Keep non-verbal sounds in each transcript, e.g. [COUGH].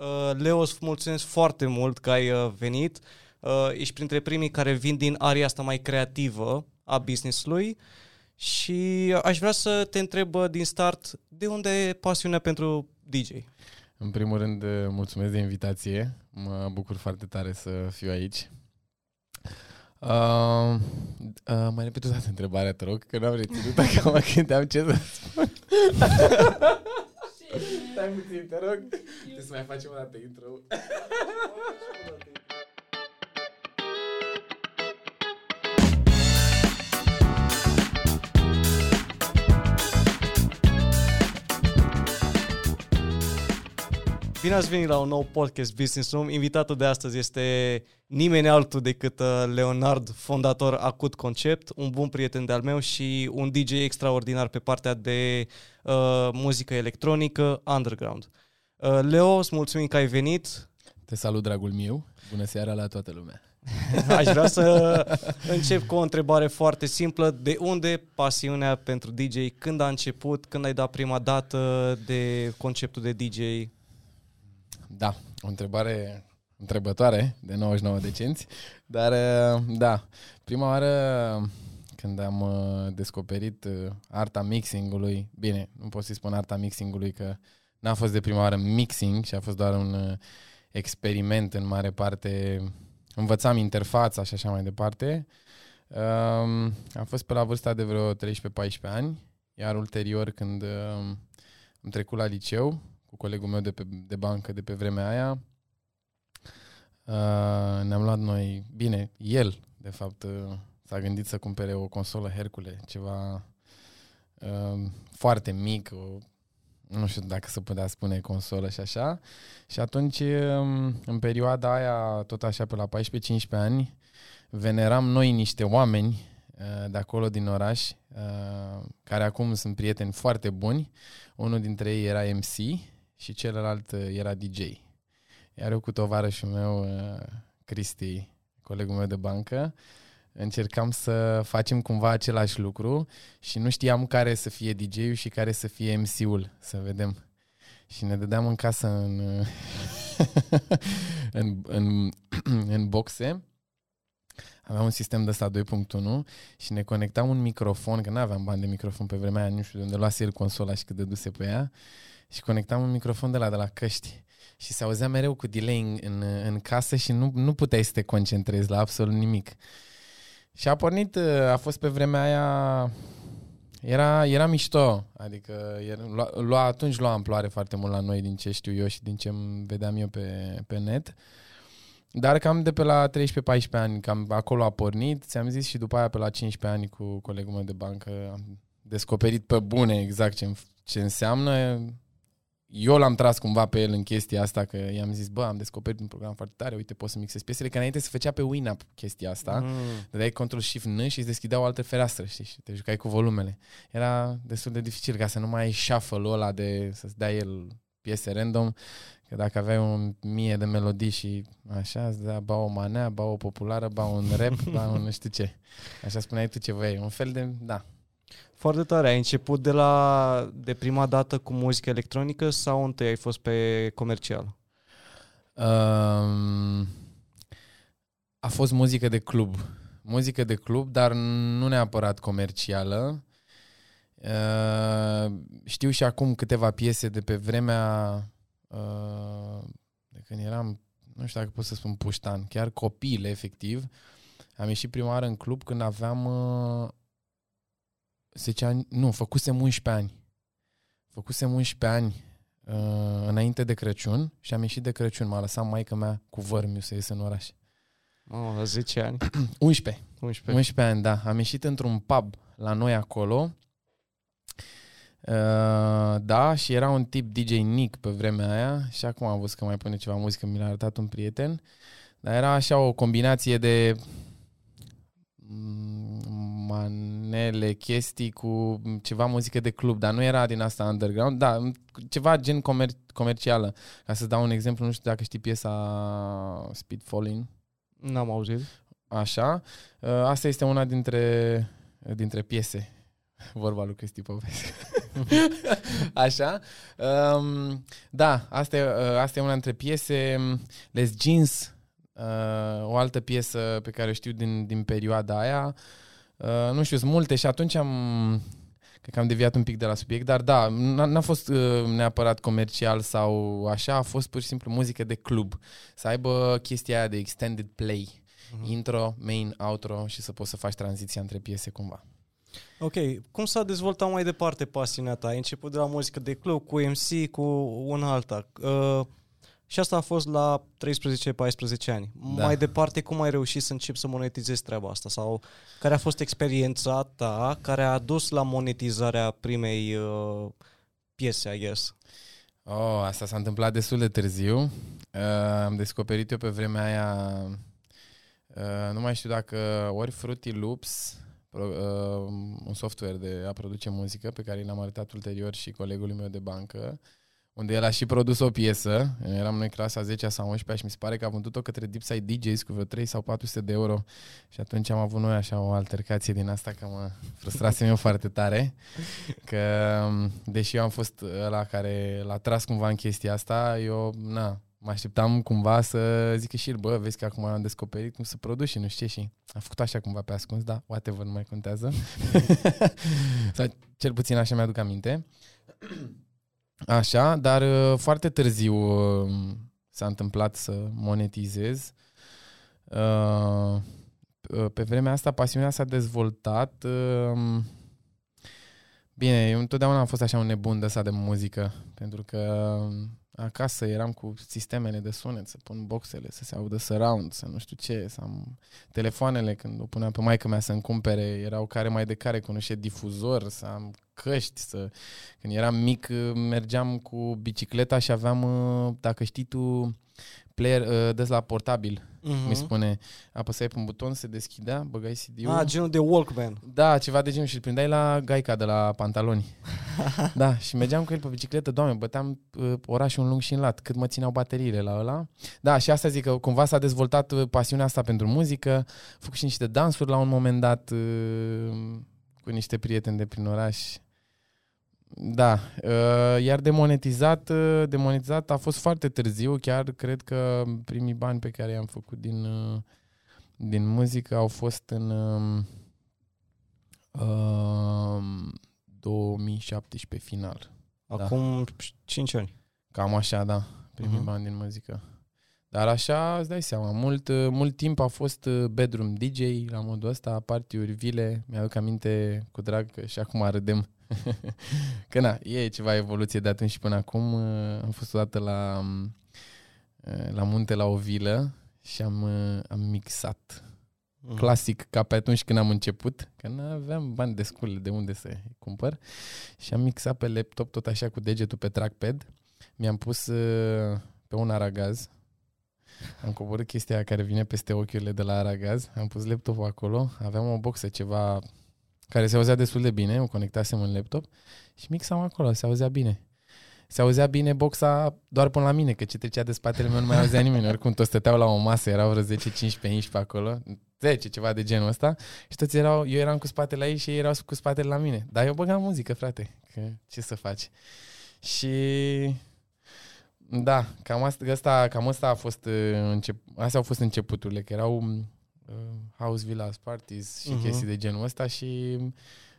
Uh, Leo, îți mulțumesc foarte mult că ai uh, venit. Uh, ești printre primii care vin din aria asta mai creativă a business-ului și aș vrea să te întreb uh, din start de unde e pasiunea pentru DJ? În primul rând, uh, mulțumesc de invitație. Mă bucur foarte tare să fiu aici. Uh, uh, mai repet o dată întrebarea, te rog, că n-am reținut [LAUGHS] acum când am ce să spun. [LAUGHS] Stai puțin, te rog. Trebuie să mai facem o dată intro. [LAUGHS] Bine ați venit la un nou podcast Business Room. Invitatul de astăzi este nimeni altul decât uh, Leonard, fondator Acut Concept, un bun prieten de-al meu și un DJ extraordinar pe partea de uh, muzică electronică underground. Uh, Leo, îți mulțumim că ai venit. Te salut, dragul meu. Bună seara la toată lumea. [LAUGHS] Aș vrea să încep cu o întrebare foarte simplă. De unde pasiunea pentru DJ? Când a început? Când ai dat prima dată de conceptul de DJ? Da, o întrebare întrebătoare de 99 de cenți, dar uh, da, prima oară când am uh, descoperit uh, arta mixingului, bine, nu pot să-i spun arta mixingului că n-a fost de prima oară mixing și a fost doar un experiment în mare parte, învățam interfața și așa mai departe. Um, am fost pe la vârsta de vreo 13-14 ani, iar ulterior când am trecut la liceu, cu colegul meu de, pe, de bancă de pe vremea aia. Uh, ne-am luat noi, bine, el, de fapt, uh, s-a gândit să cumpere o consolă Hercule, ceva uh, foarte mic, o, nu știu dacă se putea spune consolă și așa. Și atunci, uh, în perioada aia, tot așa pe la 14-15 ani, veneram noi niște oameni uh, de acolo din oraș, uh, care acum sunt prieteni foarte buni. Unul dintre ei era MC și celălalt uh, era DJ. Iar eu cu tovarășul meu, uh, Cristi, colegul meu de bancă, încercam să facem cumva același lucru și nu știam care să fie DJ-ul și care să fie MC-ul, să vedem. Și ne dădeam în casă în, [LAUGHS] în, în, [CLEARS THROAT] în boxe. Aveam un sistem de ăsta 2.1 și ne conectam un microfon, că nu aveam bani de microfon pe vremea aia, nu știu de unde luase el consola și cât de duse pe ea și conectam un microfon de la de la căști și se auzea mereu cu delay în, în, în casă și nu, nu puteai să te concentrezi la absolut nimic. Și a pornit, a fost pe vremea aia, era, era mișto, adică era, lua, lua, atunci lua amploare foarte mult la noi din ce știu eu și din ce vedeam eu pe, pe net. Dar cam de pe la 13-14 ani, cam acolo a pornit, ți-am zis și după aia pe la 15 ani cu colegul meu de bancă am descoperit pe bune exact ce, ce înseamnă eu l-am tras cumva pe el în chestia asta, că i-am zis, bă, am descoperit un program foarte tare, uite, poți să mixezi piesele, că înainte se făcea pe Winamp chestia asta, mm. dai control shift N și îți deschidea o altă fereastră, știi, și te jucai cu volumele. Era destul de dificil ca să nu mai ai shuffle-ul ăla de să-ți dea el piese random, că dacă aveai un mie de melodii și așa, îți dea ba o manea, ba o populară, ba un rap, ba un nu știu ce. Așa spuneai tu ce vrei, un fel de, da, foarte tare. Ai început de la de prima dată cu muzică electronică sau întâi ai fost pe comercial? Um, a fost muzică de club. Muzică de club, dar nu neapărat comercială. Uh, știu și acum câteva piese de pe vremea uh, de când eram, nu știu dacă pot să spun puștan, chiar copil, efectiv. Am ieșit prima oară în club când aveam uh, 10 ani, nu, făcusem 11 ani. Făcusem 11 ani uh, înainte de Crăciun și am ieșit de Crăciun. M-a lăsat maica mea cu vărmiu să ies în oraș. Oh, la 10 ani? 11. 11. 11 ani, da. Am ieșit într-un pub la noi acolo. Uh, da, și era un tip DJ Nick pe vremea aia și acum am văzut că mai pune ceva muzică, mi l-a arătat un prieten. Dar era așa o combinație de manele, chestii cu ceva muzică de club, dar nu era din asta underground, da, ceva gen comer- comercială. Ca să dau un exemplu, nu știu dacă știi piesa Speed Falling. N-am auzit. Așa. Uh, asta este una dintre, dintre piese. [LAUGHS] Vorba lui Cristi Popescu. [LAUGHS] Așa. Um, da, asta e, uh, asta e una dintre piese. Les Jeans, uh, o altă piesă pe care o știu din, din perioada aia. Uh, nu știu, sunt multe și atunci am... Cred că am deviat un pic de la subiect, dar da, n-a, n-a fost uh, neapărat comercial sau așa, a fost pur și simplu muzică de club. Să aibă chestia aia de extended play, uh-huh. intro, main, outro și să poți să faci tranziția între piese cumva. Ok, cum s-a dezvoltat mai departe pasiunea ta? Ai început de la muzică de club, cu MC, cu una alta. Uh, și asta a fost la 13-14 ani. Da. Mai departe, cum ai reușit să începi să monetizezi treaba asta? Sau care a fost experiența ta care a dus la monetizarea primei uh, piese, I guess? Oh, asta s-a întâmplat destul de târziu. Uh, am descoperit eu pe vremea aia, uh, nu mai știu dacă ori Fruity Loops, pro, uh, un software de a produce muzică pe care l-am arătat ulterior și colegului meu de bancă, unde el a și produs o piesă, eram noi clasa 10 sau 11 și mi se pare că a vândut-o către Deepside DJs cu vreo 3 sau 400 de euro și atunci am avut noi așa o altercație din asta că mă frustrasem eu foarte tare, că deși eu am fost ăla care l-a tras cumva în chestia asta, eu, na, mă așteptam cumva să zică și el, bă, vezi că acum am descoperit cum să produci și nu știu ce și a făcut așa cumva pe ascuns, da, whatever, nu mai contează. [LAUGHS] sau cel puțin așa mi-aduc aminte. Așa, dar uh, foarte târziu uh, s-a întâmplat să monetizez. Uh, pe vremea asta pasiunea s-a dezvoltat. Bine, eu întotdeauna am fost așa un nebun de asta de muzică, pentru că acasă eram cu sistemele de sunet, să pun boxele, să se audă surround, să nu știu ce, să am telefoanele, când o puneam pe maică mea să-mi cumpere, erau care mai de care cu niște difuzor, să am căști, să... când eram mic mergeam cu bicicleta și aveam, dacă știi tu, player, uh, des la portabil, uh-huh. mi spune. Apăsai pe un buton, se deschidea, băgai CD-ul. Ah, genul de Walkman. Da, ceva de genul și îl prindeai la gaica de la pantaloni. [LAUGHS] da, și mergeam cu el pe bicicletă, doamne, băteam uh, orașul în lung și în lat, cât mă țineau bateriile la ăla. Da, și asta zic că cumva s-a dezvoltat uh, pasiunea asta pentru muzică, făcut și niște dansuri la un moment dat uh, cu niște prieteni de prin oraș. Da, uh, iar demonetizat, uh, demonetizat a fost foarte târziu, chiar cred că primii bani pe care i-am făcut din, uh, din muzică au fost în uh, 2017 final. Da. Acum da. 5 ani. Cam așa, da, primii uh-huh. bani din muzică. Dar așa, îți dai seama, mult, mult timp a fost bedroom DJ la modul ăsta, partiuri, vile, mi-aduc aminte cu drag că și acum râdem că na, e ceva evoluție de atunci și până acum. Uh, am fost odată la, uh, la munte la o vilă și am, uh, am mixat. Mm. Clasic, ca pe atunci când am început, că nu aveam bani descule de unde să cumpăr. Și am mixat pe laptop tot așa cu degetul pe trackpad. Mi-am pus pe un aragaz. Am coborât chestia care vine peste ochiurile de la aragaz. Am pus laptopul acolo. Aveam o boxă ceva care se auzea destul de bine, o conectasem în laptop și mixam acolo, se auzea bine. Se auzea bine boxa doar până la mine, că ce trecea de spatele meu nu mai auzea nimeni. Oricum toți stăteau la o masă, erau vreo 10, 15, 11 acolo, 10, ceva de genul ăsta. Și toți erau, eu eram cu spatele la ei și ei erau cu spatele la mine. Dar eu băgam muzică, frate, că ce să faci. Și da, cam asta, asta, cam asta a fost uh, încep, astea au fost începuturile, că erau uh, house villas parties și uh-huh. chestii de genul ăsta și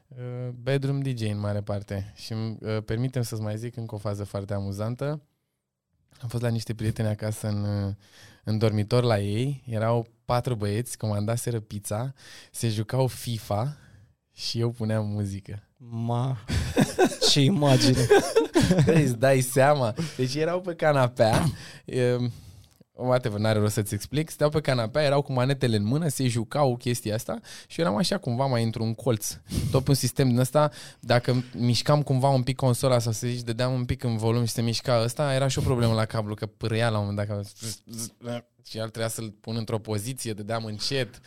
uh, bedroom DJ în mare parte. Și uh, permitem să-ți mai zic încă o fază foarte amuzantă. Am fost la niște prieteni acasă în, uh, în dormitor la ei. Erau patru băieți, comandaseră pizza, se jucau FIFA și eu puneam muzică. Ma, [LAUGHS] ce imagine! Îți dai seama. Deci erau pe canapea. Whatever, n-are rost să-ți explic, stau pe canapea, erau cu manetele în mână, se jucau chestia asta și eram așa cumva mai într-un colț. Tot un sistem din ăsta, dacă mișcam cumva un pic consola sau să zici, dădeam un pic în volum și se mișca ăsta, era și o problemă la cablu, că pârâia la un moment dat și el trebuia să-l pun într-o poziție, dădeam încet.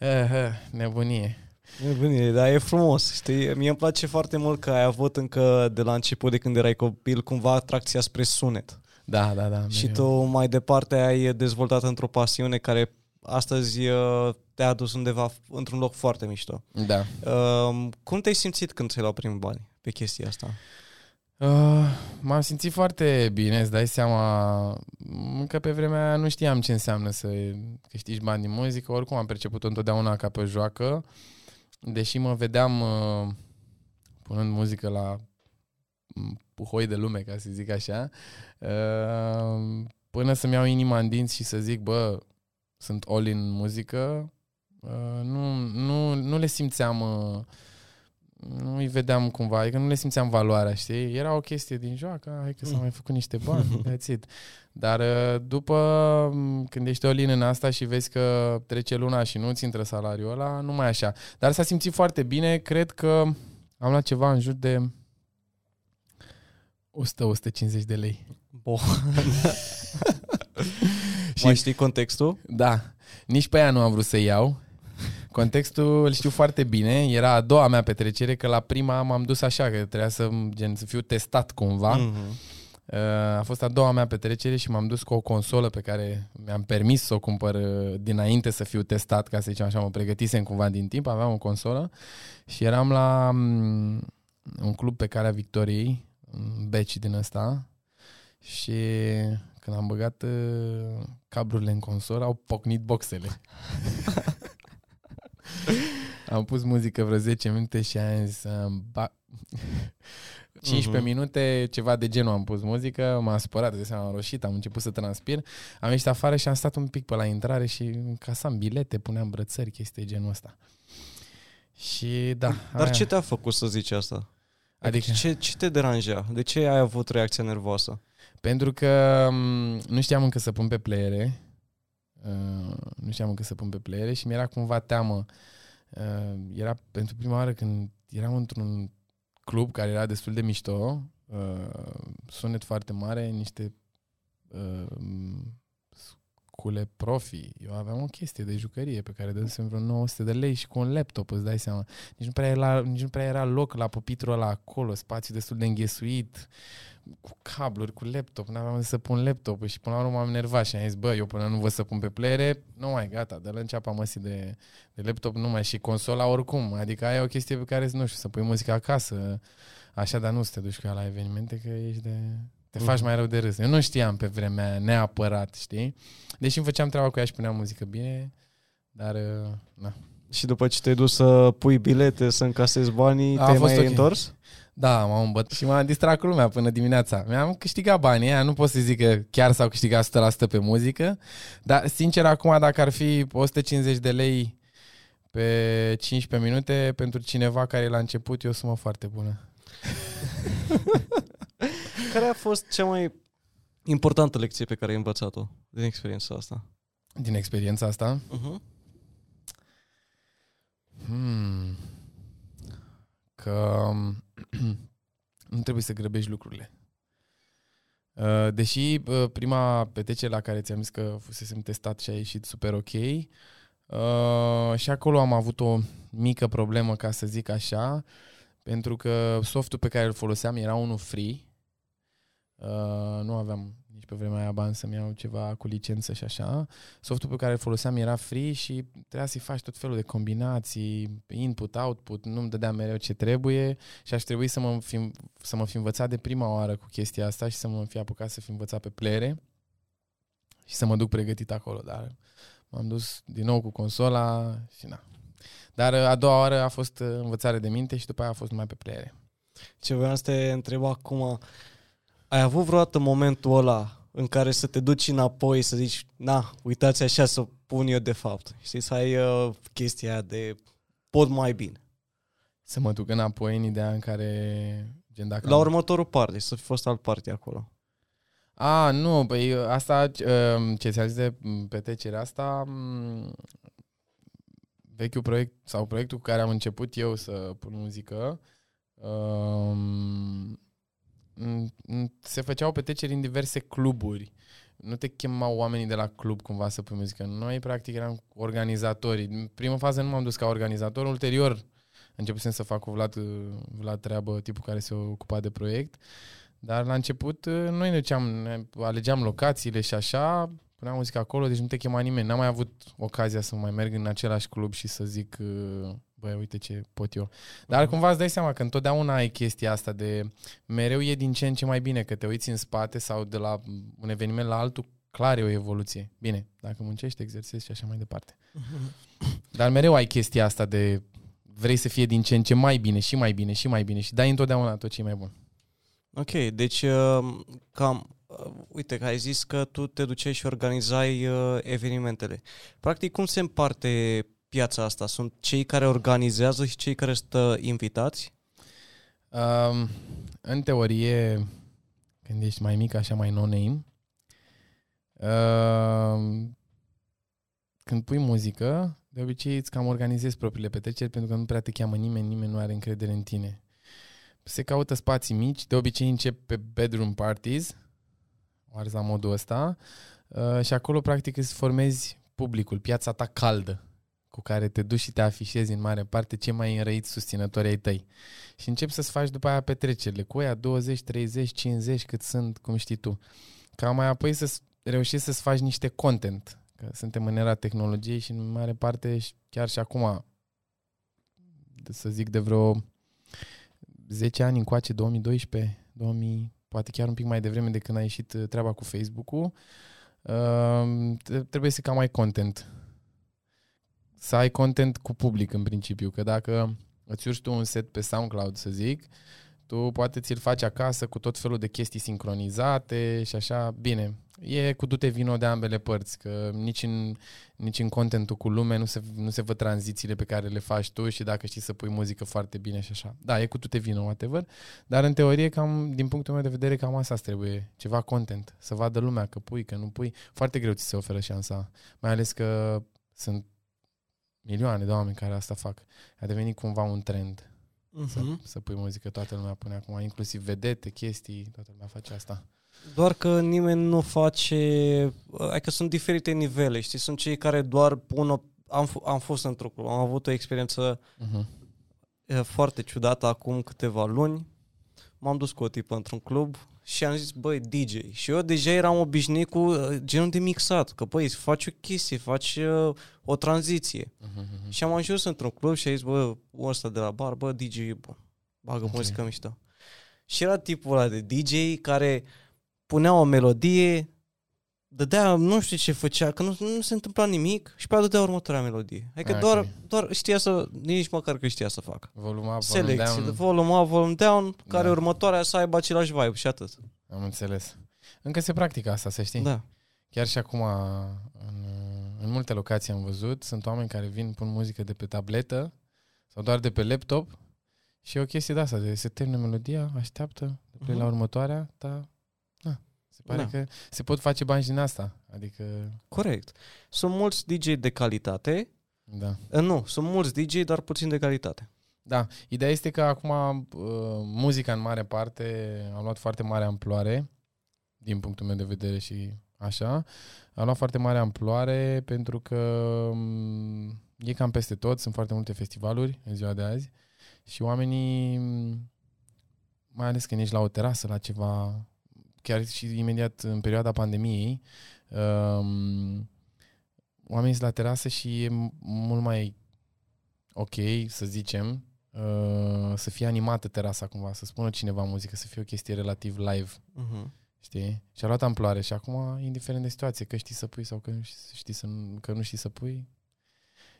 Uh, uh, nebunie. Nebunie, dar e frumos, știi? Mie îmi place foarte mult că ai avut încă de la început, de când erai copil, cumva atracția spre sunet. Da, da, da. Și tu mai departe ai dezvoltat într-o pasiune care astăzi uh, te-a adus undeva într-un loc foarte mișto. Da. Uh, cum te-ai simțit când ți-ai luat primul bani? pe chestia asta? Uh, m-am simțit foarte bine, îți dai seama, încă pe vremea aia nu știam ce înseamnă să câștigi bani din muzică, oricum am perceput-o întotdeauna ca pe joacă, deși mă vedeam uh, punând muzică la puhoi de lume, ca să zic așa, uh, până să-mi iau inima în dinți și să zic, bă, sunt all in muzică, uh, nu, nu, nu le simțeam... Uh, nu îi vedeam cumva, adică nu le simțeam valoarea, știi? Era o chestie din joacă, hai că s-au mai făcut niște bani, [LAUGHS] that's it. Dar uh, după, când ești o în asta și vezi că trece luna și nu-ți intră salariul ăla, nu mai așa. Dar s-a simțit foarte bine, cred că am luat ceva în jur de 100-150 de lei. Bo. și [LAUGHS] mai știi contextul? Da. Nici pe aia nu am vrut să iau. Contextul îl știu foarte bine. Era a doua mea petrecere, că la prima m-am dus așa, că trebuia să, gen, să fiu testat cumva. Mm-hmm. A fost a doua mea petrecere și m-am dus cu o consolă pe care mi-am permis să o cumpăr uh, dinainte să fiu testat, ca să zicem așa, mă pregătisem cumva din timp, aveam o consolă și eram la mm, un club pe care Victoriei, un beci din ăsta și când am băgat uh, cablurile în consolă, au pocnit boxele. [LAUGHS] am pus muzică vreo 10 minute și am zis, ba... 15 uh-huh. minute, ceva de genul am pus muzică, m-a supărat, de seama, am roșit, am început să transpir, am ieșit afară și am stat un pic pe la intrare și încasam bilete, puneam brățări, chestii genul ăsta. Și da. Dar aia... ce te-a făcut să zici asta? Adică ce, ce te deranja? De ce ai avut reacția nervoasă? Pentru că nu știam încă să pun pe playere. Uh, nu știam încă să pun pe playere și mi-era cumva teamă. Uh, era pentru prima oară când eram într-un club care era destul de mișto, uh, sunet foarte mare, niște uh, cule profi. Eu aveam o chestie de jucărie pe care dădusem vreo 900 de lei și cu un laptop, îți dai seama. Nici nu prea era, nici nu prea era loc la pupitrul ăla acolo, spațiu destul de înghesuit, cu cabluri, cu laptop. N-aveam să pun laptop și până la urmă m-am enervat și am zis, bă, eu până nu vă să pun pe playere, nu mai gata, de la înceapa măsii de, de laptop, nu mai și consola oricum. Adică aia e o chestie pe care, nu știu, să pui muzica acasă, așa, dar nu să te duci cu ea la evenimente, că ești de te faci mhm. mai rău de râs. Eu nu știam pe vremea neapărat, știi? Deși îmi făceam treaba cu ea și puneam muzică bine, dar, uh, na. Și după ce te-ai dus să pui bilete, să încasezi banii, A te-ai mai okay. întors? Da, m-am îmbăt și m-am distrat cu lumea până dimineața. Mi-am câștigat banii aia, nu pot să zic că chiar s-au câștigat 100% pe muzică, dar sincer acum dacă ar fi 150 de lei pe 15 minute, pentru cineva care e la început e o sumă foarte bună. [LAUGHS] [LAUGHS] Care a fost cea mai importantă lecție pe care ai învățat-o din experiența asta? Din experiența asta? Uh-huh. Hmm. Că [CLEARS THROAT] nu trebuie să grăbești lucrurile. Uh, deși uh, prima petece la care ți-am zis că fusesem testat și a ieșit super ok, uh, și acolo am avut o mică problemă, ca să zic așa, pentru că softul pe care îl foloseam era unul free Uh, nu aveam nici pe vremea aia bani să-mi iau ceva cu licență și așa. Softul pe care îl foloseam era free și trebuia să-i faci tot felul de combinații, input, output, nu-mi dădea mereu ce trebuie și aș trebui să mă fi, să mă fi învățat de prima oară cu chestia asta și să mă fi apucat să fi învățat pe playere și să mă duc pregătit acolo, dar m-am dus din nou cu consola și na. Dar a doua oară a fost învățare de minte și după aia a fost mai pe playere. Ce vreau să te întreb acum, ai avut vreodată momentul ăla în care să te duci înapoi să zici, na, uitați așa să pun eu de fapt. Știi, să ai uh, chestia aia de pot mai bine. Să mă duc înapoi în ideea în care... Gen, dacă La am... următorul parte, să fi fost alt parte acolo. A, nu, păi asta, um, ce ți-a zis de petrecerea asta, um, vechiul proiect sau proiectul cu care am început eu să pun muzică, um, se făceau petreceri în diverse cluburi. Nu te chemau oamenii de la club cumva să pui muzică. Noi, practic, eram organizatori. În prima fază nu m-am dus ca organizator, ulterior începusem să fac cu Vlad, Vlad treabă, tipul care se ocupa de proiect. Dar la început noi ne duceam, alegeam locațiile și așa, puneam muzică acolo, deci nu te chema nimeni. N-am mai avut ocazia să mai merg în același club și să zic băi, uite ce pot eu. Dar cumva îți dai seama că întotdeauna ai chestia asta de mereu e din ce în ce mai bine, că te uiți în spate sau de la un eveniment la altul, clar e o evoluție. Bine, dacă muncești, exersezi și așa mai departe. [LAUGHS] Dar mereu ai chestia asta de vrei să fie din ce în ce mai bine și mai bine și mai bine și dai întotdeauna tot ce e mai bun. Ok, deci uh, cam, uh, uite că ai zis că tu te duceai și organizai uh, evenimentele. Practic, cum se împarte piața asta? Sunt cei care organizează și cei care sunt invitați? Um, în teorie, când ești mai mic, așa mai no-name, uh, când pui muzică, de obicei îți cam organizezi propriile petreceri pentru că nu prea te cheamă nimeni, nimeni nu are încredere în tine. Se caută spații mici, de obicei încep pe bedroom parties, oare la modul ăsta, uh, și acolo practic îți formezi publicul, piața ta caldă cu care te duci și te afișezi în mare parte ce mai înrăiți susținători ai tăi. Și începi să-ți faci după aia petrecerile cu aia 20, 30, 50 cât sunt, cum știi tu. Ca mai apoi să reușești să-ți faci niște content. Că suntem în era tehnologiei și în mare parte chiar și acum să zic de vreo 10 ani încoace, 2012, 2000, poate chiar un pic mai devreme de când a ieșit uh, treaba cu Facebook-ul, uh, trebuie să cam mai content să ai content cu public în principiu, că dacă îți urci tu un set pe SoundCloud, să zic, tu poate ți-l faci acasă cu tot felul de chestii sincronizate și așa, bine, e cu dute vino de ambele părți, că nici în, nici în contentul cu lume nu se, nu se văd tranzițiile pe care le faci tu și dacă știi să pui muzică foarte bine și așa. Da, e cu dute vino, whatever, dar în teorie, cam, din punctul meu de vedere, cam asta trebuie, ceva content, să vadă lumea că pui, că nu pui. Foarte greu ți se oferă șansa, mai ales că sunt milioane de oameni care asta fac. A devenit cumva un trend. Uh-huh. Să, mhm. să pui muzică, toată lumea pune acum, inclusiv vedete, chestii, toată lumea face asta. Doar că nimeni nu face, adică sunt diferite nivele, știi, sunt cei care doar pun o, am, f- am fost într-un club, am avut o experiență uh-huh. foarte ciudată acum câteva luni, m-am dus cu o tipă într-un club și am zis, băi, DJ. Și eu deja eram obișnuit cu uh, genul de mixat, că băi, faci o chestie, faci uh, o tranziție. Uh-huh. Și am ajuns într-un club și a zis, bă, ăsta de la bar, bă, DJ, bă, bagă okay. muzică mișto. Și era tipul ăla de DJ care punea o melodie, dădea, nu știu ce făcea, că nu, nu se întâmpla nimic și pe aia dădea următoarea melodie. Adică okay. doar, doar știa să, nici măcar că știa să facă. Volume up, Selecție, volume down. volume up, volume down, care da. următoarea să aibă același vibe și atât. Am înțeles. Încă se practică asta, să știi. Da. Chiar și acum, în, în multe locații am văzut, sunt oameni care vin, pun muzică de pe tabletă sau doar de pe laptop și e o chestie de asta, de se termină melodia, așteaptă, de uh-huh. la următoarea, ta, se pare da. că se pot face bani din asta. Adică... Corect. Sunt mulți DJ de calitate. Da. Eh, nu, sunt mulți DJ, dar puțin de calitate. Da. Ideea este că acum uh, muzica în mare parte a luat foarte mare amploare, din punctul meu de vedere și așa. A luat foarte mare amploare pentru că um, e cam peste tot, sunt foarte multe festivaluri în ziua de azi și oamenii, mai ales când ești la o terasă, la ceva chiar și imediat în perioada pandemiei, um, oamenii sunt la terasă și e mult mai ok, să zicem, uh, să fie animată terasa cumva, să spună cineva muzică, să fie o chestie relativ live. Uh-huh. Știi? Și a luat amploare și acum, indiferent de situație, că știi să pui sau că nu știi să, că nu știi să pui,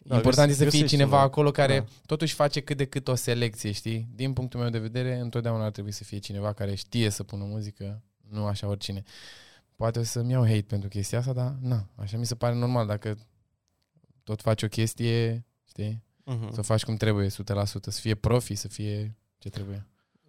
da, Important este să fie cineva ceva. acolo care da. totuși face cât de cât o selecție, știi? Din punctul meu de vedere, întotdeauna ar trebui să fie cineva care știe să pună muzică, nu așa oricine. Poate o să-mi iau hate pentru chestia asta, dar na, așa mi se pare normal. Dacă tot faci o chestie, știi, uh-huh. să o faci cum trebuie, 100%, să fie profi, să fie ce trebuie.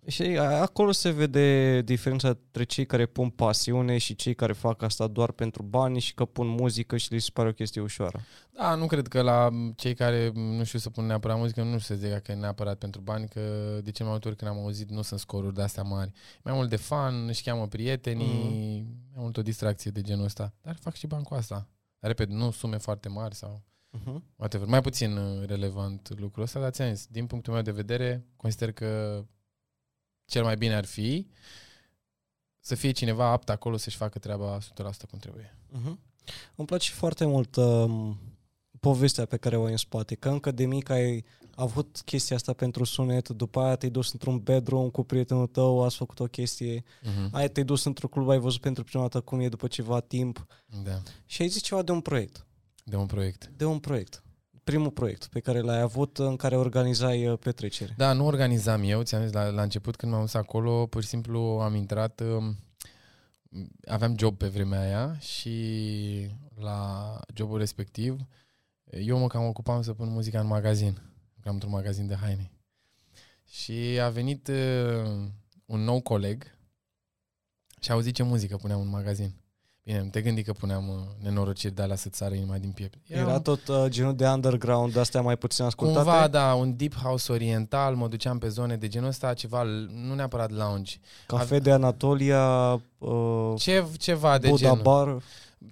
Și acolo se vede diferența între cei care pun pasiune și cei care fac asta doar pentru bani și că pun muzică și li se pare o chestie ușoară. Da, nu cred că la cei care nu știu să pun neapărat muzică, nu știu să zic că e neapărat pentru bani, că de ce mai multe ori când am auzit nu sunt scoruri de astea mari. Mai mult de fan, își cheamă prietenii, mm. mai mult o distracție de genul ăsta. Dar fac și bani cu asta. Dar, repet, nu sume foarte mari sau uh-huh. whatever. Mai puțin uh, relevant lucrul ăsta, dar ți-am zis, din punctul meu de vedere, consider că cel mai bine ar fi să fie cineva apt acolo să-și facă treaba 100% cum trebuie. Uh-huh. Îmi place foarte mult uh, povestea pe care o ai în spate, că încă de mic ai avut chestia asta pentru sunet, după aia te-ai dus într-un bedroom cu prietenul tău, ați făcut o chestie, Mhm. aia te-ai dus într-un club, ai văzut pentru prima dată cum e după ceva timp Da, și ai zis ceva de un proiect, de un proiect. de un proiect. Primul proiect pe care l-ai avut în care organizai uh, petrecere. Da, nu organizam eu, ți-am zis la, la început când m-am dus acolo, pur și simplu am intrat, um, aveam job pe vremea aia și la jobul respectiv eu mă cam ocupam să pun muzica în magazin, cam într-un magazin de haine. Și a venit uh, un nou coleg și a auzit ce muzică puneam în magazin. Bine, nu te gândi că puneam uh, nenorociri de alea să-ți sară inima din piept. Era tot uh, genul de underground, de astea mai puțin ascultate? Cumva, da, un deep house oriental, mă duceam pe zone de genul ăsta, ceva, nu neapărat lounge. Cafe de Anatolia, uh, Ce, ceva de Buddha genul. Bar.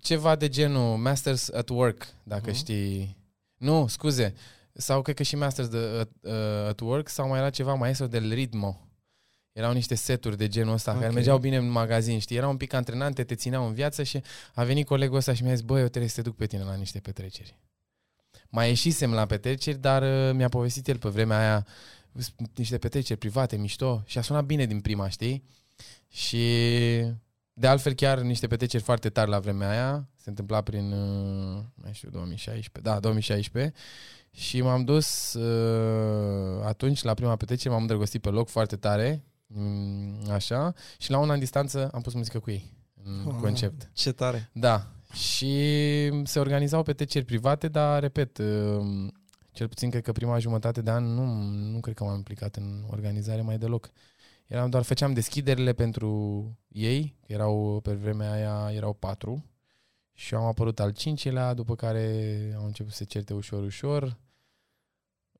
Ceva de genul Masters at Work, dacă Mhm. știi. Nu, scuze. Sau cred că și Masters de, at, uh, at Work sau mai era ceva Maestro del Ritmo. Erau niște seturi de genul ăsta okay. care Ok. mergeau bine în magazin, știi? Erau un pic antrenante, te țineau în viață și a venit colegul ăsta și mi-a zis, băi, eu trebuie să te duc pe tine la niște petreceri. Mai ieșisem la petreceri, dar uh, mi-a povestit el pe vremea aia s- niște petreceri private, mișto și a sunat bine din prima, știi? Și de altfel chiar niște petreceri foarte tari la vremea aia, se întâmpla prin, uh, mai știu, 2016, da, 2016 și m-am dus uh, atunci la prima petrecere, m-am îndrăgostit pe loc foarte tare, mm, așa, și la un an distanță am pus muzică cu ei, în Ah. concept. Ce tare. Da, și se organizau petreceri private, dar, repet, uh, cel puțin cred că prima jumătate de an nu, nu cred că m-am implicat în organizare mai deloc. Eram doar, făceam deschiderile pentru ei, că erau, pe vremea aia erau patru, și am apărut al cincilea, după care au început să se certe ușor, ușor.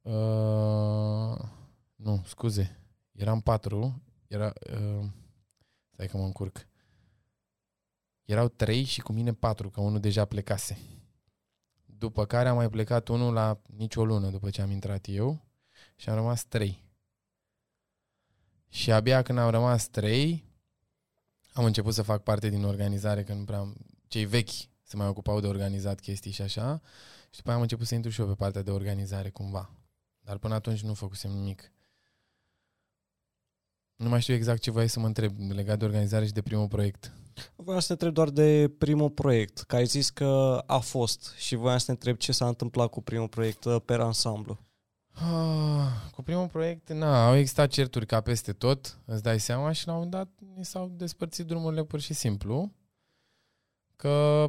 Uh, nu, scuze, eram patru, era, uh, stai că mă încurc. Erau trei și cu mine patru, că unul deja plecase. După care a mai plecat unul la nicio lună după ce am intrat eu și am rămas trei. Și abia când am rămas trei, am început să fac parte din organizare, că nu prea am... Cei vechi se mai ocupau de organizat chestii și așa. Și după aia am început să intru și eu pe partea de organizare cumva. Dar până atunci nu făcusem nimic. Nu mai știu exact ce voiai să mă întreb legat de organizare și de primul proiect. Voiam să te întreb doar de primul proiect, că ai zis că a fost și voiam să te întreb ce s-a întâmplat cu primul proiect uh, per ansamblu. Ah, cu primul proiect, na, au existat certuri ca peste tot, îți dai seama, și la un moment dat ni s-au despărțit drumurile pur și simplu, că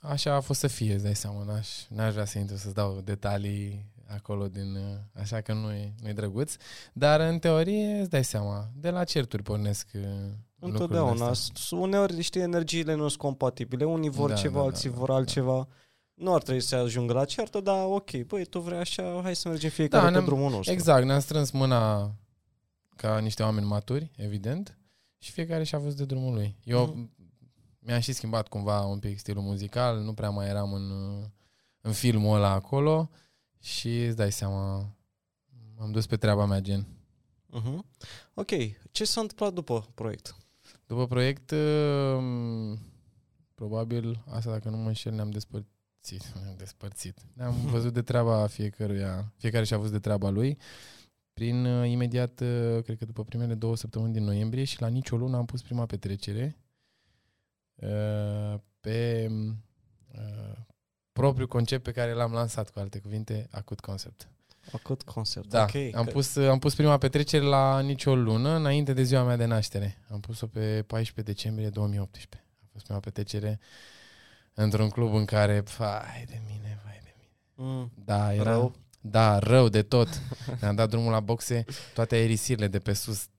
așa a fost să fie, îți dai seama, n-aș, n-aș vrea să intru să-ți dau detalii acolo din, uh, așa că nu e, nu e drăguț, dar în teorie îți dai seama, de la certuri pornesc uh, lucrurile Întotdeauna. astea. S- Uneori, știi, energiile nu sunt compatibile. Unii vor Da, ceva, da, da, alții da, vor da. altceva. Nu ar trebui să ajungă la ceartă, dar ok, băi, tu vrei așa, hai să mergem fiecare Da, pe ne-am- drumul nostru. Exact, ne-am strâns mâna ca niște oameni maturi, evident, și fiecare și-a fost de drumul lui. Eu Mhm. mi-am și schimbat cumva un pic stilul muzical, nu prea mai eram în, în filmul ăla acolo și îți dai seama, am dus pe treaba mea gen. Mhm. Ok, ce s-a întâmplat după proiect? După proiect, um, probabil, asta dacă nu mă înșel, ne-am despărțit. [LAUGHS] Ne-am despărțit. Ne-am [LAUGHS] văzut de treaba fiecăruia, fiecare și-a văzut de treaba lui. Prin uh, imediat, uh, cred că după primele două săptămâni din noiembrie și la nicio lună am pus prima petrecere uh, pe uh, propriul concept pe care l-am lansat, cu alte cuvinte, Acut Concept. Acut concept. Da, ok. am, că- pus, am pus prima petrecere la nicio lună, înainte de ziua mea de naștere. Am pus-o pe 14 decembrie 2018. A fost prima petrecere într-un club în care, vai de mine, vai de mine. Mm, Da, era... Rău? Da, rău de tot. Ne-am dat drumul la boxe, toate aerisirile de pe sus zbă-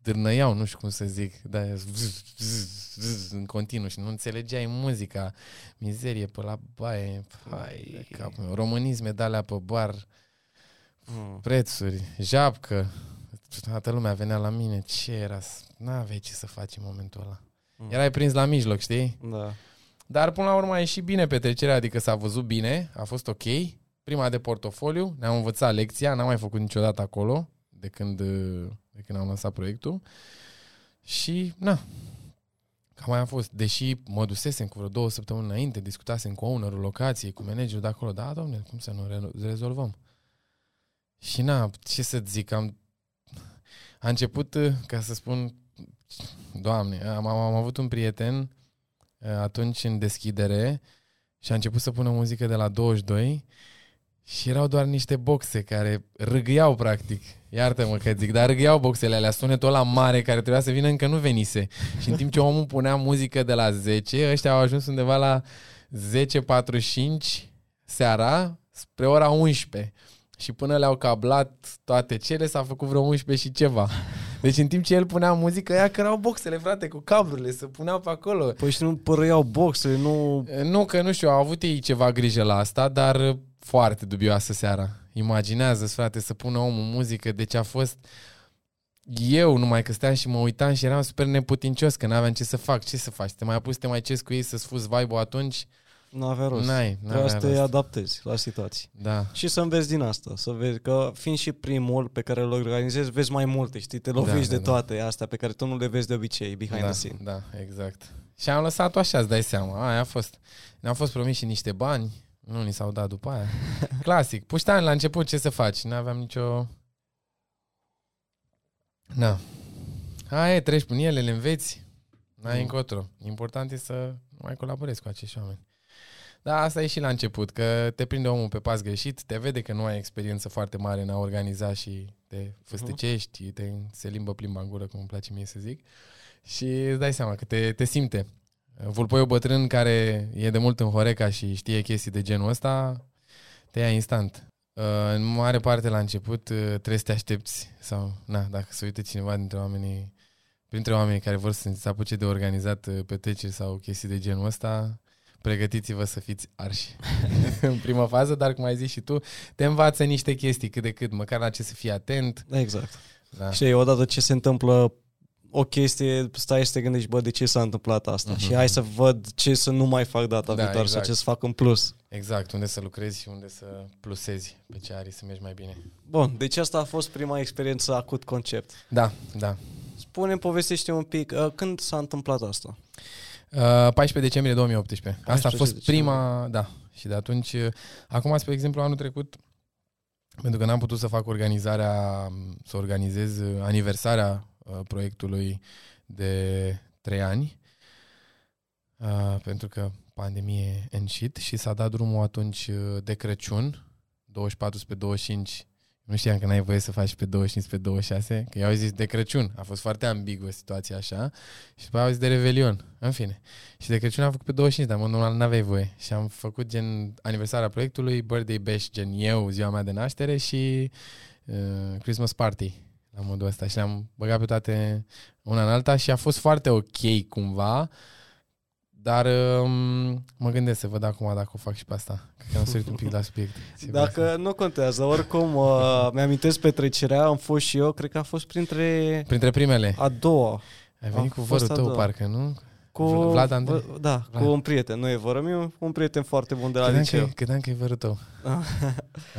zdârnăiau, nu știu cum să zic, da, zzz, zzz, zzz, în continuu și nu înțelegeai muzica, mizerie pe la baie, hai de capul meu, românisme de alea pe bar, mm. prețuri, japcă, toată lumea venea la mine, ce era, n-aveai ce să faci în momentul ăla. Mm. Erai prins la mijloc, știi? Da. Dar până la urmă a ieșit bine petrecerea, adică s-a văzut bine, a fost ok. Prima de portofoliu, ne-am învățat lecția, n-am mai făcut niciodată acolo de când, de când am lansat proiectul. Și, na, Cam aia a fost. Deși mă dusesem cu vreo două săptămâni înainte, discutasem cu ownerul locației, cu managerul de acolo. Da, domne, cum să nu re- rezolvăm? Și na, ce să zic, am... A început, uh, ca să spun, doamne, am, am avut un prieten uh, atunci în deschidere și a început să pună muzică de la 22 și erau doar niște boxe care râgâiau practic. Iartă-mă că zic, dar râgâiau boxele alea, sunetul ăla mare care trebuia să vină încă nu venise. Și în timp ce omul punea muzică de la 10, ăștia au ajuns undeva la 10.45 seara spre ora 11. Și până le-au cablat toate cele, s-a făcut vreo 11 și ceva. Deci în timp ce el punea muzică, ea cărau boxele, frate, cu cablurile, se puneau pe acolo. Păi și nu părăiau boxele, nu... Nu, că nu știu, au avut ei ceva grijă la asta, dar foarte dubioasă seara. Imaginează frate, să pună omul muzică, deci a fost... Eu numai că steam și mă uitam și eram super neputincios, că n-aveam ce să fac, ce să faci? Te mai apus, te mai cesc cu ei să-ți fuzi vibe atunci? Nu avea rost. N-ai, Trebuia să te rost. adaptezi la situații. Da. Și să înveți din asta, să vezi că fiind și primul pe care îl organizezi, vezi mai multe, știi, te lovești Da, de da, toate astea pe care tu nu le vezi de obicei, behind da, the scene. Da, exact. Și am lăsat-o așa, îți dai seama. Aia a fost. Ne-au fost promis și niște bani, nu ni s-au dat după aia. Clasic. Puștani la început, ce să faci? N-aveam nicio... Na. Aia e, treci prin ele, le înveți. N-ai Mm. încotro. Important e să nu mai colaborezi cu acești oameni. Da, asta e și la început, că te prinde omul pe pas greșit, te vede că nu ai experiență foarte mare în a organiza și te fâstăcești, te, se limbă plimba în gură, cum îmi place mie să zic, și îți dai seama că te, te simte. Vulpoiul bătrân care e de mult în Horeca și știe chestii de genul ăsta, te ia instant. Uh, În mare parte la început uh, trebuie să te aștepți sau, na, dacă se uită cineva dintre oamenii, printre oamenii care vor să se apuce de organizat uh, petreceri sau chestii de genul ăsta, pregătiți-vă să fiți arși [LAUGHS] în prima fază, dar cum ai zis și tu, te învață niște chestii cât de cât, măcar la ce să fii atent. Exact. Da. Și odată ce se întâmplă o chestie, stai să te gândești, bă, de ce s-a întâmplat asta? Mhm. Și hai să văd ce să nu mai fac data Da, viitoare exact. sau ce să fac în plus. Exact, unde să lucrezi și unde să plusezi pe ce are să mergi mai bine. Bun, deci asta a fost prima experiență acut concept. Da, da. Spune, povestește un pic, uh, când s-a întâmplat asta? Uh, 14 decembrie 2018. Asta a 14 fost decembrie. prima, da. Și de atunci, uh, acum, spre exemplu, anul trecut, pentru că n-am putut să fac organizarea, să organizez uh, aniversarea uh, proiectului de 3 ani, uh, pentru că pandemie în shit și s-a dat drumul atunci uh, de Crăciun, 24 spre 25 nu știam că n-ai voie să faci pe 25 pe 26, că i-au zis de Crăciun. A fost foarte ambiguă situația așa. Și după aia au zis de Revelion. În fine. Și de Crăciun am făcut pe 25, dar în mod normal n-aveai voie. Și am făcut gen aniversarea proiectului, birthday bash, gen eu, ziua mea de naștere și uh, Christmas party la modul ăsta. Și le-am băgat pe toate una în alta și a fost foarte ok cumva. Dar um, mă gândesc să văd acum dacă o fac și pe asta. Cred că am sărit un pic la subiect. Ce vreau să- Dacă nu contează, oricum uh, mi-amintesc petrecerea, am fost și eu, cred că a fost printre Printre primele. a doua. Ai venit A cu fost vărul a tău, doua. parcă, nu? Cu, Vlad Andrei? vă- Da, Vlad. cu un prieten, nu e vără miu, un prieten foarte bun de la Credeam că, liceu. e- credeam că e vărul tău.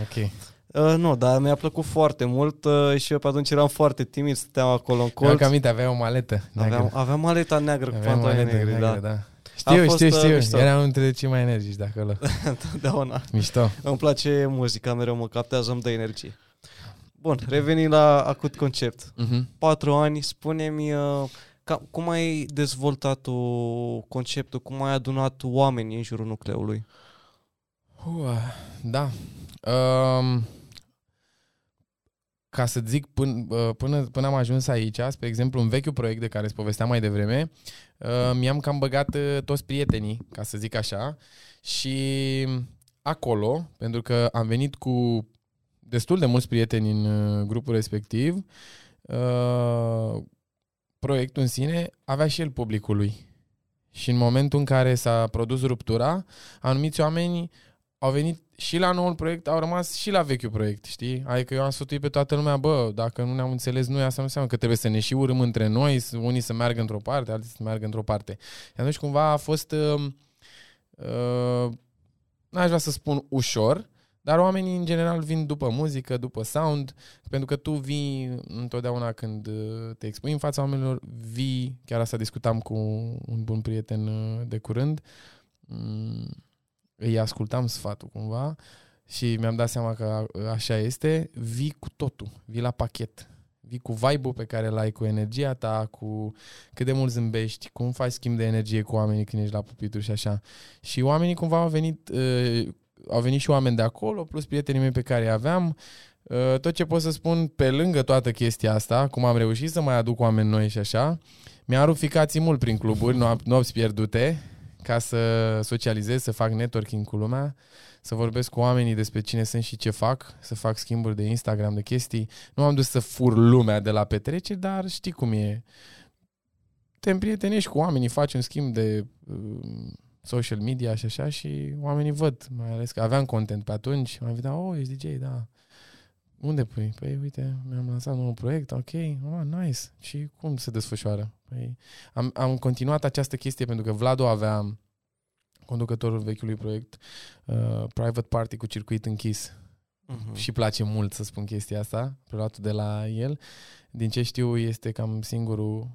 ok. Uh, nu, dar mi-a plăcut foarte mult uh, și eu pe atunci eram foarte timid, stăteam acolo în Colț. colț. Că aminte, avea o maletă. Aveam, neagră. aveam maleta neagră cu Aveam pantaloni maletă negri, neagră, da. da. Știu, fost, știu, uh, știu. mișto. Era unul dintre cei mai energici de acolo. [LAUGHS] Întotdeauna. Mișto. Îmi place muzica, mereu mă captează, îmi dă energie. Bun, reveni la acut concept. Mhm. Patru ani, spune-mi uh, ca, cum ai dezvoltat tu conceptul, cum ai adunat oamenii în jurul nucleului? Ua, da. Um, ca să zic, până, uh, până, până am ajuns aici, spre exemplu, un vechiul proiect de care îți povesteam mai devreme, uh, mi-am cam băgat uh, toți prietenii, ca să zic așa, și acolo, pentru că am venit cu destul de mulți prieteni în uh, grupul respectiv, uh, proiectul în sine avea și el publicul lui. Și în momentul în care s-a produs ruptura, anumiți oameni au venit și la noul proiect, au rămas și la vechiul proiect, știi? Adică eu am sfătuit pe toată lumea, bă, dacă nu ne-am înțeles noi, asta nu înseamnă că trebuie să ne și urâm între noi, să- unii să meargă într-o parte, alții să meargă într-o parte. Și atunci cumva a fost, uh, uh, n-aș vrea să spun ușor, Dar oamenii în general vin după muzică, după sound, pentru că tu vii întotdeauna când uh, te expui în fața oamenilor, vii, chiar asta discutam cu un bun prieten uh, de curând, mm, îi ascultam sfatul cumva și mi-am dat seama că așa este, vii cu totul, vii la pachet. Vii cu vibe-ul pe care l-ai, cu energia ta, cu cât de mult zâmbești, cum faci schimb de energie cu oamenii când ești la pupitur și așa. Și oamenii cumva au venit, uh, au venit și oameni de acolo, plus prietenii mei pe care îi aveam. Uh, tot ce pot să spun, pe lângă toată chestia asta, cum am reușit să mai aduc oameni noi și așa, mi-a rupt ficații mult prin cluburi, nopți pierdute, ca să socializez, să fac networking cu lumea, să vorbesc cu oamenii despre cine sunt și ce fac, să fac schimburi de Instagram, de chestii. Nu am dus să fur lumea de la petreceri, dar știi cum e. Te împrietenești cu oamenii, faci un schimb de uh, social media și așa și oamenii văd, mai ales că aveam content pe atunci, mai vedea, oh, ești DJ, da. Unde pui? Păi uite, mi-am lansat un proiect, ok, oh, nice. Și cum se desfășoară? Păi, am, am continuat această chestie pentru că Vladu avea conducătorul vechiului proiect, uh, private party cu circuit închis. Uh-huh. Și place mult să spun chestia asta, preluatul de la el. Din ce știu, este cam singurul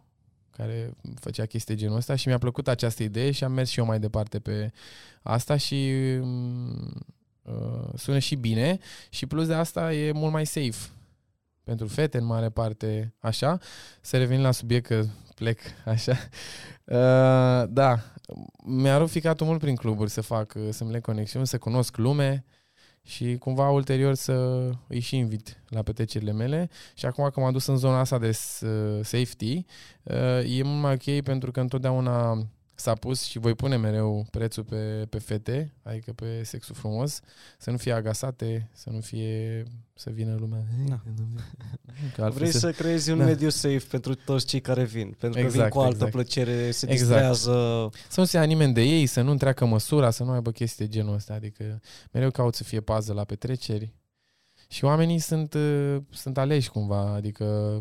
care făcea chestii genul ăsta și mi-a plăcut această idee și am mers și eu mai departe pe asta și mm, uh, sună și bine și plus de asta e mult mai safe pentru fete în mare parte, așa. Să revenim la subiect că plec așa. Uh, da, mi-a rupt ficatul mult prin cluburi să fac, să-mi le conexiuni, să cunosc lume și cumva ulterior să îi și invit la petrecerile mele și acum că m-am dus în zona asta de safety, uh, e mult mai ok pentru că întotdeauna s-a pus și voi pune mereu prețul pe, pe fete, adică pe sexul frumos, să nu fie agasate, să nu fie să vină lumea. Da. Că [LAUGHS] Vrei să... să creezi un da. mediu safe pentru toți cei care vin, pentru exact, că vin cu altă exact. plăcere, se exact. distrează. Să nu se nimeni de ei, să nu întreacă măsura, să nu aibă chestii de genul ăsta, adică mereu caut să fie pază la petreceri. Și oamenii sunt, uh, sunt aleși cumva, adică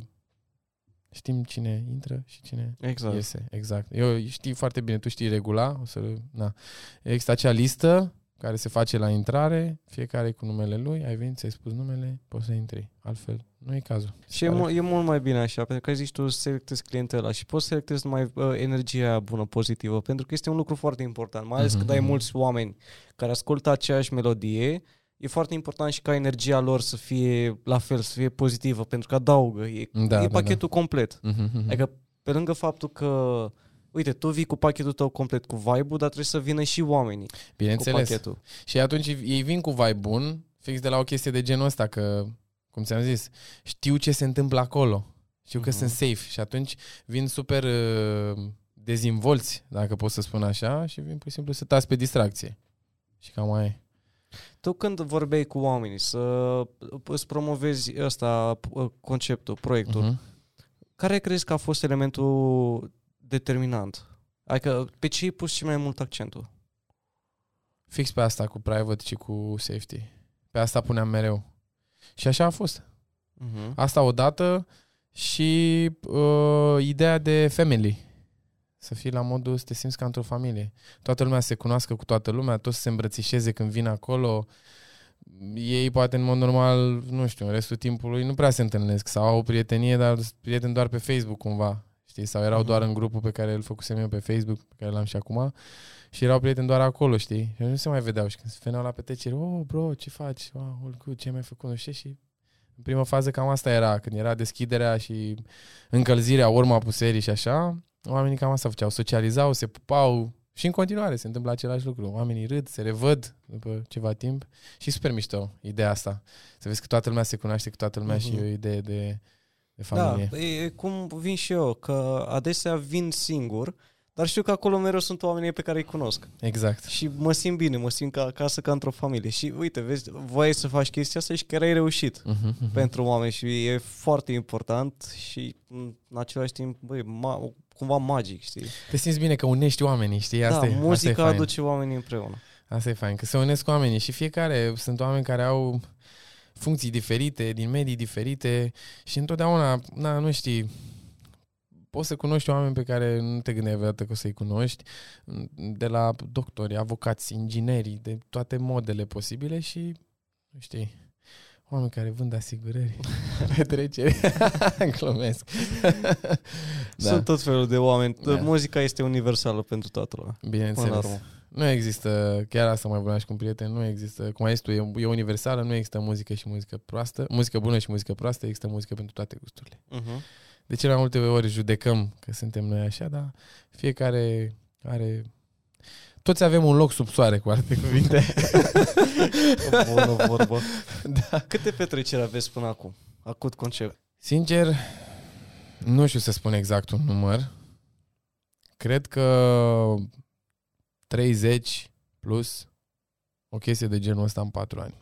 știm cine intră și cine exact. iese. Exact. Eu știi foarte bine, tu știi regula, o să, na. Există acea listă care se face la intrare, fiecare cu numele lui, ai venit, ți-ai spus numele, poți să intri. Altfel, nu e cazul. Și e, e mult mai bine așa, pentru că zici tu selectezi clientela și poți să selectezi numai uh, energia bună, pozitivă, pentru că este un lucru foarte important, mai ales uh-huh. când ai mulți oameni care ascultă aceeași melodie e foarte important și ca energia lor să fie la fel, să fie pozitivă, pentru că adaugă. E, da, e da, pachetul da. complet. Uh-huh, Adică, pe lângă faptul că uite, tu vii cu pachetul tău complet cu vibe-ul, dar trebuie să vină și oamenii Bineînțeles. cu pachetul. Și atunci ei vin cu vibe bun, fix de la o chestie de genul ăsta, că, cum ți-am zis, știu ce se întâmplă acolo. Știu uh-huh. că mhm. sunt safe și atunci vin super uh, dezvolți, dacă pot să spun așa, și vin pur și simplu să tați pe distracție. Și cam mai e. Tu când vorbeai cu oamenii să îți promovezi ăsta, conceptul, proiectul, uh-huh. care crezi că a fost elementul determinant? Adică pe ce ai pus și mai mult accentul? Fix pe asta cu private și cu safety. Pe asta puneam mereu. Și așa a fost. Uh-huh. Asta odată și uh, ideea de family. Să fii la modul să te simți ca într-o familie. Toată lumea se cunoască cu toată lumea, toți se îmbrățișeze când vin acolo. Ei poate în mod normal, nu știu, în restul timpului nu prea se întâlnesc sau au o prietenie, dar prieteni doar pe Facebook cumva. Știi? Sau erau doar în grupul pe care îl făcusem eu pe Facebook, pe care l-am și acum. Și erau prieteni doar acolo, știi? Și nu se mai vedeau. Și când se veneau la petrecere, oh, bro, ce faci? Oh, all good, ce ai mai făcut? Nu știu, și în prima fază cam asta era, când era deschiderea și încălzirea, urma puserii și așa, Oamenii cam asta făceau, socializau, se pupau și în continuare se întâmplă același lucru. Oamenii râd, se revăd după ceva timp și super mișto ideea asta. Să vezi că toată lumea se cunoaște cu toată lumea uh-huh. și e o idee de, de familie. Da, e cum vin și eu, că adesea vin singur, dar știu că acolo mereu sunt oamenii pe care îi cunosc. Exact. Și mă simt bine, mă simt ca acasă, ca într-o familie. Și uite, vezi, voiai să faci chestia asta și chiar ai reușit uh-huh, uh-huh. pentru oameni și e foarte important și în același timp, băi, ma- cumva magic, știi? Te simți bine că unești oamenii, știi? Asta da, e, muzica asta e aduce oamenii împreună. Asta e fain, că se unesc oamenii și fiecare, sunt oameni care au funcții diferite, din medii diferite și întotdeauna, na, nu știi, poți să cunoști oameni pe care nu te gândeai vreodată că o să-i cunoști, de la doctori, avocați, ingineri, de toate modele posibile și știi, oameni care vând asigurări, [LAUGHS] petreceri. [LAUGHS] Glumesc. [LAUGHS] da. Sunt tot felul de oameni. Da. Muzica este universală pentru toată lumea. Bineînțeles. Nu există, chiar asta mai vorbeam și cu un prieten, nu există, cum ai zis tu, e, e universală, nu există muzică și muzică proastă, muzică bună și muzică proastă, există muzică pentru toate gusturile. Uh-huh. De cele mai multe ori judecăm că suntem noi așa, dar fiecare are toți avem un loc sub soare, cu alte cuvinte. [LAUGHS] Bună vorbă. Da. Câte petreceri aveți până acum? Acut concept. Sincer, nu știu să spun exact un număr. Cred că 30 plus o chestie de genul ăsta în 4 ani.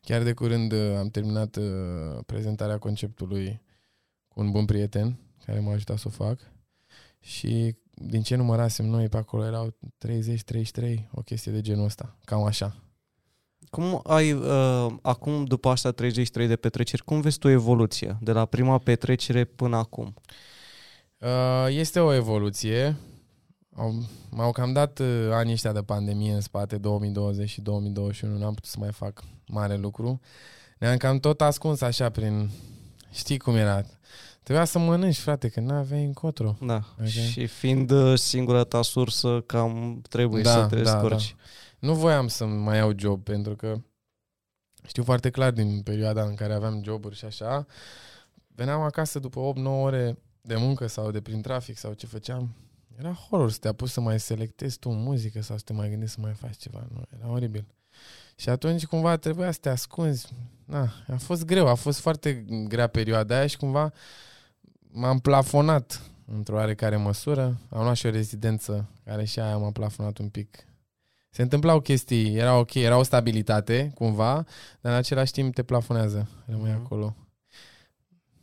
Chiar de curând uh, am terminat uh, prezentarea conceptului cu un bun prieten care m-a ajutat să o fac și din ce numărasem noi pe acolo erau 30-33, o chestie de genul ăsta, cam așa. Cum ai, uh, acum, după asta 33 de petreceri, cum vezi tu evoluția de la prima petrecere până acum? Uh, este o evoluție. M-au cam dat uh, anii ăștia de pandemie în spate, 2020 și 2021, n-am putut să mai fac mare lucru. Ne-am cam tot ascuns așa prin... Știi cum era? Trebuia să mănânci, frate, că n-aveai încotro. Da, okay? și fiind uh, singura ta sursă, cam trebuie da, să te da, Da. Nu voiam să mai iau job, pentru că știu foarte clar din perioada în care aveam joburi și așa, veneam acasă după 8-9 ore de muncă sau de prin trafic sau ce făceam, era horror să te apuci să mai selectezi tu muzică sau să te mai gândești să mai faci ceva. Nu, era oribil. Și atunci cumva trebuia să te ascunzi. Na, a fost greu, a fost foarte grea perioada aia și cumva m-am plafonat într-o oarecare măsură. Am luat și o rezidență care și aia m-a plafonat un pic. Se întâmplau chestii, era ok, era o stabilitate cumva, dar în același timp te plafonează, rămâi mm-hmm. acolo.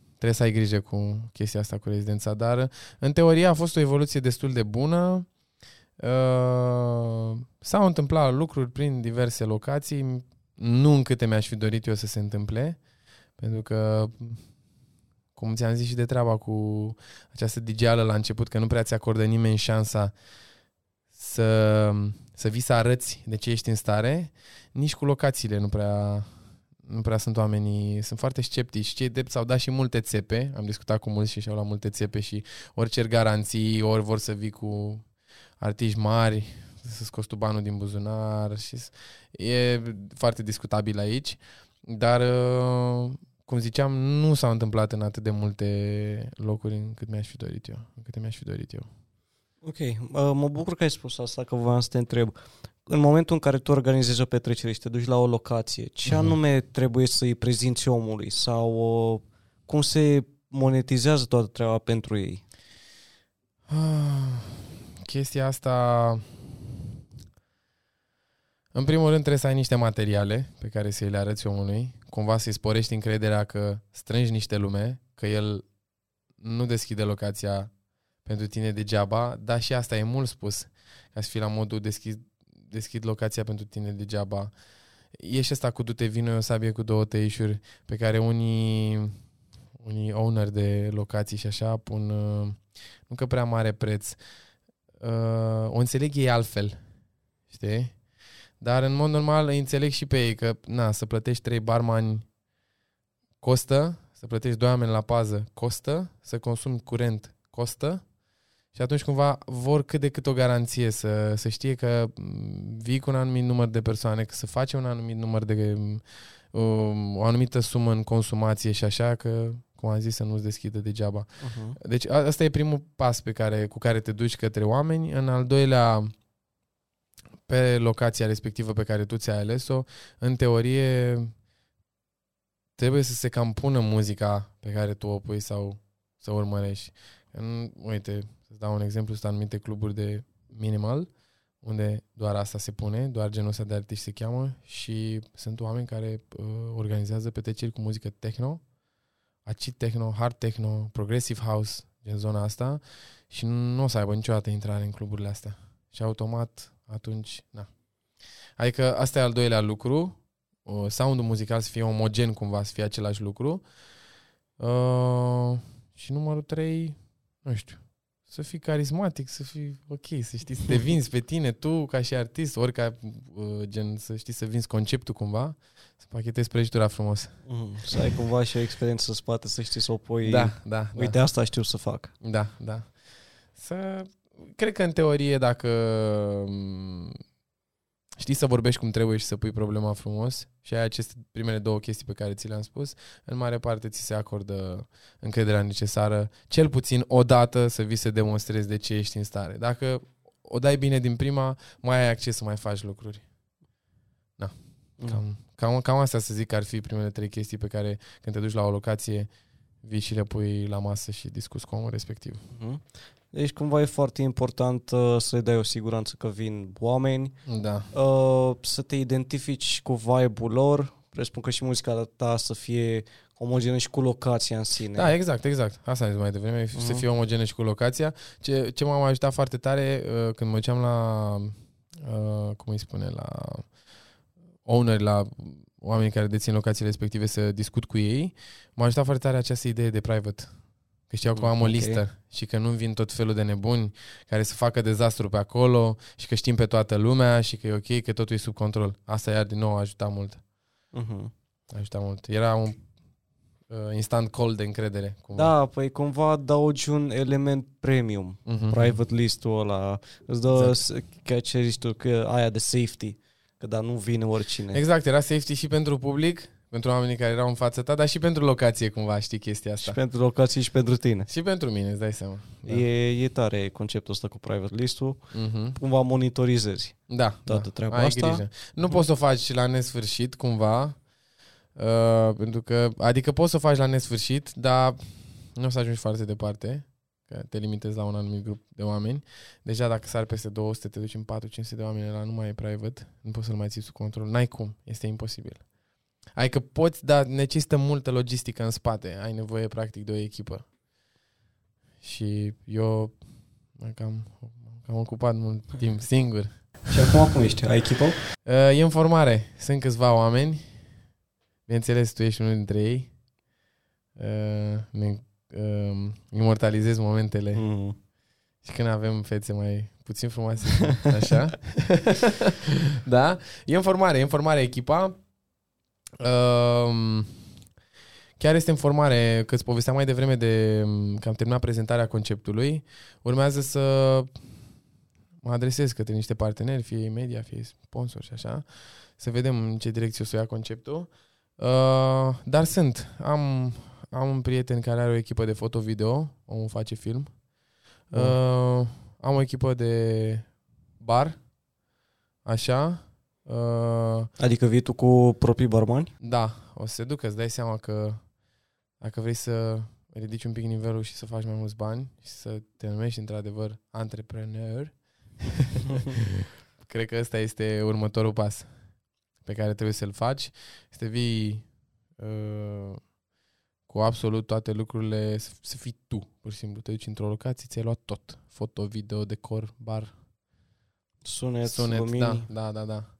Trebuie să ai grijă cu chestia asta cu rezidența, dar în teorie a fost o evoluție destul de bună. Uh, s-au întâmplat lucruri prin diverse locații, nu în câte mi-aș fi dorit eu să se întâmple, pentru că cum ți-am zis și de treaba cu această digială la început, că nu prea ți acordă nimeni șansa să, să vii să arăți de ce ești în stare, nici cu locațiile nu prea, nu prea sunt oamenii, sunt foarte sceptici. Cei drept s-au dat și multe țepe, am discutat cu mulți și și-au luat multe țepe și ori cer garanții, ori vor să vii cu artiști mari, să scoți tu banul din buzunar și e foarte discutabil aici. Dar uh, cum ziceam, nu s-au întâmplat în atât de multe locuri încât mi-aș fi dorit eu. Încât mi-aș fi dorit eu. Ok. Uh, mă bucur că ai spus asta, că voiam să te întreb. În momentul în care tu organizezi o petrecere și te duci la o locație, ce uh-huh. anume trebuie să-i prezinți omului? Sau uh, cum se monetizează toată treaba pentru ei? Ah, chestia asta... În primul rând trebuie să ai niște materiale pe care să le arăți omului cumva să-i sporești încrederea că strângi niște lume, că el nu deschide locația pentru tine degeaba, dar și asta e mult spus, ca să fii la modul deschid, deschid locația pentru tine degeaba. E și asta cu du-te vină o sabie cu două tăișuri pe care unii, unii owner de locații și așa pun uh, nu că prea mare preț. Uh, o înțeleg ei altfel, știi? Dar în mod normal îi înțeleg și pe ei că na, să plătești trei barmani costă, să plătești doi oameni la pază costă, să consumi curent costă și atunci cumva vor cât de cât o garanție să, să știe că mm, vii cu un anumit număr de persoane, că să face un anumit număr de um, o anumită sumă în consumație și așa că cum am zis, să nu-ți deschidă degeaba. Uh-huh. Deci asta e primul pas pe care, cu care te duci către oameni. În al doilea, pe locația respectivă pe care tu ți-ai ales-o, în teorie trebuie să se cam pună muzica pe care tu o pui sau să urmărești. În, uite, să dau un exemplu, sunt anumite cluburi de minimal, unde doar asta se pune, doar genul ăsta de artiști se cheamă și sunt oameni care uh, organizează petreceri cu muzică techno, acid techno, hard techno, progressive house, gen zona asta și nu o să aibă niciodată intrare în cluburile astea. Și automat atunci, na. Adică asta e al doilea lucru, soundul muzical să fie omogen cumva, să fie același lucru. Uh, și numărul trei, nu știu, să fii carismatic, să fii ok, să știi să te [LAUGHS] vinzi pe tine, tu ca și artist, ori ca uh, gen să știi să vinzi conceptul cumva, să pachetezi prăjitura frumos. Mm, să ai cumva și o experiență în spate, să știi să o pui. Da, da, Uite, da. asta știu să fac. Da, da. Să... Cred că în teorie dacă m, știi să vorbești cum trebuie și să pui problema frumos și ai aceste primele două chestii pe care ți le-am spus, în mare parte ți se acordă încrederea necesară, cel puțin o dată să vii să demonstrezi de ce ești în stare. Dacă o dai bine din prima, mai ai acces să mai faci lucruri. Mm. Cam, cam, cam asta să zic că ar fi primele trei chestii pe care când te duci la o locație vii și le pui la masă și discuți cu omul respectiv. Mhm. Deci cumva e foarte important uh, să le dai o siguranță că vin oameni, Da. uh, să te identifici cu vibe-ul lor, presupun că și muzica ta să fie omogenă și cu locația în sine. Da, exact, exact. Asta am zis mai devreme, uh-huh. să Mhm. fie omogenă și cu locația. Ce, ce m-a ajutat foarte tare uh, când mă duceam la, uh, cum îi spune, la owner, la oamenii care dețin locațiile respective să discut cu ei, m-a ajutat foarte tare această idee de private. Că știau că am o Ok. listă și că nu vin tot felul de nebuni care să facă dezastru pe acolo și că știm pe toată lumea și că e ok, că totul e sub control. Asta iar din nou a ajutat mult. Mhm. A ajutat mult. Era un uh, instant call de încredere. Cumva. Da, păi cumva adaugi un element premium. Mhm. Private list-ul ăla îți dă Exact. exact. că ce zici tu, că aia de safety, că da, nu vine oricine. Exact, era safety și pentru public, pentru oamenii care erau în fața ta, dar și pentru locație cumva, știi chestia asta. Și pentru locații și pentru tine. Și pentru mine, îți dai seama. Da. E, e tare conceptul ăsta cu private list-ul. Mhm. Cumva monitorizezi. Da, Toată da. treaba Ai asta. Grijă. Nu poți să o faci la nesfârșit, cumva, uh, pentru că, adică poți să o faci la nesfârșit, dar nu o să ajungi foarte departe, că te limitezi la un anumit grup de oameni. Deja dacă sar peste 200, te duci în 4-500 de oameni, la nu mai e private, nu poți să-l mai ții sub control. N-ai cum, este imposibil. Adică poți, dar necesită multă logistică în spate. Ai nevoie, practic, de o echipă. Și eu m-am cam, m-am cam ocupat mult timp singur. Și acum cum ești? Ai echipă? Uh, e în formare. Sunt câțiva oameni. Bineînțeles, tu ești unul dintre ei. Uh, ne uh, imortalizez momentele. Mm. Și când avem fețe mai puțin frumoase, așa. [LAUGHS] da? E în formare, e în formare echipa. Um, chiar este în formare, că îți povesteam mai devreme de că am terminat prezentarea conceptului. Urmează să mă adresez către niște parteneri, fie ei media, fie sponsor și așa, să vedem în ce direcție o să ia conceptul. Uh, dar sunt. Am, am un prieten care are o echipă de foto-video, omul face film. Bun. Uh, am o echipă de bar, așa. Uh, Adică vii tu cu proprii barmani? da, o să se ducă, îți dai seama că dacă vrei să ridici un pic nivelul și să faci mai mulți bani și să te numești într-adevăr antrepreneur, [LAUGHS] cred că ăsta este următorul pas pe care trebuie să-l faci. Să te vii uh, cu absolut toate lucrurile, să, să fii tu, pur și simplu. Te duci într-o locație, ți-ai luat tot. Foto, video, decor, bar, Sunet, sunet, lumini. da, da, da, da.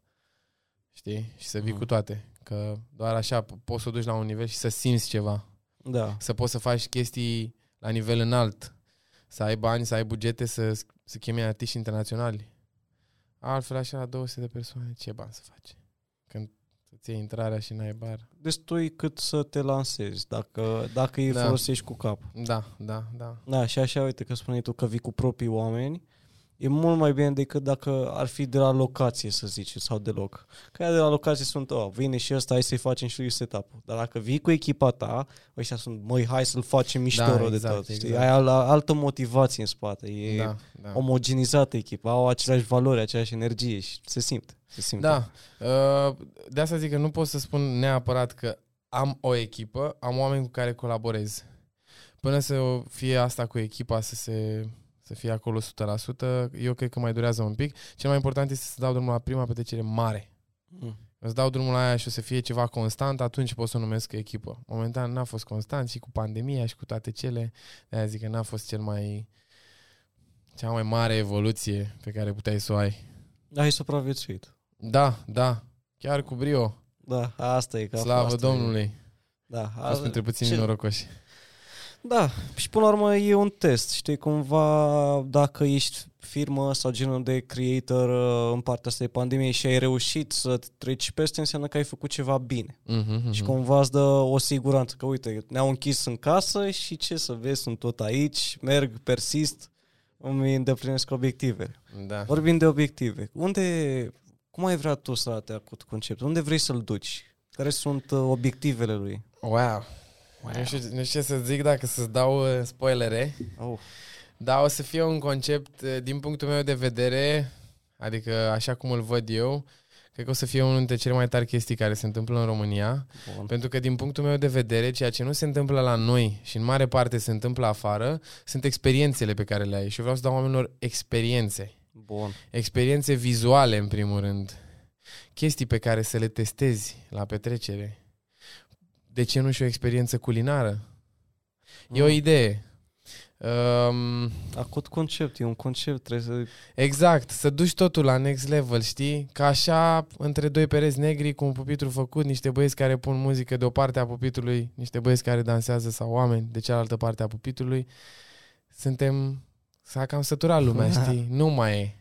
Știi? Și să vii Mhm. cu toate. Că doar așa po- poți să o duci la un nivel și să simți ceva. da. Să poți să faci chestii la nivel înalt. Să ai bani, să ai bugete, să, să chemi artiști internaționali. Altfel așa la 200 de persoane, ce bani să faci? Când îți iei intrarea și n-ai bar. Destui cât să te lansezi, dacă, dacă îi Da. folosești cu cap. Da, da, da. Da, și așa, uite că spuneai tu că vii cu proprii oameni, e mult mai bine decât dacă ar fi de la locație, să zici, sau deloc. Că aia de la locație sunt, oh, vine și ăsta, hai să-i facem și lui setup-ul. Dar dacă vii cu echipa ta, ăștia sunt, măi, hai să-l facem mișto Da, rău de exact, tot. Știi? exact. Ai al- altă motivație în spate. E Da, da. omogenizată echipa, au aceleași valori, aceeași energie și se simte. Se simte. Da. Uh, De asta zic că nu pot să spun neapărat că am o echipă, am oameni cu care colaborez. Până să fie asta cu echipa să se să fie acolo 100%, eu cred că mai durează un pic. Cel mai important este să dau drumul la prima petrecere mare. Mm. Îți dau drumul la aia și o să fie ceva constant, atunci pot să o numesc echipă. Momentan n-a fost constant și cu pandemia și cu toate cele. De-aia zic că n-a fost cel mai cea mai mare evoluție pe care puteai să o ai. Da, ai supraviețuit. Da, da. Chiar cu brio. Da, asta e. Că Slavă asta Domnului. E. Da, A fost între puținii ce- norocoși. Da, și până la urmă e un test, știi, cumva dacă ești firmă sau genul de creator uh, în partea asta de pandemie și ai reușit să treci peste, înseamnă că ai făcut ceva bine. Mm-hmm, Și cumva îți dă o siguranță că, uite, ne-au închis în casă și ce să vezi, sunt tot aici, merg, persist, îmi îndeplinesc obiectivele. Da. Vorbim de obiective. Unde, cum ai vrea tu să arate acut concept? Unde vrei să-l duci? Care sunt uh, obiectivele lui? Wow. Nu, știu, nu știu ce să zic dacă să-ți dau uh, spoilere. Oh. Da, o să fie un concept, uh, din punctul meu de vedere, adică așa cum îl văd eu, cred că o să fie unul dintre cele mai tari chestii care se întâmplă în România. Bun. Pentru că din punctul meu de vedere, ceea ce nu se întâmplă la noi și în mare parte se întâmplă afară, sunt experiențele pe care le ai. Și eu vreau să dau oamenilor experiențe. Bun. Experiențe vizuale, în primul rând. Chestii pe care să le testezi la petrecere. De ce nu și o experiență culinară? E o Mm. idee. Um, Acut concept, e un concept, trebuie să... exact, să duci totul la next level, știi? Ca așa, între doi pereți negri, cu un pupitru făcut, niște băieți care pun muzică de o parte a pupitrului, niște băieți care dansează sau oameni de cealaltă parte a pupitrului, suntem... S-a cam săturat lumea, [LAUGHS] știi? Nu mai e.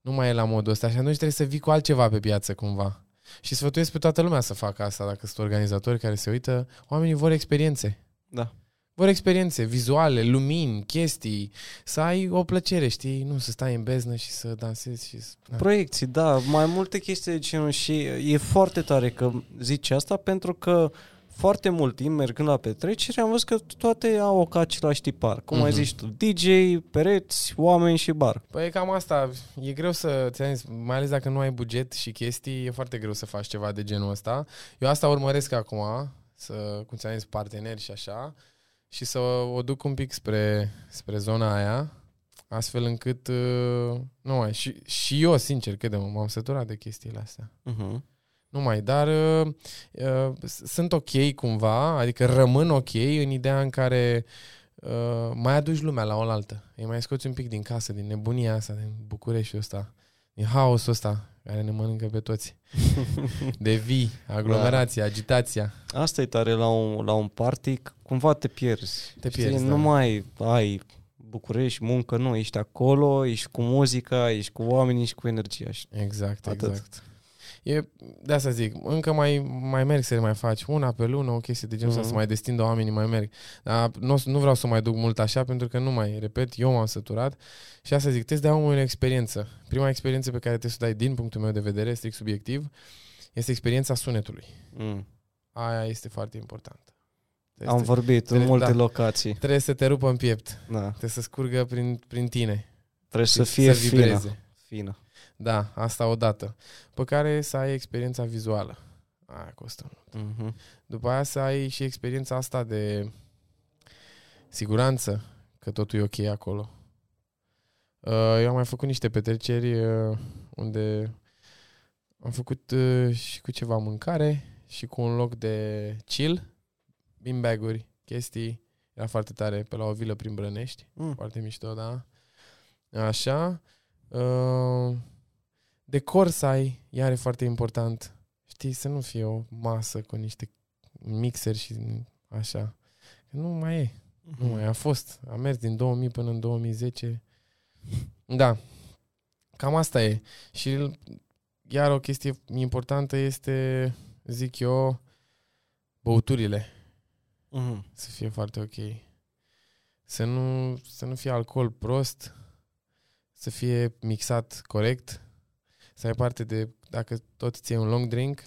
Nu mai e la modul ăsta și atunci trebuie să vii cu altceva pe piață cumva. Și sfătuiesc pe toată lumea să facă asta, dacă sunt organizatori care se uită. Oamenii vor experiențe. Da. Vor experiențe vizuale, lumini, chestii, să ai o plăcere, știi? Nu să stai în beznă și să dansezi și să... Da. Proiecții, da, mai multe chestii de genul și e foarte tare că zici asta pentru că foarte mult timp mergând la petrecere am văzut că toate au ca același tipar. Cum ai Mhm. zis tu, DJ, pereți, oameni și bar. Păi cam asta, e greu să, ți-am zis, mai ales dacă nu ai buget și chestii, e foarte greu să faci ceva de genul ăsta. Eu asta urmăresc acum, să, cum ți-am zis, parteneri și așa, și să o duc un pic spre, spre zona aia, astfel încât, uh, nu mai, și, și eu, sincer, crede-mă, m-am săturat de chestiile astea. Uh-huh. Nu mai, dar uh, uh, s- sunt ok cumva, adică rămân ok în ideea în care uh, mai aduci lumea la oaltă. Îi mai scoți un pic din casă, din nebunia asta, din Bucureștiul ăsta, din haosul ăsta care ne mănâncă pe toți. [LAUGHS] De vii, aglomerația, Da. agitația. Asta e tare la un, la un party, că cumva te pierzi. Te Știi, pierzi, Nu da. mai ai București, muncă, nu, ești acolo, ești cu muzica, ești cu oamenii, ești cu energia. Și Exact, Atât. exact. E, de asta zic, încă mai, mai merg să le mai faci una pe lună, o chestie de genul ăsta, Mhm. să mai destindă oamenii, mai merg. Dar nu, o să- nu vreau să mai duc mult așa, pentru că nu mai, repet, eu m-am săturat și asta zic, trebuie să dai omului o experiență. Prima experiență pe care trebuie să o dai din punctul meu de vedere, strict subiectiv, este experiența sunetului. mm. Aia este foarte importantă. am Trebuie, vorbit în trebuie- multe da. locații. trebuie să te rupă în piept, Da. trebuie să scurgă prin, prin tine. Trebuie să și fie să fină. vibreze. fină. Da, asta odată. Pe care să ai experiența vizuală. Aia costă mult. Mhm. După aia să ai și experiența asta de siguranță, că totul e ok acolo. Uh, Eu am mai făcut niște petreceri uh, unde am făcut uh, și cu ceva mâncare și cu un loc de chill, beanbag-uri, chestii. Era foarte tare pe la o vilă prin Brănești. Mm. Foarte mișto, da. Așa. Uh, decor să ai, iar e foarte important. Știi, să nu fie o masă cu niște mixeri și așa. Că nu mai e. Nu mai e. a fost. A mers din 2000 până în 2010. Da. Cam asta e. Și iar o chestie importantă este, zic eu, băuturile Mhm. să fie foarte ok. Să nu, să nu fie alcool prost, să fie mixat corect, să ai parte de, dacă tot ți un long drink,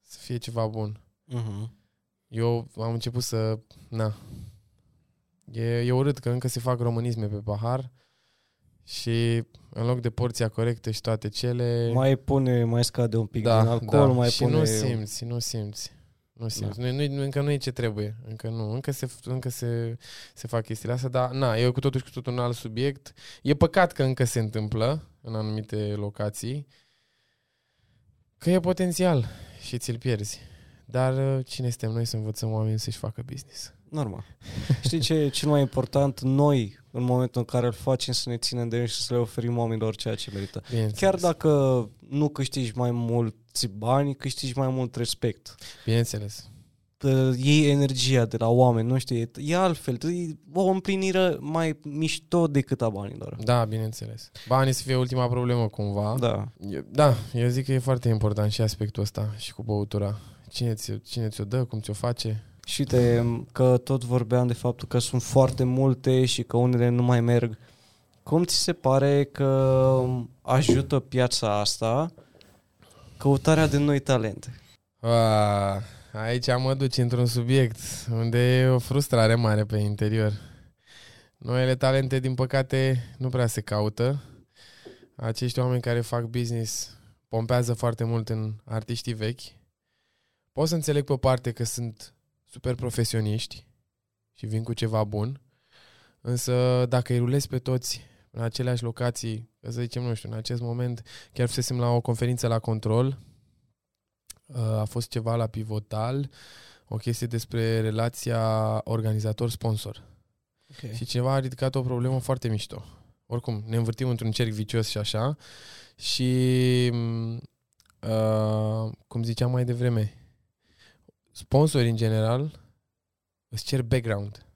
să fie ceva bun. Mhm. Eu am început să, na, e, e urât că încă se fac românisme pe pahar și în loc de porția corectă și toate cele... Mai pune, mai scade un pic din alcool, mai și pune... nu simți, nu simți. Nu simți. Da. Nu, nu, încă nu e ce trebuie. Încă nu. Încă se, încă se, se fac chestiile astea, dar na, e cu totul și cu totul un alt subiect. E păcat că încă se întâmplă în anumite locații, că e potențial și ți-l pierzi. Dar uh, cine suntem noi să învățăm oamenii să-și facă business? Normal. Știi ce e cel mai important? Noi, în momentul în care îl facem, să ne ținem de el și să le oferim oamenilor ceea ce merită. Bineînțeles. Chiar dacă nu câștigi mai mulți bani, câștigi mai mult respect. Bineînțeles. uh, iei energia de la oameni, nu știu, e, e altfel, e o împlinire mai mișto decât a banilor. Da, bineînțeles. Banii să fie ultima problemă cumva. Da. E- Da, eu zic că e foarte important și aspectul ăsta și cu băutura. Cine, ți, cine ți-o dă, cum ți-o face. Și uite că tot vorbeam de faptul că sunt foarte multe și că unele nu mai merg. Cum ți se pare că ajută piața asta căutarea de noi talente? A, aici mă duci într-un subiect unde e o frustrare mare pe interior. Noile talente, din păcate, nu prea se caută. Acești oameni care fac business pompează foarte mult în artiștii vechi. Pot să înțeleg pe o parte că sunt super profesioniști și vin cu ceva bun, însă dacă îi rulezi pe toți în aceleași locații, să zicem, nu știu, în acest moment chiar fusesem la o conferință la control, Uh, a fost ceva la Pivotal, o chestie despre relația organizator-sponsor. Okay. Și cineva a ridicat o problemă foarte mișto. Oricum, ne învârtim într-un cerc vicios și așa. Și, m, uh, cum ziceam mai devreme, sponsorii în general îți cer background.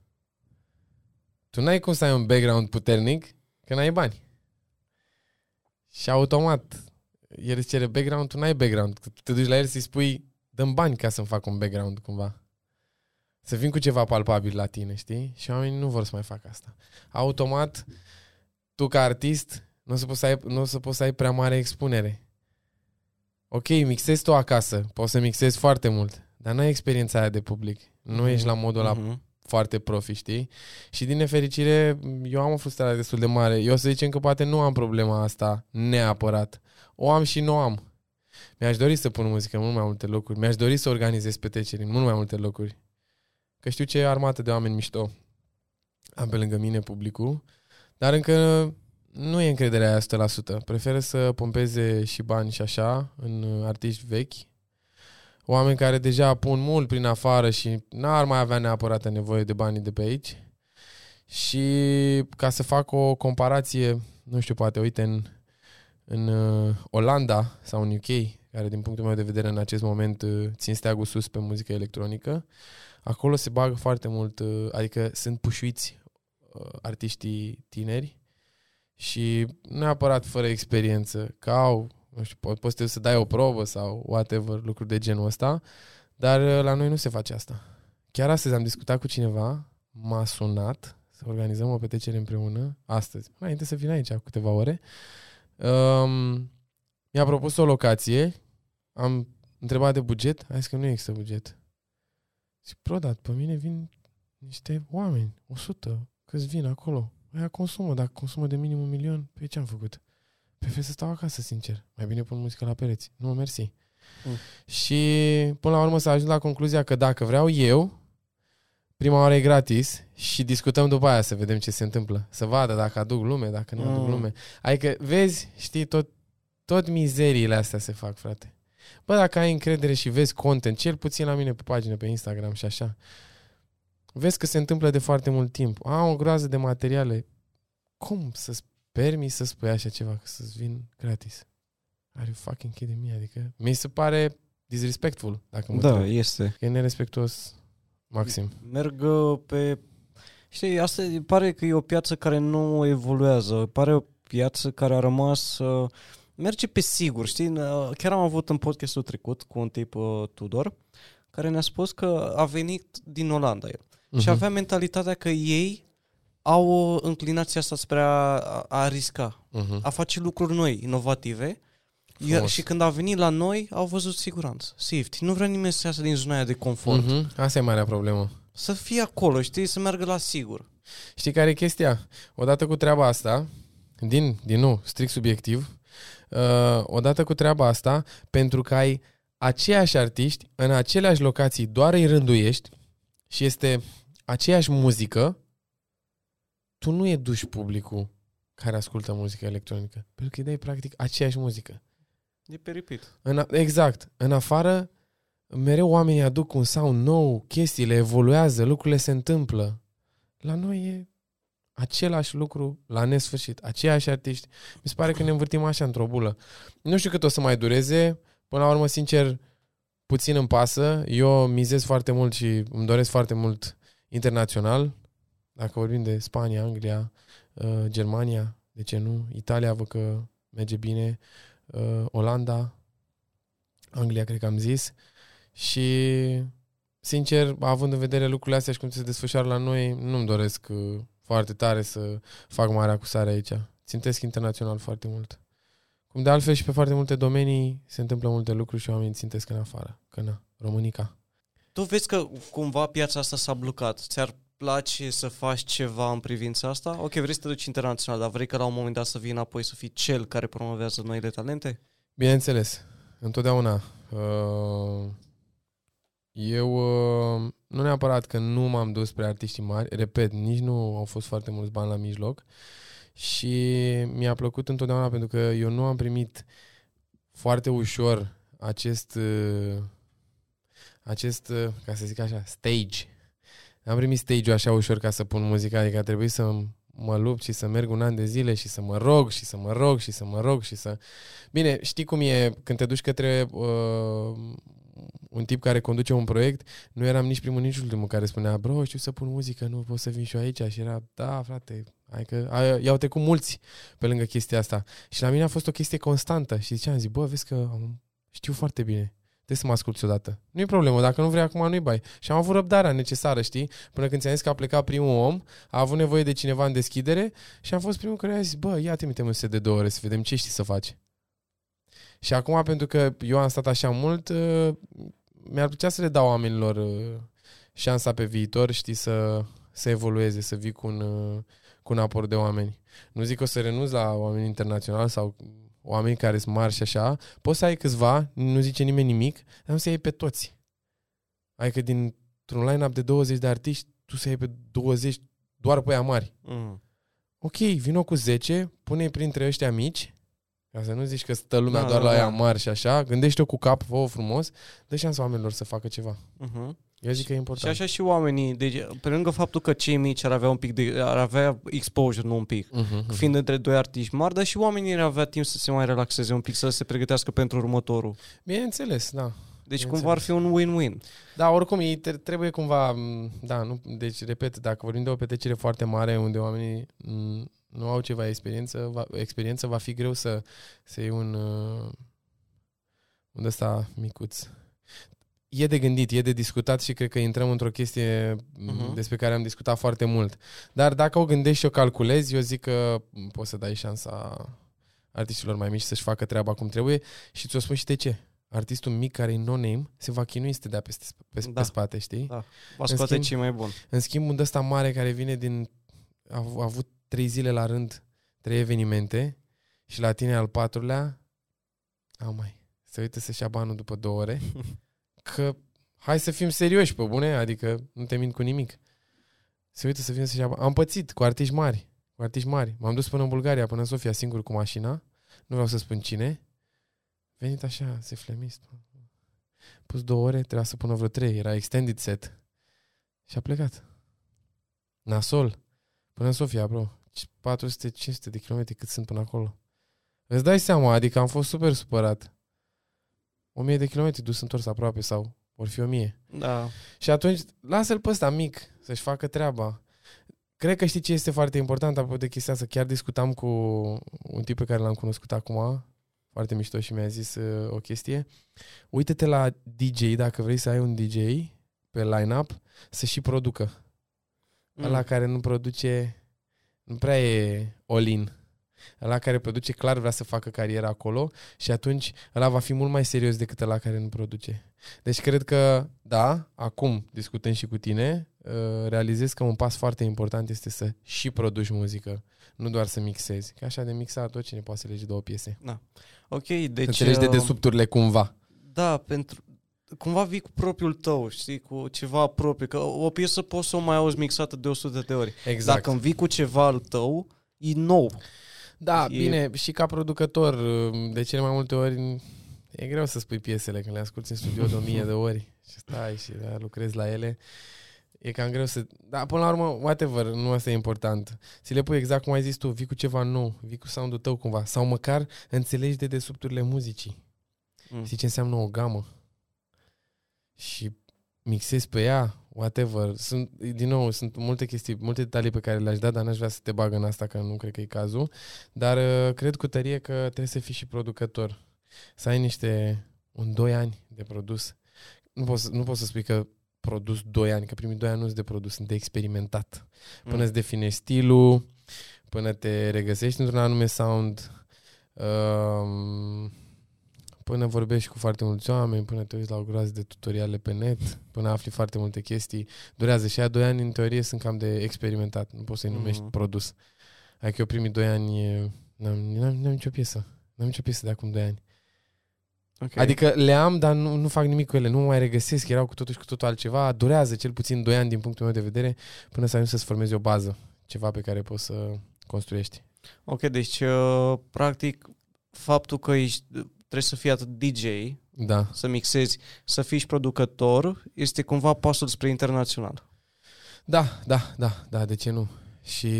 Tu n-ai cum să ai un background puternic că n-ai bani. Și automat, el îți cere background, tu n-ai background. Te duci la el să-i spui, dăm bani ca să-mi fac un background cumva. Să vin cu ceva palpabil la tine, știi? Și oamenii nu vor să mai facă asta. Automat, tu ca artist, nu o să poți să ai, nu o să poți să ai prea mare expunere. Ok, mixezi tu acasă, poți să mixezi foarte mult, dar n-ai experiența aia de public. Nu ești la modul ăla Mhm. foarte profi, știi? Și din nefericire, eu am o frustrare destul de mare. Eu o să zicem că poate nu am problema asta neapărat. O am și nu am. Mi-aș dori să pun muzică în mult mai multe locuri. Mi-aș dori să organizez petreceri în mult mai multe locuri. Că știu ce armată de oameni mișto am pe lângă mine publicul, dar încă nu e încrederea aia 100%. Preferă să pompeze și bani și așa în uh, artiști vechi, oameni care deja pun mult prin afară și n-ar mai avea neapărat nevoie de banii de pe aici. Și ca să fac o comparație, nu știu, poate uite în, în uh, Olanda sau în UK, care din punctul meu de vedere în acest moment uh, țin steagul sus pe muzică electronică, acolo se bagă foarte mult, uh, adică sunt pușuiți uh, artiștii tineri și nu neapărat fără experiență, că au, nu știu, po- poți să dai o probă sau whatever, lucruri de genul ăsta, dar uh, la noi nu se face asta. Chiar astăzi am discutat cu cineva, m-a sunat să organizăm o petrecere împreună, astăzi, înainte să vin aici, cu câteva ore. Um, mi-a propus o locație, am întrebat de buget, a zis că nu există buget. Zic, bro, dar pe mine vin niște oameni, 100, câți vin acolo. Aia consumă, dacă consumă de minim un milion, pe ce am făcut? Prefer să stau acasă, sincer. Mai bine pun muzică la pereți. Nu, mersi. Mm. Și până la urmă s-a ajuns la concluzia că dacă vreau eu, prima oară e gratis și discutăm după aia să vedem ce se întâmplă. Să vadă dacă aduc lume, dacă nu aduc Mm. lume. Adică, vezi, știi, tot, tot mizeriile astea se fac, frate. Bă, dacă ai încredere și vezi content, cel puțin la mine pe pagină, pe Instagram și așa, vezi că se întâmplă de foarte mult timp. Am o groază de materiale. Cum să-ți permiți să spui așa ceva, că să-ți vin gratis? Are you fucking kidding me? Adică mi se pare disrespectful, dacă mă Da, întreb. este. E nerespectuos maxim. Merg uh, pe... Știi, asta e- pare că e o piață care nu evoluează. Pare o piață care a rămas... Uh, merge pe sigur, știi? Uh, Chiar am avut în podcastul trecut cu un tip uh, Tudor, care ne-a spus că a venit din Olanda el. Și Mhm. avea mentalitatea că ei au o înclinație asta spre a, a, a risca, Mhm. a face lucruri noi, inovative. Iar, Frumos. și când a venit la noi, au văzut siguranță, safety. Nu vrea nimeni să iasă din zona aia de confort. Mhm. Asta e marea problemă. Să fie acolo, știi, să meargă la sigur. Știi care e chestia? Odată cu treaba asta, din, din nou, strict subiectiv, uh, odată cu treaba asta, pentru că ai aceiași artiști în aceleași locații, doar îi rânduiești și este aceeași muzică, tu nu educi publicul care ascultă muzică electronică. Pentru că îi dai practic aceeași muzică. E pe repeat. În, a- exact. În afară, mereu oamenii aduc un sound nou, chestiile evoluează, lucrurile se întâmplă. La noi e același lucru la nesfârșit, aceiași artiști. Mi se pare că ne învârtim așa într-o bulă. Nu știu cât o să mai dureze. Până la urmă, sincer, puțin îmi pasă. Eu mizez foarte mult și îmi doresc foarte mult internațional. Dacă vorbim de Spania, Anglia, uh, Germania, de ce nu? Italia, văd că merge bine. Uh, Olanda, Anglia, cred că am zis. Și, sincer, având în vedere lucrurile astea și cum se desfășoară la noi, nu-mi doresc uh, foarte tare să fac mare acusare aici. Țintesc internațional foarte mult. Cum de altfel și pe foarte multe domenii se întâmplă multe lucruri și oamenii țintesc în afară. Că na, Românica. Tu vezi că cumva piața asta s-a blocat. Ți-ar place să faci ceva în privința asta? Ok, vrei să te duci internațional, dar vrei că la un moment dat să vii înapoi să fii cel care promovează noile talente? Bineînțeles, întotdeauna. Uh, eu uh, nu neapărat că nu m-am dus spre artiștii mari, repet, nici nu au fost foarte mulți bani la mijloc și mi-a plăcut întotdeauna pentru că eu nu am primit foarte ușor acest uh, acest, ca să zic așa, stage am primit stage-ul așa ușor ca să pun muzica, adică a trebuit să mă lupt și să merg un an de zile și să mă rog și să mă rog și să mă rog și să... Bine, știi cum e când te duci către uh, un tip care conduce un proiect, nu eram nici primul, nici ultimul care spunea, bro, știu să pun muzică, nu pot să vin și eu aici. Și era, da, frate, hai că i-au trecut mulți pe lângă chestia asta. Și la mine a fost o chestie constantă și ziceam, zic, bă, vezi că știu foarte bine Trebuie să mă asculti odată. Nu e problemă, dacă nu vrei acum, nu-i bai. Și am avut răbdarea necesară, știi? Până când ți-am zis că a plecat primul om, a avut nevoie de cineva în deschidere și am fost primul care a zis, bă, ia trimite un set de două ore să vedem ce știi să faci. Și acum, pentru că eu am stat așa mult, uh, mi-ar plăcea să le dau oamenilor uh, șansa pe viitor, știi, să, să evolueze, să vii cu un, uh, cu un aport de oameni. Nu zic că o să renunț la oameni internaționali sau oameni care sunt mari și așa, poți să ai câțiva, nu zice nimeni nimic, dar nu să iei pe toți. Adică dintr-un line-up de 20 de artiști, tu să iei pe 20 doar pe aia mari. Mm. Ok, vino cu 10, pune printre ăștia mici, ca să nu zici că stă lumea da, doar da, la da. aia mari și așa, gândește-o cu cap, fă frumos, dă șansa oamenilor să facă ceva. Uh-huh. Eu zic că e important. Și așa și oamenii, deci, pe lângă faptul că cei mici ar avea un pic de, ar avea exposure, nu un pic, uh-huh, uh-huh. fiind între doi artiști mari, dar și oamenii ar avea timp să se mai relaxeze un pic, să se pregătească pentru următorul. Bineînțeles, da. Deci cumva ar fi un win-win. Da, oricum, ei trebuie cumva, da, nu, deci repet, dacă vorbim de o petrecere foarte mare unde oamenii nu au ceva experiență, va, experiență, va fi greu să, să iei un, uh, un ăsta micuț e de gândit, e de discutat și cred că intrăm într-o chestie uh-huh. despre care am discutat foarte mult. Dar dacă o gândești și o calculezi, eu zic că poți să dai șansa artiștilor mai mici să-și facă treaba cum trebuie și ți-o spun și de ce. Artistul mic care e no-name se va chinui să te dea peste, pe, da. pe spate, știi? Da, va scoate ce mai bun. În schimb, un ăsta mare care vine din... A, a avut trei zile la rând, trei evenimente și la tine al patrulea, au mai, se uită să-și ia banul după două ore [LAUGHS] că hai să fim serioși, pe bune, adică nu te mint cu nimic. Se uită să fim să Am pățit cu artiști mari, cu artiști mari. M-am dus până în Bulgaria, până în Sofia, singur cu mașina. Nu vreau să spun cine. Venit așa, se flemist. Pus două ore, trebuia să pună vreo trei. Era extended set. Și a plecat. Nasol. Până în Sofia, bro. 400-500 de kilometri cât sunt până acolo. Îți dai seama, adică am fost super supărat. 1000 de kilometri dus întors aproape sau vor fi 1000. Da. Și atunci lasă-l pe ăsta mic să-și facă treaba. Cred că știi ce este foarte important apropo de chestia asta. Chiar discutam cu un tip pe care l-am cunoscut acum, foarte mișto și mi-a zis uh, o chestie. Uită-te la DJ, dacă vrei să ai un DJ pe line-up, să și producă. Mm. Ăla care nu produce, nu prea e all-in ăla care produce clar vrea să facă carieră acolo și atunci ăla va fi mult mai serios decât ăla care nu produce. Deci cred că, da, acum discutând și cu tine, uh, realizez că un pas foarte important este să și produci muzică, nu doar să mixezi. Că așa de mixat tot cine poate să lege două piese. Da. Ok, deci... Înțelegi de uh, desubturile cumva. Da, pentru, cumva vii cu propriul tău, știi, cu ceva propriu. Că o piesă poți să o mai auzi mixată de 100 de ori. Exact. Dacă vii cu ceva al tău, e nou. Da, e... bine, și ca producător, de cele mai multe ori e greu să spui piesele când le asculti în studio de o mie de ori și stai și da, lucrezi la ele. E cam greu să... Dar până la urmă, whatever, nu asta e important. Ți le pui exact cum ai zis tu, vii cu ceva nou, vii cu sound-ul tău cumva. Sau măcar înțelegi de desubturile muzicii. Mm. Știi ce înseamnă o gamă? și mixezi pe ea, whatever. Sunt, din nou, sunt multe chestii, multe detalii pe care le-aș da, dar n-aș vrea să te bag în asta, că nu cred că e cazul. Dar uh, cred cu tărie că trebuie să fii și producător. Să ai niște, un 2 ani de produs. Nu poți, nu poți să spui că produs 2 ani, că primii 2 ani nu sunt de produs, sunt de experimentat. Până mm. îți definești stilul, până te regăsești într-un anume sound, um, până vorbești cu foarte mulți oameni, până te uiți la o groază de tutoriale pe net, până afli foarte multe chestii, durează. Și aia doi ani, în teorie, sunt cam de experimentat. Nu poți să-i numești mm-hmm. produs. Adică eu primii doi ani n-am, n-am, n-am nicio piesă. N-am nicio piesă de acum doi ani. Okay. Adică le am, dar nu, nu fac nimic cu ele, nu mă mai regăsesc, erau cu totul și cu totul altceva. Durează cel puțin 2 ani din punctul meu de vedere până să ajungi să-ți formezi o bază, ceva pe care poți să construiești. Ok, deci uh, practic faptul că ești trebuie să fii atât DJ, da. să mixezi, să fii și producător, este cumva pasul spre internațional. Da, da, da, da, de ce nu? Și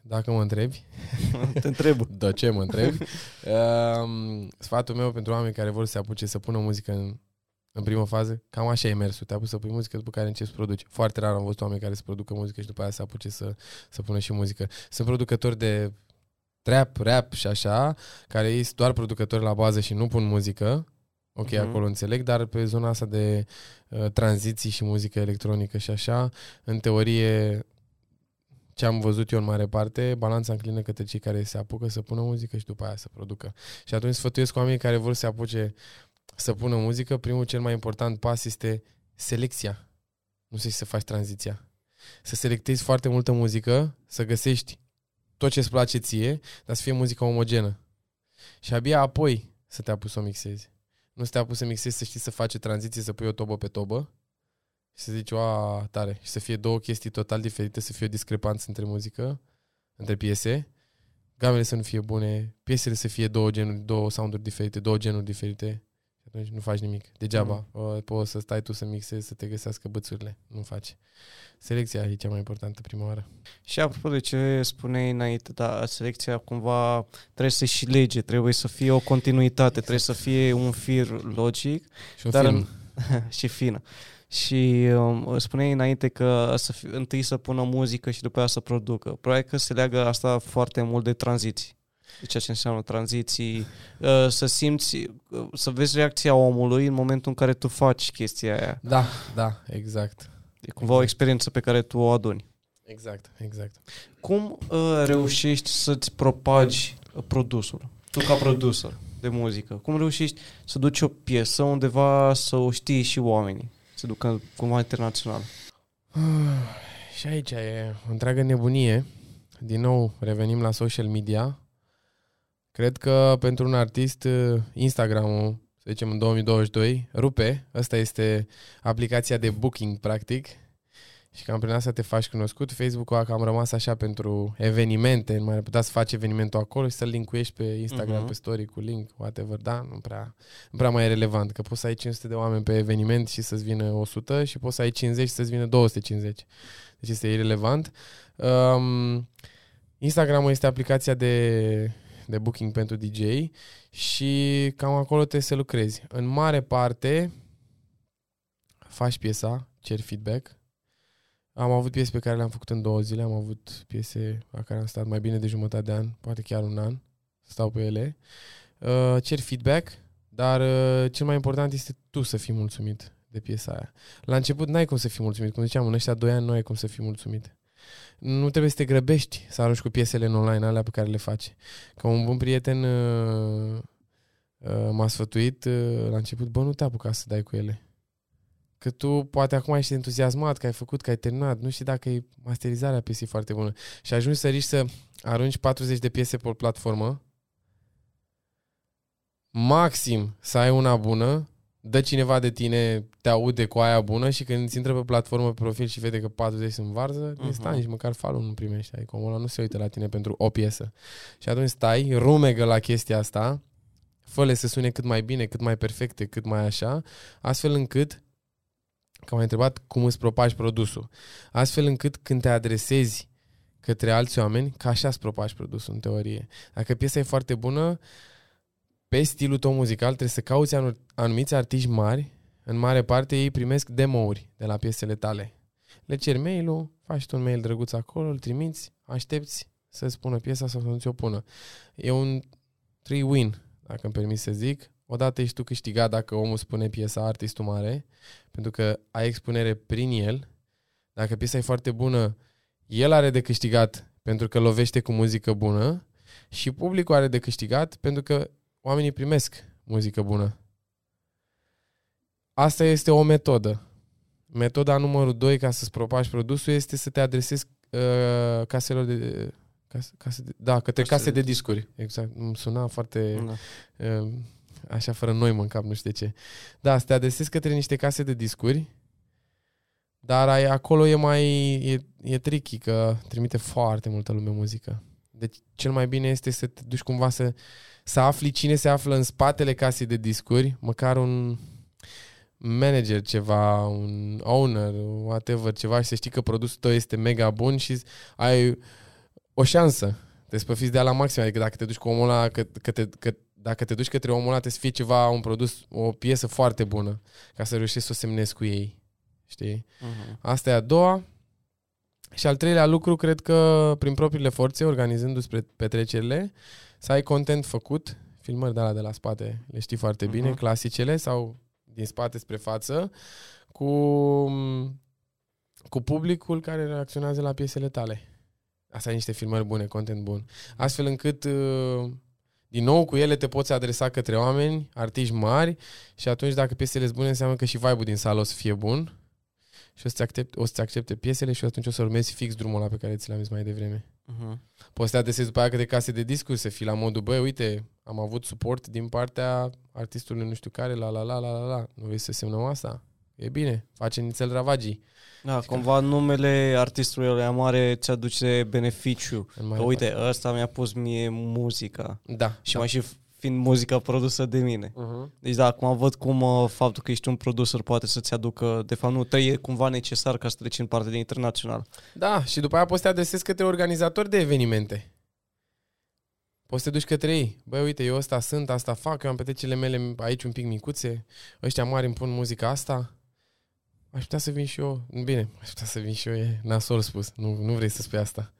dacă mă întrebi... [LAUGHS] Te întreb. [LAUGHS] De ce mă întrebi? um, sfatul meu pentru oameni care vor să se apuce să pună muzică în, în primă fază, cam așa e mersul. Te-a pus să pui muzică, după care începi să produci. Foarte rar am văzut oameni care să producă muzică și după aia să apuce să, să pună și muzică. Sunt producători de trap, rap și așa, care ei sunt doar producători la bază și nu pun muzică, ok, uh-huh. acolo înțeleg, dar pe zona asta de uh, tranziții și muzică electronică și așa, în teorie, ce am văzut eu în mare parte, balanța înclină către cei care se apucă să pună muzică și după aia să producă. Și atunci sfătuiesc oamenii care vor să se apuce să pună muzică, primul cel mai important pas este selecția. Nu știu să faci tranziția. Să selectezi foarte multă muzică, să găsești tot ce îți place ție, dar să fie muzică omogenă. Și abia apoi să te apuci să o mixezi. Nu să te apuci să mixezi, să știi să faci o tranziție, să pui o tobă pe tobă și să zici, oa, tare. Și să fie două chestii total diferite, să fie o discrepanță între muzică, între piese, gamele să nu fie bune, piesele să fie două genuri, două sounduri diferite, două genuri diferite atunci nu faci nimic. Degeaba. Mm. Poți să stai tu să mixezi, să te găsească bățurile. Nu faci. Selecția e cea mai importantă prima oară. Și apropo de ce spuneai înainte, da, selecția cumva trebuie să și lege, trebuie să fie o continuitate, exact. trebuie să fie un fir logic. Și un dar film. În, [LAUGHS] și fină. Și um, spuneai înainte că să fi, întâi să pună muzică și după aia să producă. Probabil că se leagă asta foarte mult de tranziții de ceea ce înseamnă tranziții, uh, să simți, uh, să vezi reacția omului în momentul în care tu faci chestia aia. Da, da, exact. E cumva exact. o experiență pe care tu o aduni. Exact, exact. Cum uh, reușești să-ți propagi uh, produsul? Tu ca producer de muzică, cum reușești să duci o piesă undeva să o știi și oamenii, să ducă cumva internațional? Uh, [SIGHS] și aici e o întreagă nebunie. Din nou, revenim la social media Cred că pentru un artist uh, Instagram-ul, să zicem în 2022, rupe. Asta este aplicația de booking, practic. Și cam prin asta te faci cunoscut. Facebook-ul a cam rămas așa pentru evenimente. Nu mai putea să faci evenimentul acolo și să-l linkuiești pe Instagram, uh-huh. pe story cu link, whatever. Da, nu prea, nu prea mai e relevant. Că poți să ai 500 de oameni pe eveniment și să-ți vină 100 și poți să ai 50 și să-ți vină 250. Deci este irrelevant. Um, Instagram este aplicația de de booking pentru DJ și cam acolo trebuie să lucrezi. În mare parte faci piesa, ceri feedback. Am avut piese pe care le-am făcut în două zile, am avut piese la care am stat mai bine de jumătate de an, poate chiar un an, stau pe ele. Uh, cer feedback, dar uh, cel mai important este tu să fii mulțumit de piesa aia. La început n-ai cum să fii mulțumit, cum ziceam, în ăștia doi ani nu ai cum să fii mulțumit nu trebuie să te grăbești să arunci cu piesele în online, alea pe care le faci. Ca un bun prieten uh, uh, m-a sfătuit uh, la început, bă, nu te apuca să dai cu ele. Că tu poate acum ești entuziasmat că ai făcut, că ai terminat, nu știi dacă e masterizarea piesei foarte bună. Și ajungi să riști să arunci 40 de piese pe o platformă, maxim să ai una bună dă cineva de tine, te aude cu aia bună și când îți intră pe platformă pe profil și vede că 40 sunt varză, uh-huh. stai nici măcar follow nu primești. Adică omul ăla nu se uită la tine pentru o piesă. Și atunci stai, rumegă la chestia asta, fă să sune cât mai bine, cât mai perfecte, cât mai așa, astfel încât, că m-ai întrebat cum îți propagi produsul, astfel încât când te adresezi către alți oameni, ca așa îți propagi produsul în teorie. Dacă piesa e foarte bună, pe stilul tău muzical trebuie să cauți anumiți artiști mari în mare parte ei primesc demo-uri de la piesele tale. Le cer mail-ul, faci tu un mail drăguț acolo, îl trimiți, aștepți să spună piesa sau să nu ți-o pună. E un three win, dacă îmi permis să zic. Odată ești tu câștigat dacă omul spune piesa artistul mare, pentru că ai expunere prin el. Dacă piesa e foarte bună, el are de câștigat pentru că lovește cu muzică bună și publicul are de câștigat pentru că oamenii primesc muzică bună. Asta este o metodă. Metoda numărul 2 ca să-ți propași produsul este să te adresezi uh, caselor de, case, case de... Da, către case, case de discuri. Exact. Îmi suna foarte... Da. Uh, așa fără noi în cap, nu știu de ce. Da, să te adresezi către niște case de discuri, dar ai, acolo e mai... E, e tricky, că trimite foarte multă lume muzică. Deci cel mai bine este să te duci cumva să, să afli cine se află în spatele casei de discuri, măcar un manager ceva, un owner, whatever, ceva și să știi că produsul tău este mega bun și ai o șansă. Te spăfiți de la maxim, adică dacă te duci cu omul ăla, că, că, te, că dacă te duci către omul ăla, trebuie să fie ceva, un produs, o piesă foarte bună, ca să reușești să o semnezi cu ei. Știi? Uh-huh. Asta e a doua. Și al treilea lucru, cred că prin propriile forțe, organizându-ți petrecerile, să ai content făcut, filmări de la de la spate, le știi foarte uh-huh. bine, clasicele sau din spate spre față, cu, cu publicul care reacționează la piesele tale. Asta e niște filmări bune, content bun. Astfel încât, uh, din nou, cu ele te poți adresa către oameni, artiști mari și atunci dacă piesele sunt bune, înseamnă că și vibe-ul din sală o să fie bun și o să-ți accepte, o să accepte piesele și atunci o să urmezi fix drumul ăla pe care ți l-am zis mai devreme. Uh-huh. Poți să te adresezi după aia către case de discuri, să fii la modul, băi, uite, am avut suport din partea artistului nu știu care, la la la la la la. Nu vrei să semnăm asta? E bine, face nițel ravagii. Da, Zic cumva că... numele artistului ăla mare ți aduce beneficiu. Că uite, ăsta mi-a pus mie muzica. Da. Și da. mai și fiind muzica produsă de mine. Uh-huh. Deci da, acum văd cum uh, faptul că ești un producer poate să-ți aducă, de fapt nu, te e cumva necesar ca să treci în parte de internațional. Da, și după aia poți să te adresezi către organizatori de evenimente. Poți să te duci către ei. Băi, uite, eu ăsta sunt, asta fac, eu am petrecele mele aici un pic micuțe, ăștia mari îmi pun muzica asta. Aș putea să vin și eu. Bine, aș putea să vin și eu, e nasol spus. Nu, nu vrei să spui asta.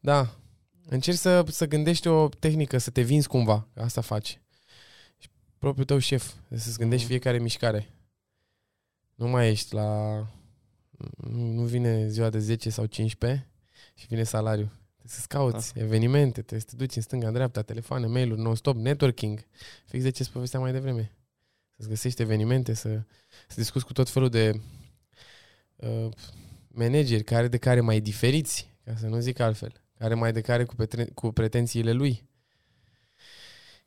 Da, Încerci să, să gândești o tehnică, să te vinzi cumva. Asta faci. Și propriul tău șef. Să-ți gândești mm. fiecare mișcare. Nu mai ești la... Nu, nu vine ziua de 10 sau 15 și vine salariu. Trebuie să-ți cauți da. evenimente, trebuie să te duci în stânga, în dreapta, telefoane, mail-uri, non-stop, networking. Fix de ce-ți povestea mai devreme. Să-ți găsești evenimente, să, să discuți cu tot felul de uh, manageri care de care mai diferiți, ca să nu zic altfel care mai de care cu, petre- cu pretențiile lui.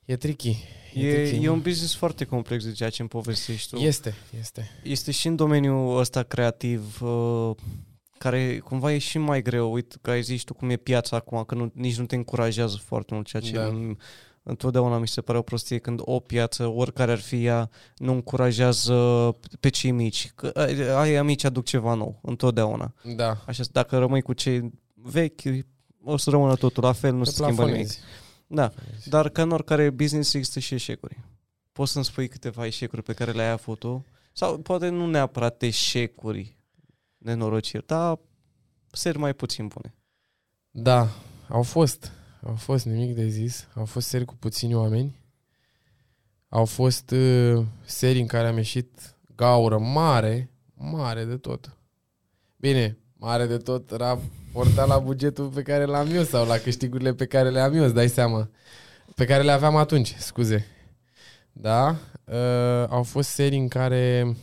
E tricky. E, e, tricky. e un business foarte complex de ceea ce îmi povestești tu. Este, este. Este și în domeniul ăsta creativ, uh, care cumva e și mai greu. Uite, că ai zis tu cum e piața acum, că nu, nici nu te încurajează foarte mult, ceea ce da. în, întotdeauna mi se pare o prostie când o piață, oricare ar fi ea, nu încurajează pe cei mici. Că aia mici aduc ceva nou, întotdeauna. Da. Așa, dacă rămâi cu cei vechi, o să rămână totul la fel, nu se schimbă nimic. Da, dar ca în oricare business există și eșecuri. Poți să-mi spui câteva eșecuri pe care le-ai avut tu? Sau poate nu neapărat eșecuri, nenorociri, dar seri mai puțin bune. Da, au fost. Au fost nimic de zis. Au fost seri cu puțini oameni. Au fost uh, serii în care am ieșit gaură mare, mare de tot. Bine, mare de tot raportat la bugetul pe care l-am eu sau la câștigurile pe care le am eu, îți dai seama. Pe care le aveam atunci, scuze. Da? Uh, au fost serii în care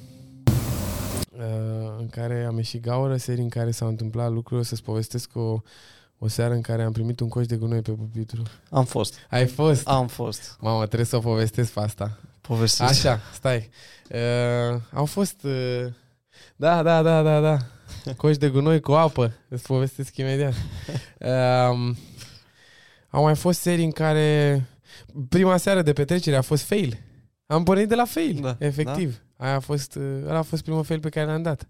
uh, în care am ieșit gaură, serii în care s-au întâmplat lucruri, o să-ți povestesc o, o seară în care am primit un coș de gunoi pe pupitru. Am fost. Ai fost? Am fost. Mamă, trebuie să o povestesc pe asta. Povestesc. Așa, stai. Uh, au fost... Uh, da, da, da, da, da. Coși de gunoi cu apă. Îți povestesc imediat. Um, au mai fost serii în care prima seară de petrecere a fost fail. Am pornit de la fail, da, efectiv. Da? Aia a fost, ăla a fost primul fail pe care l-am dat.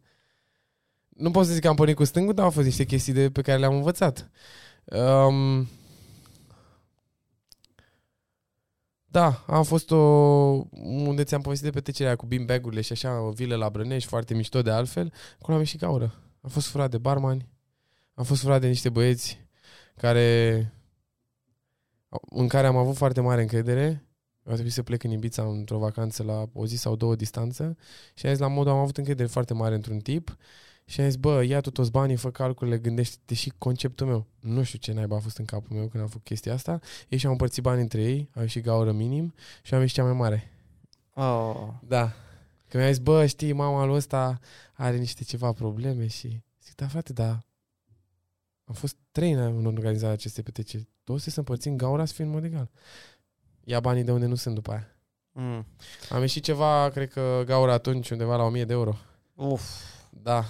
Nu pot să zic că am pornit cu stângul, dar au fost niște chestii de, pe care le-am învățat. Um, da, a fost o, un unde ți-am povestit de petrecerea cu beanbag-urile și așa, o vilă la Brănești, foarte mișto de altfel, acolo am ieșit gaură. Am fost furat de barmani, am fost furat de niște băieți care în care am avut foarte mare încredere. A trebuit să plec în Ibiza într-o vacanță la o zi sau două distanță și am zis la modul am avut încredere foarte mare într-un tip și am zis, bă, ia tu toți banii, fă calculele, gândește-te și conceptul meu. Nu știu ce naiba a fost în capul meu când am făcut chestia asta. Ei și-au împărțit bani între ei, au ieșit gaură minim și am ieșit cea mai mare. Oh. Da. Că mi-a zis, bă, știi, mama lui ăsta are niște ceva probleme și zic, da, frate, da, am fost trei în organizarea acestei petreceri. Toți să împărțim gaura să fie în mod egal. Ia banii de unde nu sunt după aia. Mm. Am ieșit ceva, cred că gaura atunci undeva la 1000 de euro. Uf, Da.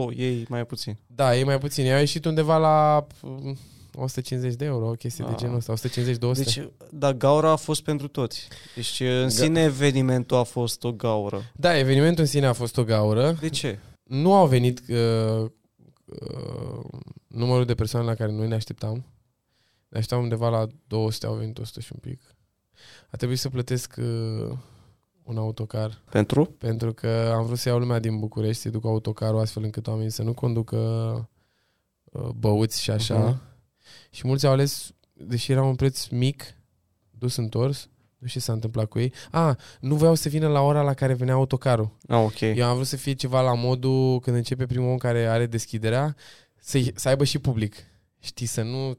Tu, ei mai puțin. Da, e mai puțin. Eu am ieșit undeva la mm, 150 de euro, o chestie de Ah. genul ăsta. 150-200. Deci, da, gaura a fost pentru toți. Deci, în sine, evenimentul a fost o gaură. Da, evenimentul în sine a fost o gaură. De ce? Nu au venit uh, uh, numărul de persoane la care noi ne așteptam. Ne așteptam undeva la 200, au venit 100 și un pic. A trebuit să plătesc uh, un autocar Pentru? pentru că am vrut să iau lumea din București, să duc autocarul astfel încât oamenii să nu conducă uh, băuți și așa. Mhm. Și mulți au ales, deși era un preț mic, dus întors, nu știu ce s-a întâmplat cu ei. A, nu voiau să vină la ora la care venea autocarul. Ah, ok. Eu am vrut să fie ceva la modul când începe primul om care are deschiderea, să, să aibă și public. Știi, să nu...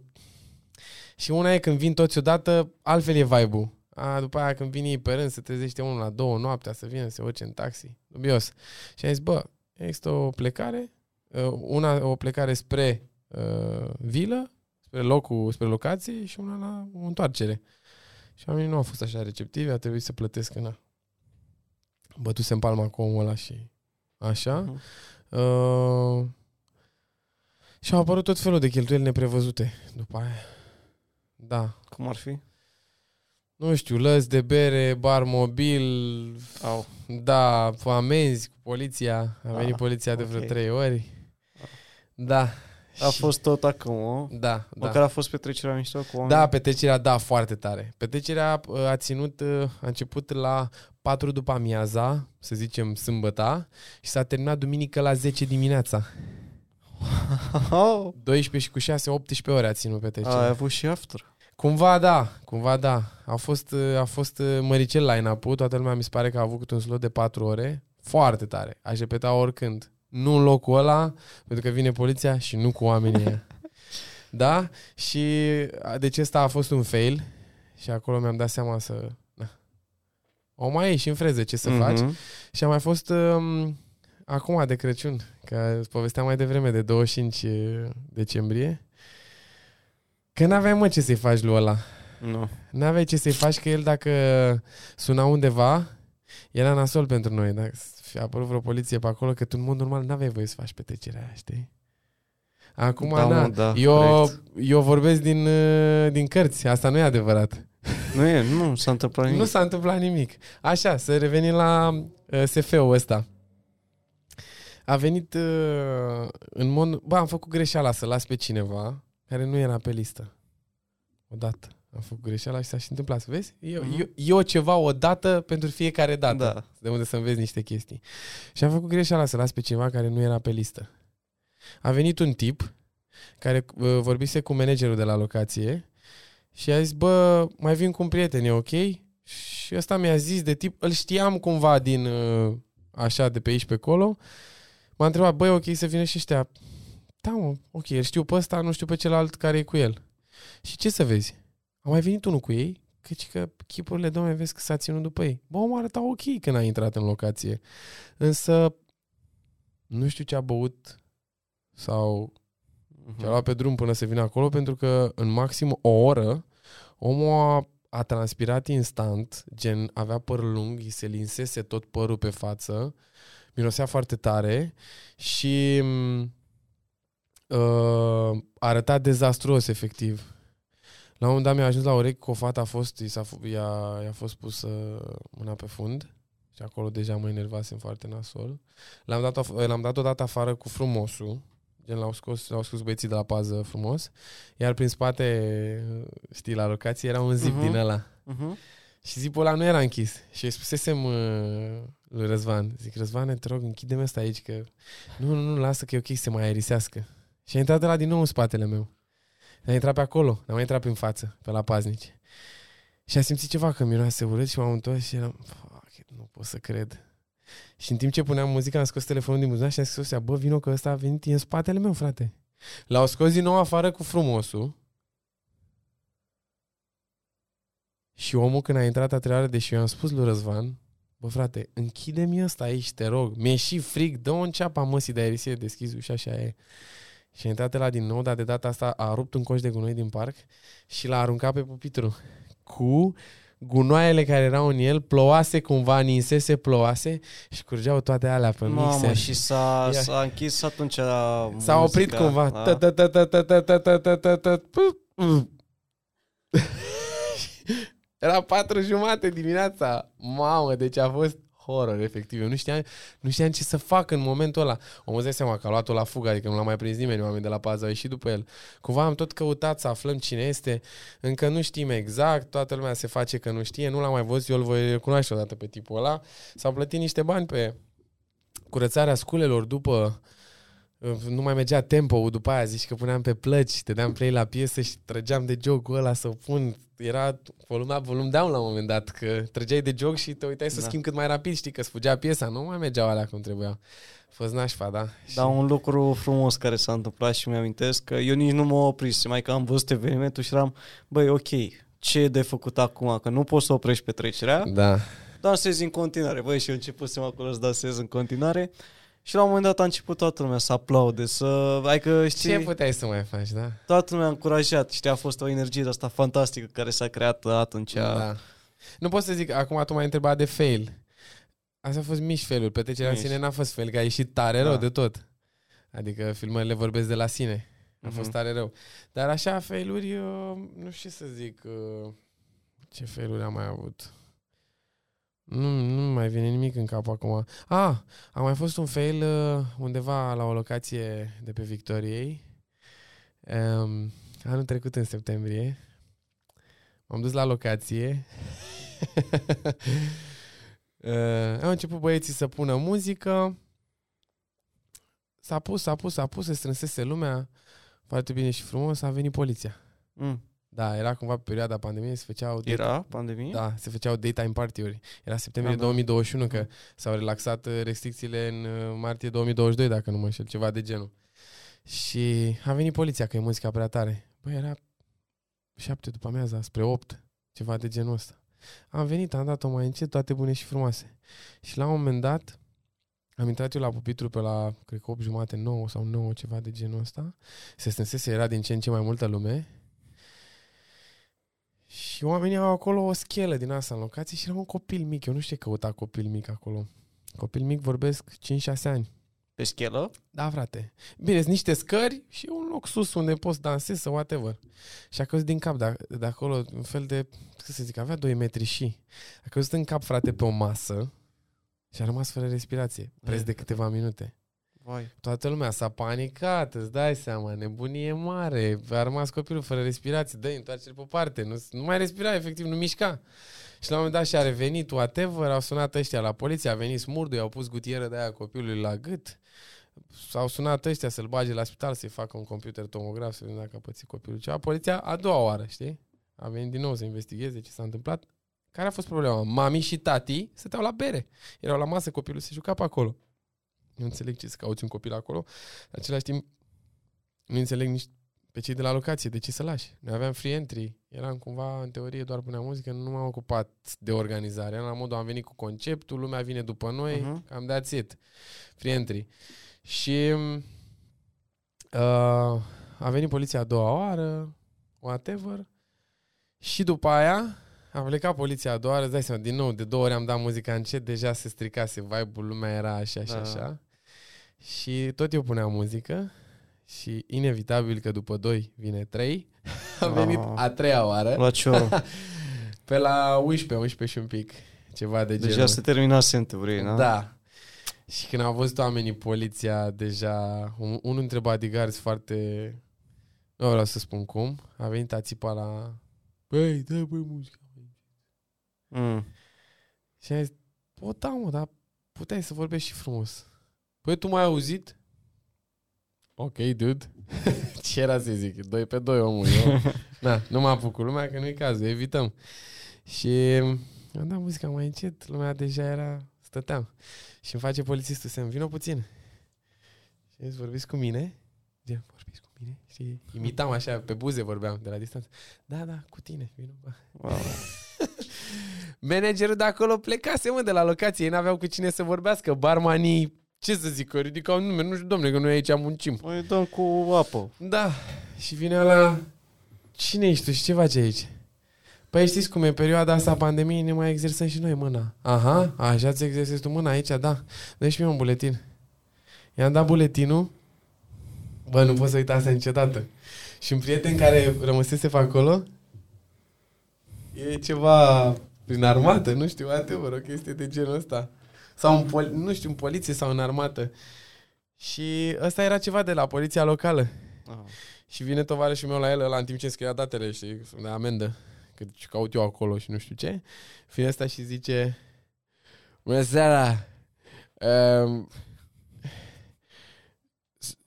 Și una e când vin toți odată, altfel e vibe-ul. A, după aia când vine ei pe rând, se trezește unul la două noaptea, să vină, să se urce în taxi. Dubios. Și am zis, bă, există o plecare, uh, una, o plecare spre uh, vilă, spre locul, spre locație și una la o întoarcere. Și oamenii nu au fost așa receptivi, a trebuit să plătesc în a. Bătusem palma cu omul ăla și așa. Mhm. Uh, și au apărut tot felul de cheltuieli neprevăzute după aia. Da. Cum ar fi? Nu știu, lăzi de bere, bar mobil, Au. da, amenzi cu poliția. A venit Ah, poliția de vreo ok. trei ori. Da. A Și- fost tot acum, o? Da, da. Măcar a fost petrecerea mișto cu oameni? Da, petrecerea, da, foarte tare. Petrecerea uh, a ținut, uh, a început la 4 după amiaza, să zicem sâmbăta, și s-a terminat duminică la 10 dimineața. Oh, 12 și cu 6, 18 ore a ținut petrecerea. ai avut și after. Cumva da, cumva da. A fost, uh, a fost uh, măricel line-up-ul, toată lumea mi se pare că a avut câte un slot de 4 ore. Foarte tare. Aș repeta oricând. Nu în locul ăla, pentru că vine poliția și nu cu oamenii ăia. [LAUGHS] Da? Și a, deci ăsta a fost un fail și acolo mi-am dat seama să... Na. O mai ieși în freze ce să Mhm. faci. Și a mai fost um, acum de Crăciun, că îți povesteam mai devreme de 25 decembrie, că n-aveai mă ce să-i faci lui ăla. Nu. N-aveai ce să-i faci că el dacă suna undeva, era nasol pentru noi. Dacă fi apărut vreo poliție pe acolo, că tu în mod normal n-aveai voie să faci petrecerea aia, știi? Acum, Da, na, mă, da, eu, corect. eu vorbesc din, uh, din cărți, asta nu e adevărat. Nu e, nu s-a întâmplat nimic. Nu s-a întâmplat nimic. Așa, să revenim la uh, SF-ul ăsta. A venit uh, în mod... Bă, am făcut greșeala să las pe cineva care nu era pe listă. Odată. Am făcut greșeala și s-a și întâmplat. Să vezi? Eu, Mhm. eu, eu ceva odată pentru fiecare dată. Da. De unde să înveți niște chestii. Și am făcut greșeala să las pe cineva care nu era pe listă. A venit un tip care uh, vorbise cu managerul de la locație și a zis, bă, mai vin cu un prieten, e ok? Și ăsta mi-a zis de tip, îl știam cumva din uh, așa, de pe aici pe acolo. M-a întrebat, băi, ok să vină și ăștia. Da, mă, ok, îl știu pe ăsta, nu știu pe celălalt care e cu el. Și ce să vezi? A mai venit unul cu ei, căci că chipurile domne vezi că s-a ținut după ei. Bă, mă arăta ok când a intrat în locație. Însă, nu știu ce a băut sau Mhm. și a luat pe drum până să vină acolo pentru că în maxim o oră omul a, a transpirat instant, gen avea păr lung, îi se linsese tot părul pe față, mirosea foarte tare și m, uh, arăta dezastruos efectiv. La un moment dat mi-a ajuns la urechi că o fată a fost, i, s-a, fu- i-a, i-a fost pusă mâna pe fund și acolo deja mă enervasem foarte nasol. L-am dat, af- l-am dat odată afară cu frumosul, Gen l-au scos, l-au scos băieții de la pază frumos. Iar prin spate, știi, la locație era un zip Mhm. din ăla. Mhm. Și zipul ăla nu era închis. Și îi spusesem uh, lui Răzvan, zic, Răzvan, te rog, închide-mi asta aici, că nu, nu, nu, lasă că e ok să se mai aerisească. Și a intrat la din nou în spatele meu. A intrat pe acolo, n-a mai intrat prin față, pe la paznici. Și a simțit ceva că miroase urât și m-am întors și eram, fuck, nu pot să cred. Și în timp ce puneam muzica, am scos telefonul din buzunar și am scos, bă, vino că ăsta a venit, e în spatele meu, frate. L-au scos din nou afară cu frumosul. Și omul când a intrat a treia oară, deși eu am spus lui Răzvan, bă frate, închide-mi ăsta aici, te rog. Mi-e și frig, dă-o în ceapa măsii de aerisie, deschis ușa, așa e. Și a intrat la din nou, dar de data asta a rupt un coș de gunoi din parc și l-a aruncat pe pupitru cu gunoaiele care erau în el, plouase cumva, ninsese, plouase și curgeau toate alea pe Mamă, mixer. și s-a, s-a închis atunci S-a oprit cumva. Da. Era patru jumate dimineața. Mamă, deci a fost horror, efectiv. Eu nu știam, nu știam ce să fac în momentul ăla. Omul îți dai seama că a luat-o la fugă, adică nu l-a mai prins nimeni, oameni de la pază au ieșit după el. Cumva am tot căutat să aflăm cine este, încă nu știm exact, toată lumea se face că nu știe, nu l-am mai văzut, eu îl voi cunoaște odată pe tipul ăla. S-au plătit niște bani pe curățarea sculelor după nu mai mergea tempo după aia zici că puneam pe plăci, te deam play la piesă și trăgeam de jocul ăla să o pun. Era volum up, volum down la un moment dat, că trăgeai de joc și te uitai să da. schimbi cât mai rapid, știi că sfugea piesa, nu mai mergeau alea cum trebuia. A fost nașpa, da. Da, un lucru frumos care s-a întâmplat și mi-amintesc că eu nici nu mă oprisem, mai că am văzut evenimentul și eram, băi, ok, ce e de făcut acum? Că nu poți să oprești petrecerea. Da. Dansezi în continuare. Băi, și eu începusem acolo să dansez în continuare. Și la un moment dat a început toată lumea să aplaude, să... Adică, știi, Ce puteai să mai faci, da? toată lumea a încurajat, știi, a fost o energie de asta fantastică care s-a creat atunci. Da. Nu pot să zic, acum tu m-ai întrebat de fail. Asta a fost mici failuri. Petrecerea în Mici. sine n-a fost fail, că a ieșit tare rău Da. de tot. Adică filmările vorbesc de la sine. A fost Mhm. tare rău. Dar așa, failuri, eu, nu știu ce să zic. uh, Ce failuri am mai avut? Nu, nu mai vine nimic în cap acum. Ah, a mai fost un fail uh, undeva la o locație de pe Victoriei. Um, anul trecut în septembrie. M-am dus la locație. uh, [LAUGHS] au început băieții să pună muzică. S-a pus, s-a pus, s-a pus, se strânsese lumea. Foarte bine și frumos. A venit poliția. Mm. Da, era cumva pe perioada pandemiei, se făceau Era pandemie? da, se făceau daytime party-uri. Era septembrie Da, da. 2021, că s-au relaxat uh, restricțiile în uh, martie 2022, dacă nu mă înșel, ceva de genul. Și a venit poliția, că e muzica prea tare. Băi, era șapte după amiaza, spre 8, ceva de genul ăsta. Am venit, am dat-o mai încet, toate bune și frumoase. Și la un moment dat, am intrat eu la pupitru pe la, cred că 8 jumate, 9 sau 9, ceva de genul ăsta. Se strânsese, era din ce în ce mai multă lume. Și oamenii au acolo o schelă din asta în locație și era un copil mic. Eu nu știu ce căuta copil mic acolo. Copil mic vorbesc 5-6 ani. Pe schelă? Da, frate. Bine, sunt niște scări și un loc sus unde poți dansezi sau whatever. Și a căzut din cap de, de acolo un fel de, cum să zic, avea 2 metri și. A căzut în cap, frate, pe o masă și a rămas fără respirație, preț de câteva minute. Vai. Toată lumea s-a panicat, îți dai seama, nebunie mare. A rămas copilul fără respirație, dă întoarce pe parte. Nu, nu mai respira, efectiv, nu mișca. Și la un moment dat și-a revenit whatever, au sunat ăștia la poliție, a venit smurdul, i-au pus gutieră de aia copilului la gât. S-au sunat ăștia să-l bage la spital, să-i facă un computer tomograf, să vedem dacă a pățit copilul ceva. Poliția a doua oară, știi? A venit din nou să investigheze ce s-a întâmplat. Care a fost problema? Mami și tati stăteau la bere. Erau la masă, copilul se juca pe acolo. Nu înțeleg ce să cauți un copil acolo. În același timp, nu înțeleg nici pe cei de la locație, de ce să lași? Noi aveam free entry, eram cumva, în teorie, doar puneam muzică, nu m-am ocupat de organizare. Eram la modul, am venit cu conceptul, lumea vine după noi, Mhm. uh-huh. cam that's it. Free entry. Și uh, a venit poliția a doua oară, whatever, și după aia a plecat poliția a doua oară, îți dai seama, din nou, de două ori am dat muzica încet, deja se stricase vibe-ul, lumea era așa și Da. așa. Și tot eu puneam muzică și inevitabil că după doi vine trei, [LAUGHS] a venit Ah. a treia oară, La ce oră? [LAUGHS] pe la 11, 11 și un pic, ceva de Deja genul. se terminase în teorie, da? Da. Și când au văzut oamenii poliția, deja, un, unul dintre bodyguards foarte, nu vreau să spun cum, a venit a țipa la, băi, dă băi muzica. băi." Mm. Și am zis, bă, da, mă, dar puteai să vorbești și frumos. Păi tu m-ai auzit? Ok, dude. [LAUGHS] Ce era să zic? Doi pe doi omul. Eu. Na, [LAUGHS] nu m-a făcut lumea că nu-i cazul, evităm. Și am dat muzica mai încet, lumea deja era, stăteam. Și îmi face polițistul semn, vină puțin. Și am zis, vorbiți cu mine? Gen, vorbiți cu mine? Și imitam așa, pe buze vorbeam de la distanță. Da, da, cu tine, vină. bă. Wow. [LAUGHS] Managerul de acolo plecase, mă, de la locație. Ei n-aveau cu cine să vorbească. Barmanii, ce să zic, că ridicau nume. Nu știu, domne, că noi aici muncim. Mai dăm cu apă. Da. Și vine la Cine ești tu și ce faci aici? Păi știți cum e perioada asta pandemiei, ne mai exersăm și noi mâna. Aha, așa ți exersezi tu mâna aici, da. Dă-și mie un buletin. I-am dat buletinul. Bă, nu pot să uit asta niciodată. Și un prieten care rămăsese pe acolo, e ceva prin armată, nu știu, whatever, o chestie de genul ăsta. Sau în pol- nu știu, în poliție sau în armată. Și ăsta era ceva de la poliția locală. Aha. Și vine tovarășul meu la el, la în timp ce scria datele, știi, de amendă, că caut eu acolo și nu știu ce. Vine asta și zice, Bună seara! Um, s-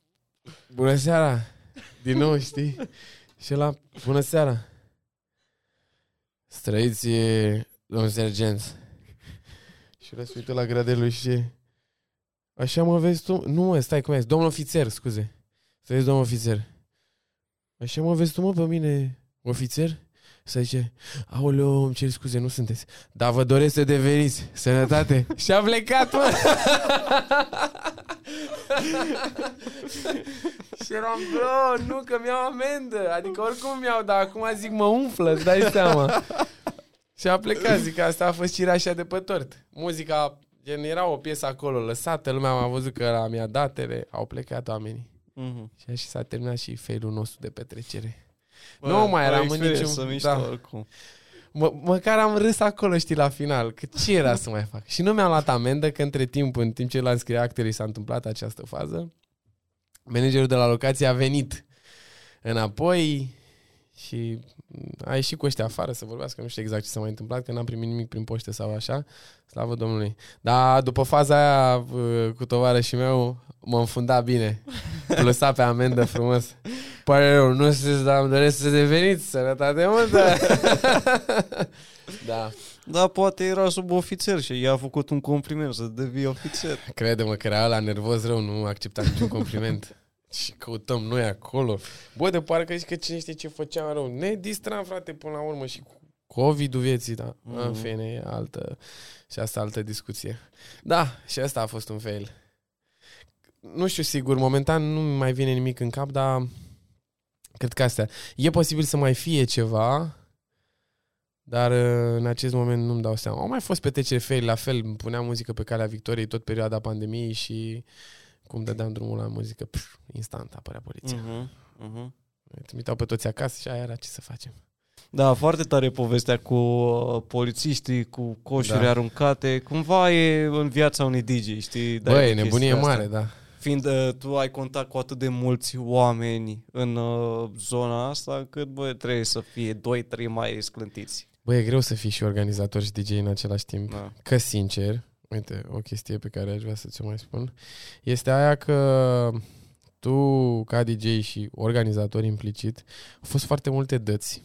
bună seara! Din nou, știi? Și la bună seara! Străiți, domnul sergent. Și ăla se uită la gradelul și zice, Așa mă vezi tu? Nu, mă, stai, cum e? Domnul ofițer, scuze. Străiți, domnul ofițer. Așa mă vezi tu, mă, pe mine, ofițer? Să zice, aoleu, îmi cer scuze, nu sunteți. Dar vă doresc să deveniți. Sănătate. [LAUGHS] și a plecat, mă. [LAUGHS] și eram, bro, nu, că mi-au amendă. Adică oricum mi-au, dar acum zic, mă umflă, îți dai seama. Și a plecat, zic, asta a fost cireașa de pe tort. Muzica, gen, era o piesă acolo lăsată, lumea a văzut că la mi-a datele, au plecat oamenii. Mhm. Și așa s-a terminat și failul nostru de petrecere. Bă, Nu mai o eram în experiență niciun- mișto, da. oricum. Mă, măcar am râs acolo, știi, la final. Că ce era să mai fac? Și nu mi-am luat amendă, că între timp, în timp ce l-am scris actele, s-a întâmplat această fază. Managerul de la locație a venit înapoi și a ieșit cu ăștia afară să vorbească, nu știu exact ce s-a mai întâmplat, că n-am primit nimic prin poștă sau așa, slavă Domnului. Dar după faza aia uh, cu tovarășii meu, mă înfunda bine. [LAUGHS] Lăsa pe amendă frumos. Pare rău, nu știu, dar îmi doresc să deveniți sănătate multă. [LAUGHS] da. Da, poate era sub ofițer și i-a făcut un compliment să devii ofițer. Crede-mă că era ăla nervos rău, nu accepta niciun compliment. [LAUGHS] Și căutăm noi acolo. Bă, de parcă zici că cine știe ce făceam rău. Ne distram, frate, până la urmă și cu COVID-ul vieții, da. Mm-hmm. În Mhm. fine, e altă, și asta altă discuție. Da, și asta a fost un fail. Nu știu sigur, momentan nu mai vine nimic în cap, dar cred că astea. E posibil să mai fie ceva, dar uh, în acest moment nu-mi dau seama. Au mai fost petreceri fail, la fel, îmi puneam muzică pe calea victoriei tot perioada pandemiei și cum dădeam drumul la muzică, pf, instant apărea poliția. Mm. Mhm, mhm. Trimiteau pe toți acasă și aia era ce să facem. Da, foarte tare povestea cu uh, polițiștii, cu coșuri Da. aruncate. Cumva e în viața unui DJ, știi? Bă, Dai e de nebunie chestia mare, asta. da. Fiind uh, tu ai contact cu atât de mulți oameni în uh, zona asta, cât bă, trebuie să fie 2-3 mai sclântiți. Bă, e greu să fii și organizator și DJ în același timp. Da. Că sincer, uite, o chestie pe care aș vrea să ți-o mai spun, este aia că tu, ca DJ și organizator implicit, au fost foarte multe dăți,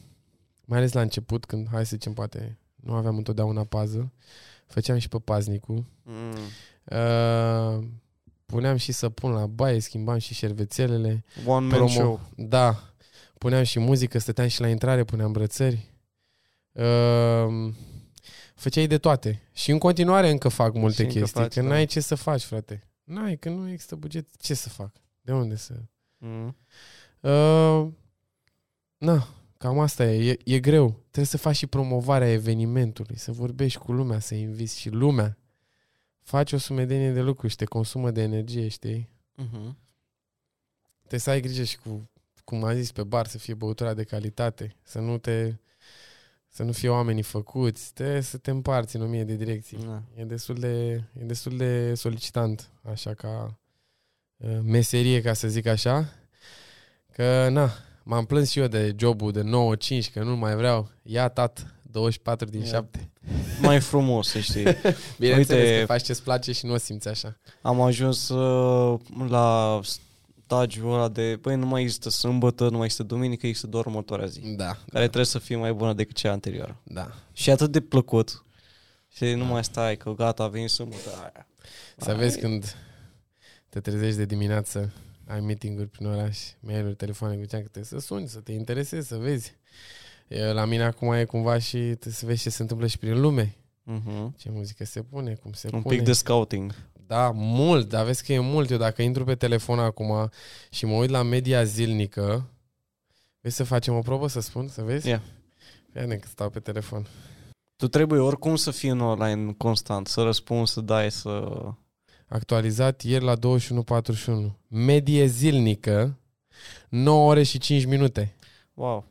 mai ales la început, când, hai să zicem, poate nu aveam întotdeauna pază, făceam și pe paznicul, Mm. uh, puneam și să pun la baie, schimbam și șervețelele, One man show. Da. Puneam și muzică, stăteam și la intrare, puneam brățări. Uh, făceai de toate. Și în continuare încă fac multe Și încă chestii. faci, că da. n-ai ce să faci, frate. N-ai, că nu există buget. Ce să fac? De unde să... Mm. Uh, na, cam asta e. e. E greu. Trebuie să faci și promovarea evenimentului, să vorbești cu lumea, să inviți și lumea. Faci o sumedenie de lucruri și te consumă de energie, știi? Mhm. Trebuie să ai grijă și cu, cum am zis, pe bar să fie băutura de calitate, să nu te să nu fie oamenii făcuți, trebuie să te împarți în o mie de direcții. Da. E destul de, e destul de solicitant, așa ca uh, meserie, ca să zic așa. Că, na, m-am plâns și eu de jobul de 9-5, că nu mai vreau. Ia, tat, 24 din Ia. 7. Mai frumos, să știi. [LAUGHS] Bineînțeles Uite- că faci ce-ți place și nu o simți așa. Am ajuns uh, la stagiul ăla de, băi, nu mai există sâmbătă, nu mai există duminică, există doar următoarea zi. Da, Care trebuie să fie mai bună decât cea anterioară. da. Și atât de plăcut. Și nu mai stai că gata, a venit sâmbătă aia. Să vezi când te trezești de dimineață, ai meeting-uri prin oraș, mail-uri, telefoane cu ceea că te să suni, să te interesezi, să vezi. E, La mine acum e cumva și te să vezi ce se întâmplă și prin lume. Uh-huh. Ce muzică se pune, cum se Un pune. pic de scouting. Da, mult, dar vezi că e mult. Eu dacă intru pe telefon acum și mă uit la media zilnică, vezi să facem o probă, să spun, să vezi? Ia. Ia că stau pe telefon. Tu trebuie oricum să fii în online constant, să răspunzi, să dai, să... Actualizat ieri la 21.41. Medie zilnică, 9 ore și 5 minute. Wow.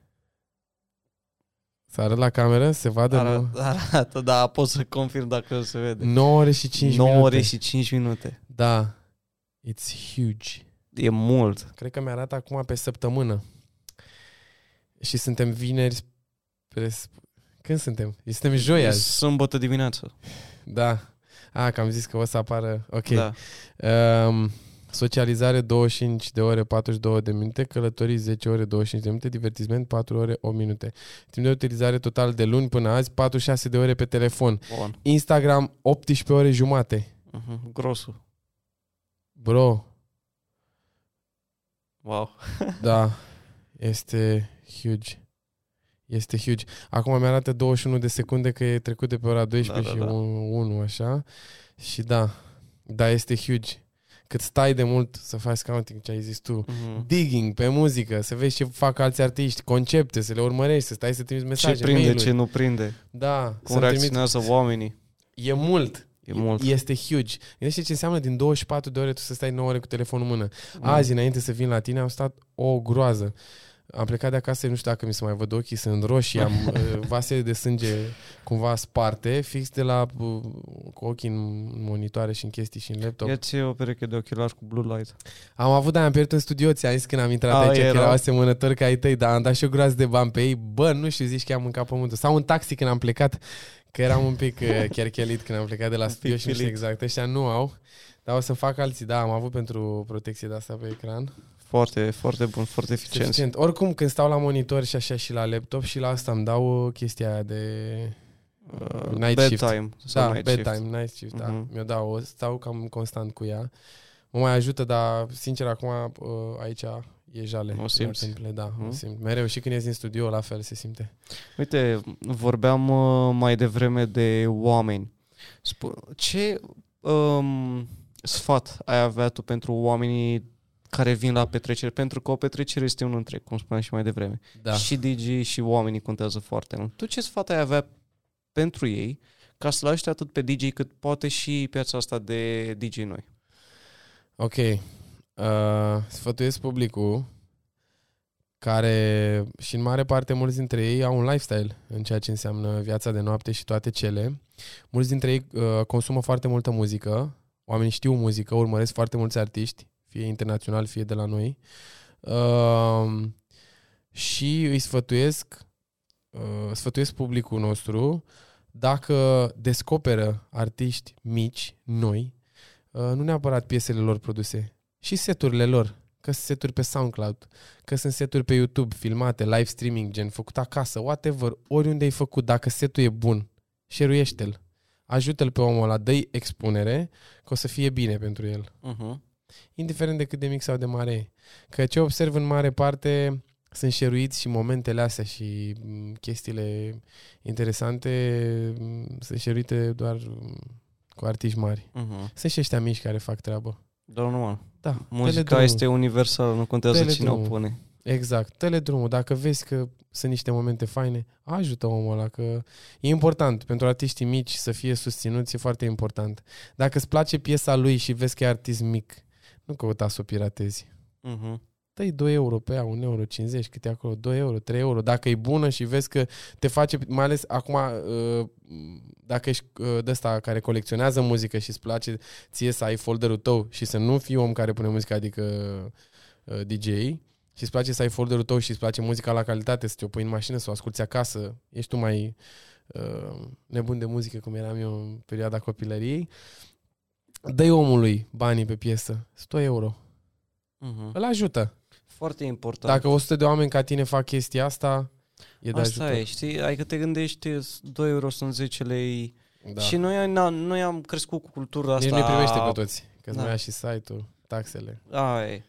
Să arăt la cameră, se vadă Arată, nu? arată, da, pot să confirm dacă se vede. 9 ore și 5 9 minute. ore și 5 minute. Da. It's huge. E mult. Cred că mi-arată acum pe săptămână. Și suntem vineri spre... Când suntem? Suntem joi E azi. Sâmbătă dimineață. Da. A, că am zis că o să apară. Ok. Da. Um, socializare 25 de ore 42 de minute, călătorii 10 ore 25 de minute, divertisment 4 ore 8 minute. Timp de utilizare total de luni până azi 46 de ore pe telefon. Bun. Instagram 18 ore jumate. Uh-huh. Grosul. Bro, Wow. [LAUGHS] da, este huge. Este huge. Acum mi-arată 21 de secunde că e trecut de pe ora 12 Da, și da, da. 1, așa. Și da, da, este huge. Cât stai de mult să faci counting, ce ai zis tu. Uh-huh. Digging pe muzică, să vezi ce fac alți artiști, concepte, să le urmărești, să stai să trimiți mesaje, Ce prinde, mail-uri. ce nu prinde. Da, Cum să trimiți... reacționează oamenii. E mult. E mult. Este huge. Gândește ce înseamnă din 24 de ore tu să stai 9 ore cu telefonul în mână. Mm. Azi, înainte să vin la tine, am stat o groază. Am plecat de acasă, nu știu dacă mi se mai văd ochii, sunt roșii, am [LAUGHS] uh, vase de sânge cumva sparte, fix de la uh, cu ochii în monitoare și în chestii și în laptop. Ia-ți o pereche de ochelari cu blue light. Am avut, dar am pierdut în studio, ți-am zis când am intrat A, aici, că era? erau asemănători ca ai tăi, dar am dat și o groază de bani pe ei. Bă, nu știu, zici că am mâncat pământul. Sau un taxi când am plecat, că eram un pic uh, [LAUGHS] cherchelit când am plecat de la Un studio pic și nu știu filit. exact. Ăștia nu au, dar o să fac alții. Da, am avut pentru protecție de asta pe ecran. Foarte, foarte bun, foarte eficient. Eficient. Oricum, când stau la monitor și așa și la laptop și la asta îmi dau uh, chestia aia de Uh, Night shift. bedtime. sau da, night bedtime, shift. night shift, da. Mhm. Mi-o dau, o stau cam constant cu ea. Mă mai ajută, dar sincer acum uh, aici e jale. O simți. Se întâmple, Da, Mhm. o simt. Mereu și când ies din studio, la fel se simte. Uite, vorbeam uh, mai devreme de oameni. Sp- ce um, sfat ai avea tu pentru oamenii care vin la petrecere? Pentru că o petrecere este un întreg, cum spuneam și mai devreme. Da. Și DJ și oamenii contează foarte mult. Tu ce sfat ai avea pentru ei ca să-l ajute atât pe DJ cât poate și piața asta de DJ noi? Ok. Uh, sfătuiesc publicul care și în mare parte mulți dintre ei au un lifestyle în ceea ce înseamnă viața de noapte și toate cele. Mulți dintre ei uh, consumă foarte multă muzică, oamenii știu muzică, urmăresc foarte mulți artiști, fie internațional, fie de la noi. Uh, și îi sfătuiesc, uh, sfătuiesc publicul nostru dacă descoperă artiști mici, noi, uh, nu neapărat piesele lor produse, și seturile lor, că sunt seturi pe SoundCloud, că sunt seturi pe YouTube filmate, live streaming, gen făcut acasă, whatever, oriunde ai făcut, dacă setul e bun, șeruiește-l. Ajută-l pe omul ăla, dă expunere, că o să fie bine pentru el Uh-huh. Indiferent de cât de mic sau de mare e. Că ce observ în mare parte sunt șeruiți și momentele astea și m, chestiile interesante m, sunt șeruite doar m, cu artiști mari. Uh-huh. Sunt și ăștia mici care fac treabă. Doar normal. Da, Muzica teledrumul. este universală, nu contează cine o Teledrumul. pune. Exact, teledrumul. Dacă vezi că sunt niște momente faine, ajută omul ăla, că e important pentru artiștii mici să fie susținuți, e foarte important. Dacă îți place piesa lui și vezi că e artist mic, nu căuta să o piratezi. Uh-huh. dă 2 euro pe ea, 1 euro 50, cât e acolo, 2 euro, 3 euro. Dacă e bună și vezi că te face, mai ales acum, uh, dacă ești uh, de ăsta care colecționează muzică și îți place ție să ai folderul tău și să nu fii om care pune muzică, adică uh, DJ, și îți place să ai folderul tău și îți place muzica la calitate, să te o pui în mașină, să o asculti acasă, ești tu mai uh, nebun de muzică, cum eram eu în perioada copilăriei, dă omului banii pe piesă, 100 euro. Mhm. Îl ajută. Foarte important. Dacă 100 de oameni ca tine fac chestia asta, e de Asta ajutor. e, știi? Adică te gândești, 2 euro sunt 10 lei. Da. Și noi, na, noi am crescut cu cultura asta. Nici nu privește pe toți, că Da. da. mai și site-ul, taxele. Aia e.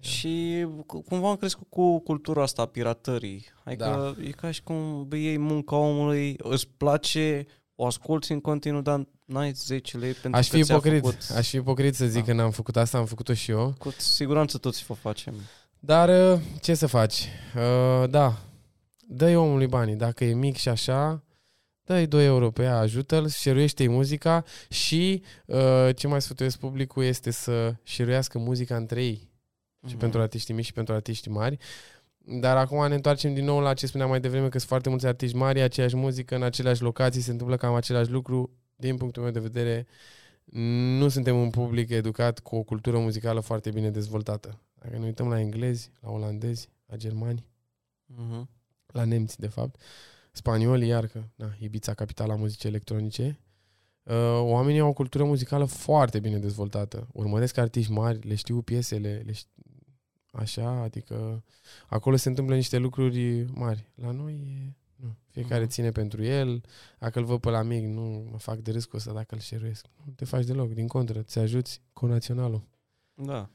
Și cu- cumva am crescut cu cultura asta a piratării. Adică da. e ca și cum bă, iei munca omului, îți place, o asculti în continuu, dar n-ai 10 lei pentru Aș că fi ți-a ipocrit, făcut. aș fi ipocrit să zic Da. că n-am făcut asta, am făcut-o și eu. Cu siguranță toți vă facem. Dar uh, ce să faci? Uh, da, dă-i omului banii. Dacă e mic și așa, dă-i 2 euro pe ea, ajută-l, șeruiește-i muzica și uh, ce mai sfătuiesc publicul este să șeruiască muzica între ei. Și Mhm. pentru artiștii mici și pentru artiștii mari. Dar acum ne întoarcem din nou la ce spuneam mai devreme, că sunt foarte mulți artiști mari, aceeași muzică, în aceleași locații, se întâmplă cam același lucru. Din punctul meu de vedere, nu suntem un public educat cu o cultură muzicală foarte bine dezvoltată. Dacă ne uităm la englezi, la olandezi, la germani, Mhm. la nemți, de fapt, spanioli, iar că, na, Ibiza, capitala muzicii electronice, uh, oamenii au o cultură muzicală foarte bine dezvoltată. Urmăresc artiști mari, le știu piesele, le știu, așa, adică acolo se întâmplă niște lucruri mari. La noi e, nu, fiecare Mhm. ține pentru el, dacă îl văd pe la mic, nu mă fac de râs cu ăsta dacă îl șeruiesc. Nu te faci deloc, din contră, ți ajuți cu naționalul. Da.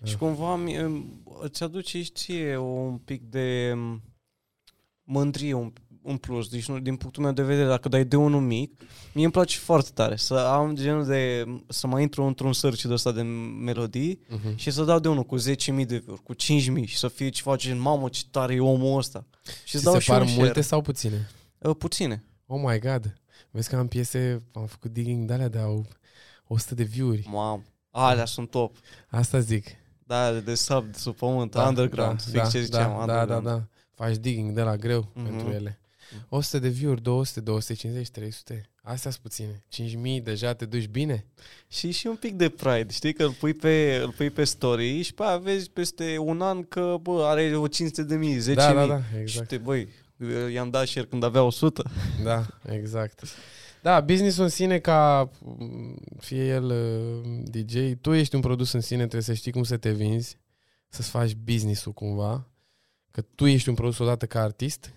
Da. Și cumva mi- îți aduce și ție un pic de m, mândrie un, un plus. Deci, nu, din punctul meu de vedere, dacă dai de unul mic, mie îmi place foarte tare să am genul de... să mai intru într-un search de ăsta de melodii Uh-huh. și să dau de unul cu 10.000 de view cu 5.000 și să fie ceva gen, mamă, ce tare e omul ăsta. Și Și îți dau se și par un multe share. sau puține? Uh, puține. Oh my god. Vezi că am piese, am făcut digging de alea de au 100 de view-uri. Mamă. Alea sunt top. Asta zic. Da, de sub, de sub pământ, underground. Da, fix ce da, ziceam, da, da, da, underground. da. Faci digging de la greu Mhm. pentru ele. 100 de view-uri, 200, 250, 300. Astea sunt puține. 5000 deja te duci bine? Și și un pic de pride, știi? Că îl pui pe, îl pui pe story și pe aia vezi peste un an că, bă, are o 500 de mii, 10 da, da, mii. da, Și exact. te, băi, i-am dat share când avea 100. Da, exact. Da, business în sine ca m, fie el uh, DJ, tu ești un produs în sine, trebuie să știi cum să te vinzi, să-ți faci business-ul cumva, că tu ești un produs odată ca artist,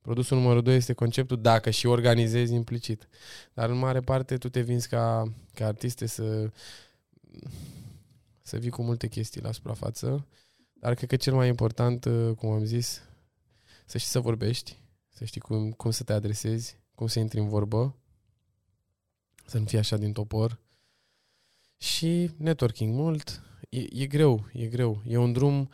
produsul numărul 2 este conceptul dacă și organizezi implicit. Dar în mare parte tu te vinzi ca, ca artiste să să vii cu multe chestii la suprafață, dar cred că cel mai important, uh, cum am zis, să știi să vorbești, să știi cum, cum să te adresezi, cum să intri în vorbă, să nu fii așa din topor. Și networking mult. E, e greu, e greu. E un drum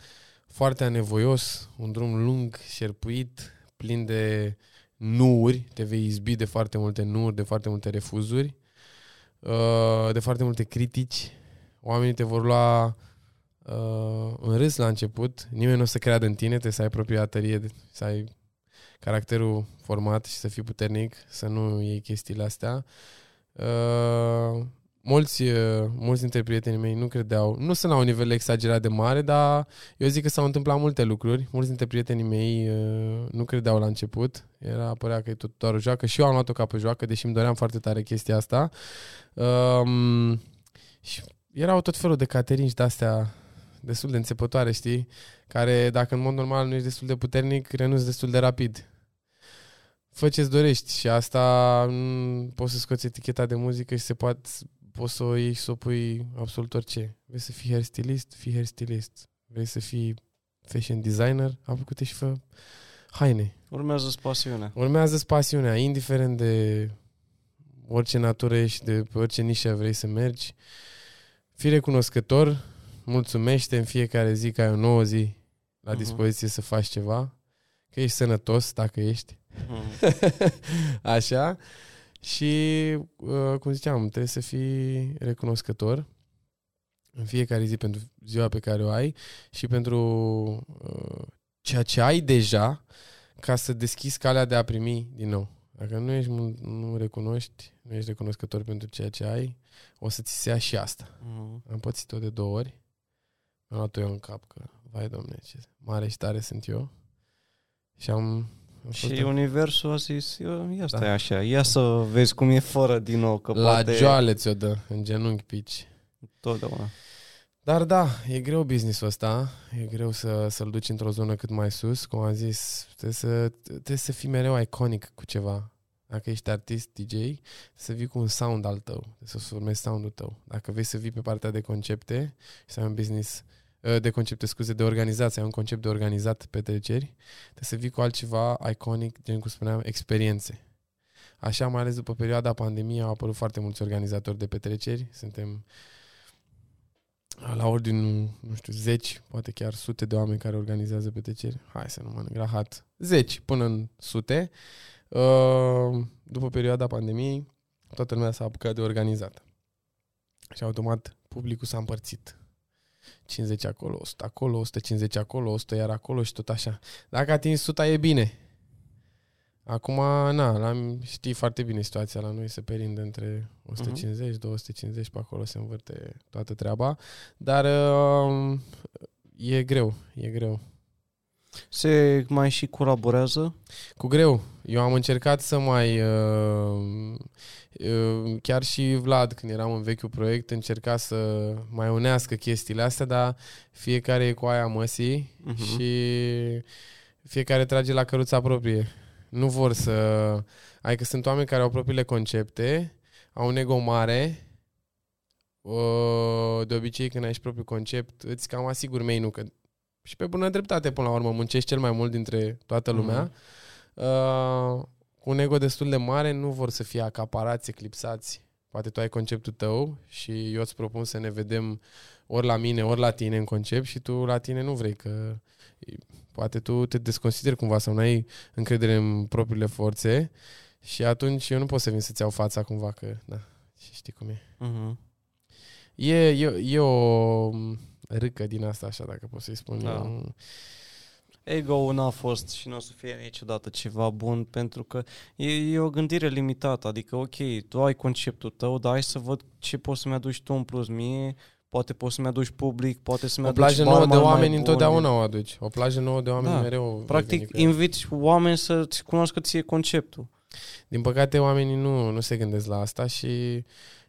foarte anevoios, un drum lung, șerpuit, plin de nuuri. Te vei izbi de foarte multe nuuri, de foarte multe refuzuri, uh, de foarte multe critici. Oamenii te vor lua uh, în râs la început. Nimeni nu o să creadă în tine, trebuie să ai propria atelier, să ai caracterul format și să fii puternic, să nu iei chestiile astea. Uh, mulți, uh, mulți dintre prietenii mei nu credeau, nu sunt la un nivel exagerat de mare, dar eu zic că s-au întâmplat multe lucruri. Mulți dintre prietenii mei uh, nu credeau la început, era părea că e tot doar o joacă și eu am luat-o ca pe joacă, deși îmi doream foarte tare chestia asta. Um, și erau tot felul de caterinci de-astea destul de înțepătoare, știi? Care, dacă în mod normal nu ești destul de puternic, renunți destul de rapid. Fă ce-ți dorești și asta mm, poți să scoți eticheta de muzică și se poate, poți să o iei și să o pui absolut orice. Vrei să fii hairstylist? Fii hairstylist. Vrei să fii fashion designer? Apucă-te și fă haine. Urmează-ți pasiunea. Urmează-ți pasiunea, indiferent de orice natură ești, de pe orice nișă vrei să mergi. Fii recunoscător, mulțumește în fiecare zi că ai o nouă zi la Mhm. dispoziție să faci ceva, că ești sănătos dacă ești. Mhm. [LAUGHS] Așa. Și, uh, cum ziceam, trebuie să fii recunoscător în fiecare zi pentru ziua pe care o ai și pentru uh, ceea ce ai deja ca să deschizi calea de a primi din nou. Dacă nu ești mult, nu recunoști, nu ești recunoscător pentru ceea ce ai, o să ți se ia și asta. Mhm. Am pățit-o de două ori. Am luat-o eu în cap că, vai domne, ce mare și tare sunt eu. Și am A fost Și un- universul a zis, "Eu- ia stai Da. așa, ia să vezi cum e fără din nou, că La poate joale ți-o dă, în genunchi pici. totdeauna. Dar da, e greu businessul ăsta, e greu să, să-l duci într-o zonă cât mai sus, cum am zis, trebuie să, trebuie să fii mereu iconic cu ceva. Dacă ești artist, DJ, trebuie să vii cu un sound al tău, trebuie să formezi soundul tău. Dacă vrei să vii pe partea de concepte și să ai un business uh, de concepte, scuze, de organizație, ai un concept de organizat petreceri, trebuie să vii cu altceva iconic, gen cum spuneam, experiențe. Așa, mai ales după perioada pandemiei, au apărut foarte mulți organizatori de petreceri. Suntem la ordinul, nu știu, zeci, poate chiar sute de oameni care organizează petreceri. Hai să nu mă îngrahat. Zeci până în sute. Uh, După perioada pandemiei, toată lumea s-a apucat de organizat. Și automat publicul s-a împărțit. 50 acolo, 100 acolo, 150 acolo, 100 iar acolo și tot așa. Dacă atingi 100 e bine. Acum, na, la, știi foarte bine situația la noi, se perinde între 150, 250, pe acolo se învârte toată treaba. Dar uh, e greu, e greu. Se mai și colaborează? Cu greu. Eu am încercat să mai... Uh, uh, chiar și Vlad, când eram în vechiul proiect, încerca să mai unească chestiile astea, dar fiecare e cu aia măsii Mhm. și fiecare trage la căruța proprie. Nu vor să... Adică sunt oameni care au propriile concepte, au un ego mare, Uh, de obicei când ai și propriul concept, îți cam asigur main că și pe bună dreptate până la urmă muncești cel mai mult dintre toată lumea. Uh, cu un ego destul de mare, nu vor să fie acaparați, eclipsați. Poate tu ai conceptul tău și eu îți propun să ne vedem ori la mine, ori la tine în concept și tu la tine nu vrei că poate tu te desconsideri cumva sau nu ai încredere în propriile forțe și atunci eu nu pot să vin să-ți iau fața cumva că, da, și știi cum e. Mhm. E, e, e o râcă din asta, așa, dacă pot să-i spun. Da. Eu. Ego-ul n-a fost și nu o să fie niciodată ceva bun pentru că e, e o gândire limitată. Adică, ok, tu ai conceptul tău, dar hai să văd ce poți să-mi aduci tu în plus mie, poate poți să-mi aduci public, poate să-mi O aduci plajă nouă de barman mai oameni bun. întotdeauna o aduci. O plajă nouă de oameni Da. mereu. vei Practic, veni cu ea. inviți oameni să-ți cunoască ție conceptul. Din păcate, oamenii nu, nu se gândesc la asta și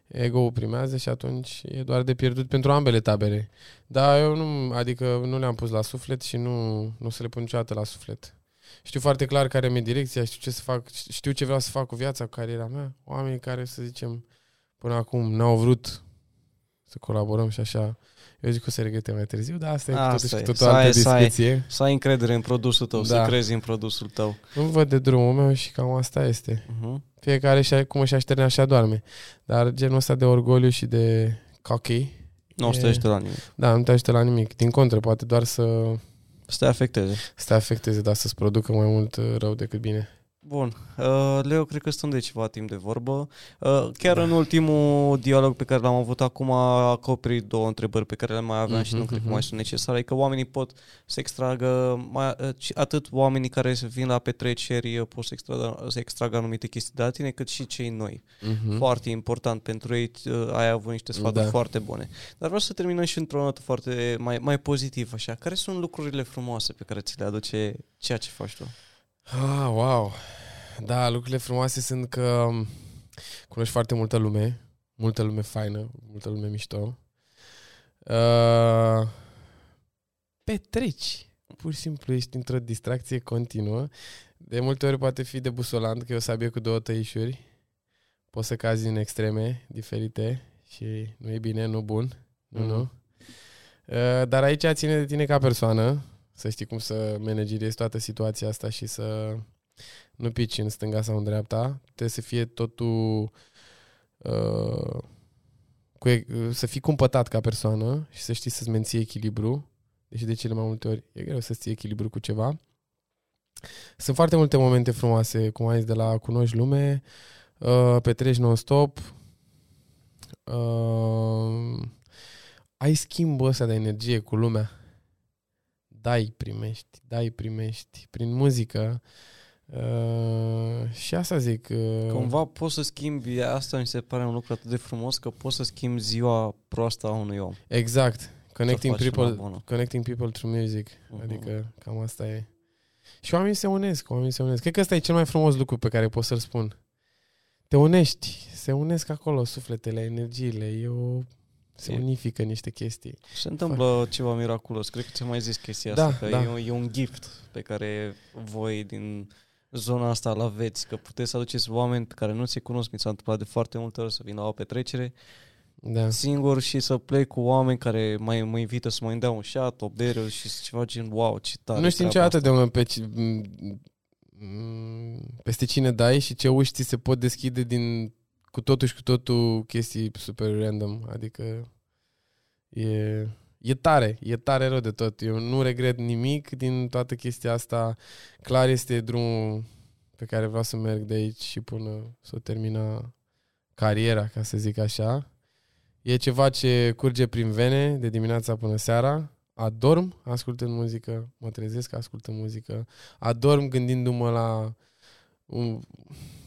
ego-ul primează și atunci e doar de pierdut pentru ambele tabere. Dar eu nu, adică nu le-am pus la suflet și nu, nu o să le pun niciodată la suflet. Știu foarte clar care mi-e direcția, știu ce să fac, știu ce vreau să fac cu viața, cu cariera mea. Oamenii care, să zicem, până acum n-au vrut să colaborăm și așa. Eu zic că o să regrete mai târziu, dar asta e Asta totuși e. tot Să o altă ai- să ai- discuție. Să ai încredere în produsul tău, Da. să crezi în produsul tău. Nu văd de drumul meu și cam asta este. Uh-huh. Fiecare și cum își așterne, așa doarme. Dar genul ăsta de orgoliu și de cocky, Nu o să E- te ajute la nimic. da, nu te ajută la nimic. Din contră, poate doar să, Să te afecteze. să te afecteze, dar să-ți producă mai mult uh, rău decât bine. Bun. Uh, Leo, cred că stăm de ceva timp de vorbă. Uh, chiar în ultimul dialog pe care l-am avut acum a acoperit două întrebări pe care le mai aveam și nu Mhm, cred că mhm. mai sunt necesare. Că oamenii pot să extragă, mai, uh, ci- atât oamenii care vin la petreceri uh, pot să extragă, să extragă anumite chestii de la tine, cât și cei noi. Mm-hmm. Foarte important pentru ei, uh, ai avut niște sfaturi Da. foarte bune. Dar vreau să terminăm și într-o notă foarte mai, mai pozitiv, așa. Care sunt lucrurile frumoase pe care ți le aduce ceea ce faci tu? Ah, wow! Da, lucrurile frumoase sunt că um, cunoști foarte multă lume, multă lume faină, multă lume mișto. Uh, petreci. Pur și simplu ești într-o distracție continuă. De multe ori poate fi debusolant, că e o sabie cu două tăișuri. Poți să cazi în extreme diferite și nu e bine, nu bun. Nu, Mhm. nu. Uh, dar aici ține de tine ca persoană, să știi cum să manageriezi toată situația asta și să nu pici în stânga sau în dreapta. Trebuie să fie totul uh, cu, e- să fii cumpătat ca persoană și să știi să-ți menții echilibru. Deși de cele mai multe ori e greu să-ți ții echilibru cu ceva. Sunt foarte multe momente frumoase, cum ai zis, de la cunoști lume, uh, petreci non-stop, uh, ai schimbul ăsta de energie cu lumea. Dai, primești, dai, primești, prin muzică. Uh, și asta zic. Uh, Cumva poți să schimbi, asta mi se pare un lucru atât de frumos, că poți să schimbi ziua proastă a unui om. Exact. Connecting faci una people, bună. connecting people through music. Mhm. Adică cam asta e. Și oamenii se unesc, oamenii se unesc. Cred că ăsta e cel mai frumos lucru pe care pot să-l spun. Te unești, se unesc acolo sufletele, energiile, e o... se E- unifică niște chestii. Se întâmplă ceva miraculos. Cred că ți-am mai zis chestia Da, asta, că da. e, un, e un gift pe care voi din zona asta îl aveți, că puteți să aduceți oameni pe care nu se cunosc. Mi s-a întâmplat de foarte multe ori să vin la o petrecere Da. singur și să plec cu oameni care mai mă invită să mai dea un șat, o bere și ceva gen wow, ce tare. nu știi treaba niciodată de unde pe, ci- m- m- peste cine dai și ce uși ți se pot deschide din cu totul și cu totul chestii super random. Adică e, e tare, e tare rău de tot. Eu nu regret nimic din toată chestia asta. Clar este drumul pe care vreau să merg de aici și până să o termina cariera, ca să zic așa. E ceva ce curge prin vene de dimineața până seara. Adorm ascultând muzică, mă trezesc ascultând muzică. Adorm gândindu-mă la um,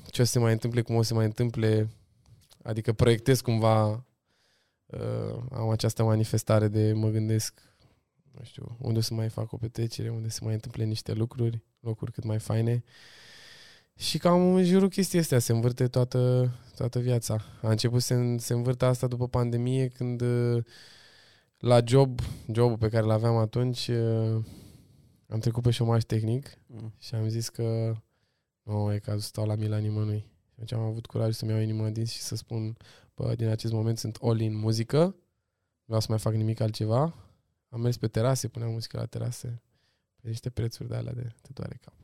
ce o să se mai întâmple, cum o să se mai întâmple. Adică proiectez cumva uh, am această manifestare de mă gândesc nu știu, unde o să mai fac o petrecere, unde se mai întâmple niște lucruri, locuri cât mai faine. Și cam în jurul chestii astea se învârte toată, toată viața. A început să se, se învârte asta după pandemie, când uh, la job, jobul pe care l-aveam atunci, uh, am trecut pe șomaj tehnic Mm. și am zis că nu e cazul să stau la mila nimănui. Și atunci am avut curaj să-mi iau inima în dinți și să spun, bă, din acest moment sunt all in muzică, vreau să mai fac nimic altceva. Am mers pe terase, puneam muzică la terase, pe niște prețuri de alea de te doare capul.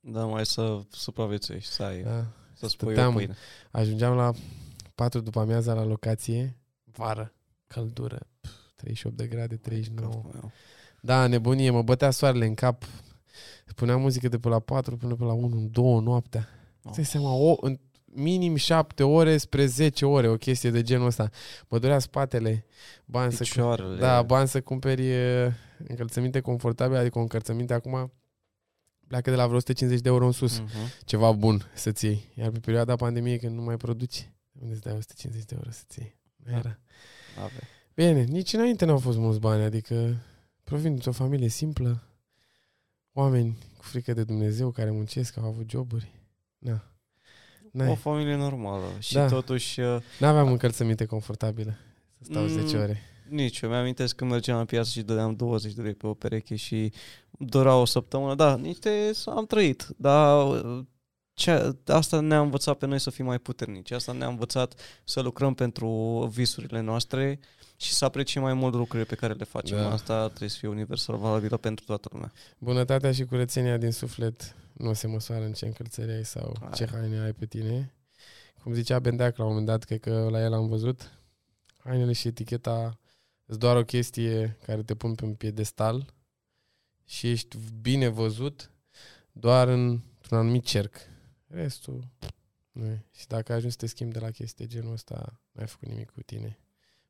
Da, mai să supraviețuiești, să ai, Da. să spui Stăteam- o pâine. Ajungeam la 4 după amiaza la locație, vară, căldură, pf, 38 de grade, 39. Capul meu. Da, nebunie, mă bătea soarele în cap. Puneam muzică de pe la 4 până pe la 1, 2 noaptea. Îți dai seama, o, în minim 7 ore spre 10 ore, o chestie de genul ăsta. Mă durea spatele, bani să, Picioarele. da, bani să cumperi e, încălțăminte confortabile, adică o încălțăminte acum pleacă de la vreo 150 de euro în sus. Mm. Mhm. Ceva bun să-ți iei. Iar pe perioada pandemiei, când nu mai produci, unde îți dai 150 de euro să-ți iei? Nu Da. era. Ave. Bine, nici înainte n-au fost mulți bani, adică provin dintr-o familie simplă, oameni cu frică de Dumnezeu care muncesc, au avut joburi. Na. O N-ai. familie normală. Și Da. totuși, uh, N-aveam încălțăminte confortabilă să stau Mm. 10 ore. nici eu. Mi-amintesc când mergeam la piață și dădeam 20 de lei pe o pereche și dura o săptămână. Da, niște am trăit, dar uh, ce, asta ne-a învățat pe noi să fim mai puternici. Asta ne-a învățat să lucrăm pentru visurile noastre și să apreciem mai mult lucrurile pe care le facem. Da. Asta trebuie să fie universal valabilă pentru toată lumea. Bunătatea și curățenia din suflet nu se măsoară în ce încălțări ai sau Hai. ce haine ai pe tine. Cum zicea Bendeac la un moment dat, cred că la el am văzut, hainele și eticheta sunt doar o chestie care te pun pe un piedestal și ești bine văzut doar în, într-un anumit cerc. Restul nu e. Și dacă ajungi să te schimbi de la chestii de genul ăsta, n-ai făcut nimic cu tine.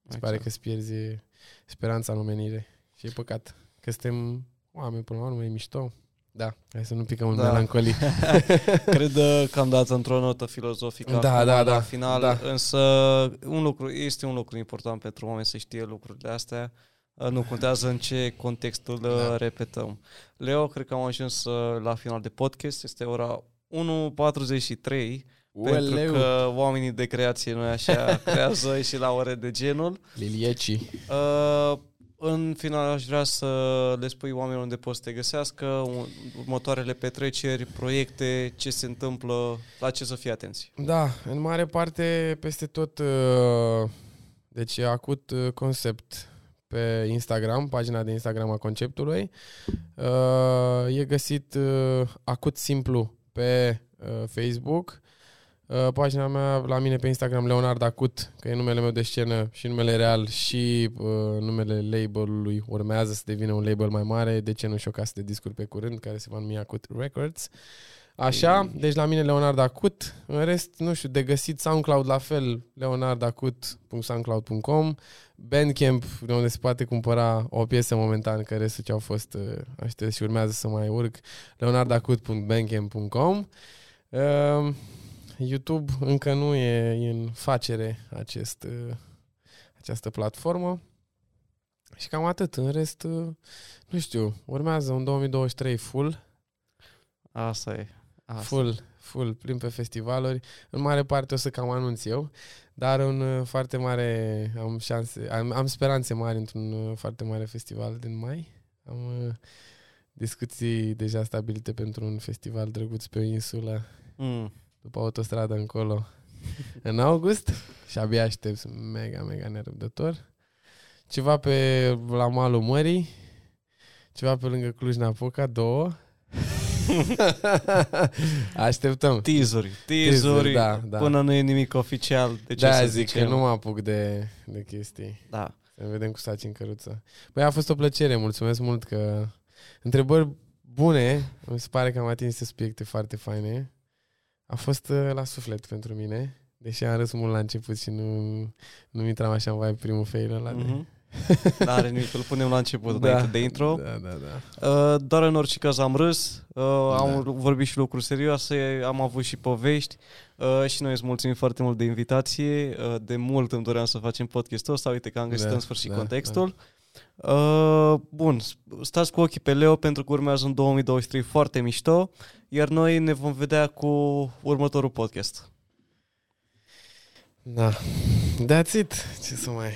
Îți pare că îți pierzi speranța în omenire. Și e păcat. Că suntem oameni, până la urmă, e mișto. Da, hai să nu picăm în Da. melancolii. [LAUGHS] Cred uh, că am dat într-o notă filozofică Da, acum, da, la da, final, da. însă un lucru, este un lucru important pentru oameni să știe lucrurile astea. Uh, Nu contează în ce contextul Da. da. repetăm. Leo, cred că am ajuns uh, la final de podcast. Este ora 1.43 pentru că oamenii de creație, noi așa, [LAUGHS] creează și la ore de genul. Lilieci. Uh, în final aș vrea să le spui oamenilor unde pot să te găsească, un- următoarele petreceri, proiecte, ce se întâmplă, la ce să fie atenți. Da, în mare parte peste tot. uh, Deci e acut uh, concept pe Instagram, pagina de Instagram a conceptului. Uh, E găsit uh, acut simplu pe uh, Facebook. Uh, Pagina mea la mine pe Instagram Leonard Acut, că e numele meu de scenă și numele real și uh, numele labelului urmează să devină un label mai mare, de ce nu și o casă de discuri pe curând care se va numi Acut Records. Așa, deci la mine Leonard Acut, în rest, nu știu, de găsit SoundCloud la fel, leonardacut.soundcloud.com Bandcamp, de unde se poate cumpăra o piesă momentan, că restul ce au fost uh, aștept și urmează să mai urc, leonardacut.bandcamp.com uh, YouTube încă nu e în facere acest, uh, această platformă. Și cam atât. În rest, uh, nu știu, urmează un 2023 full. Asta e. Asta. Full, full, plin pe festivaluri. În mare parte o să cam anunț eu, dar un uh, foarte mare, am șanse, am, am speranțe mari într-un uh, foarte mare festival din mai. Am uh, discuții deja stabilite pentru un festival drăguț pe o insulă, Mm. După autostradă încolo, [LAUGHS] în august și abia aștept, sunt mega, mega nerăbdător. Ceva pe la malul mării, ceva pe lângă Cluj-Napoca, două. [LAUGHS] Așteptăm. Teasuri, Teaser, teasuri, da, da. până nu e nimic oficial. De ce Da, să zic zicem? că nu mă apuc de, de chestii. Da. Să ne vedem cu saci în căruță. Băi, a fost o plăcere, mulțumesc mult că... Întrebări bune, mi se pare că am atins subiecte foarte faine. A fost uh, la suflet pentru mine, deși am râs mult la început și nu, nu intram așa în vibe primul fail ăla. de- Mhm. [LAUGHS] N-are nimic, îl punem la început, Da, înainte de intro. Da, da, da. Uh, doar în orice caz am râs, uh, am vorbit și lucruri serioase, am avut și povești uh, și noi îți mulțumim foarte mult de invitație. Uh, de mult îmi doream să facem podcastul ăsta, uite că am găsit Da, în sfârșit da, contextul. Uh, bun, stați cu ochii pe Leo pentru că urmează în 2023 foarte mișto, iar noi ne vom vedea cu următorul podcast. Da. That's it. Ce să mai...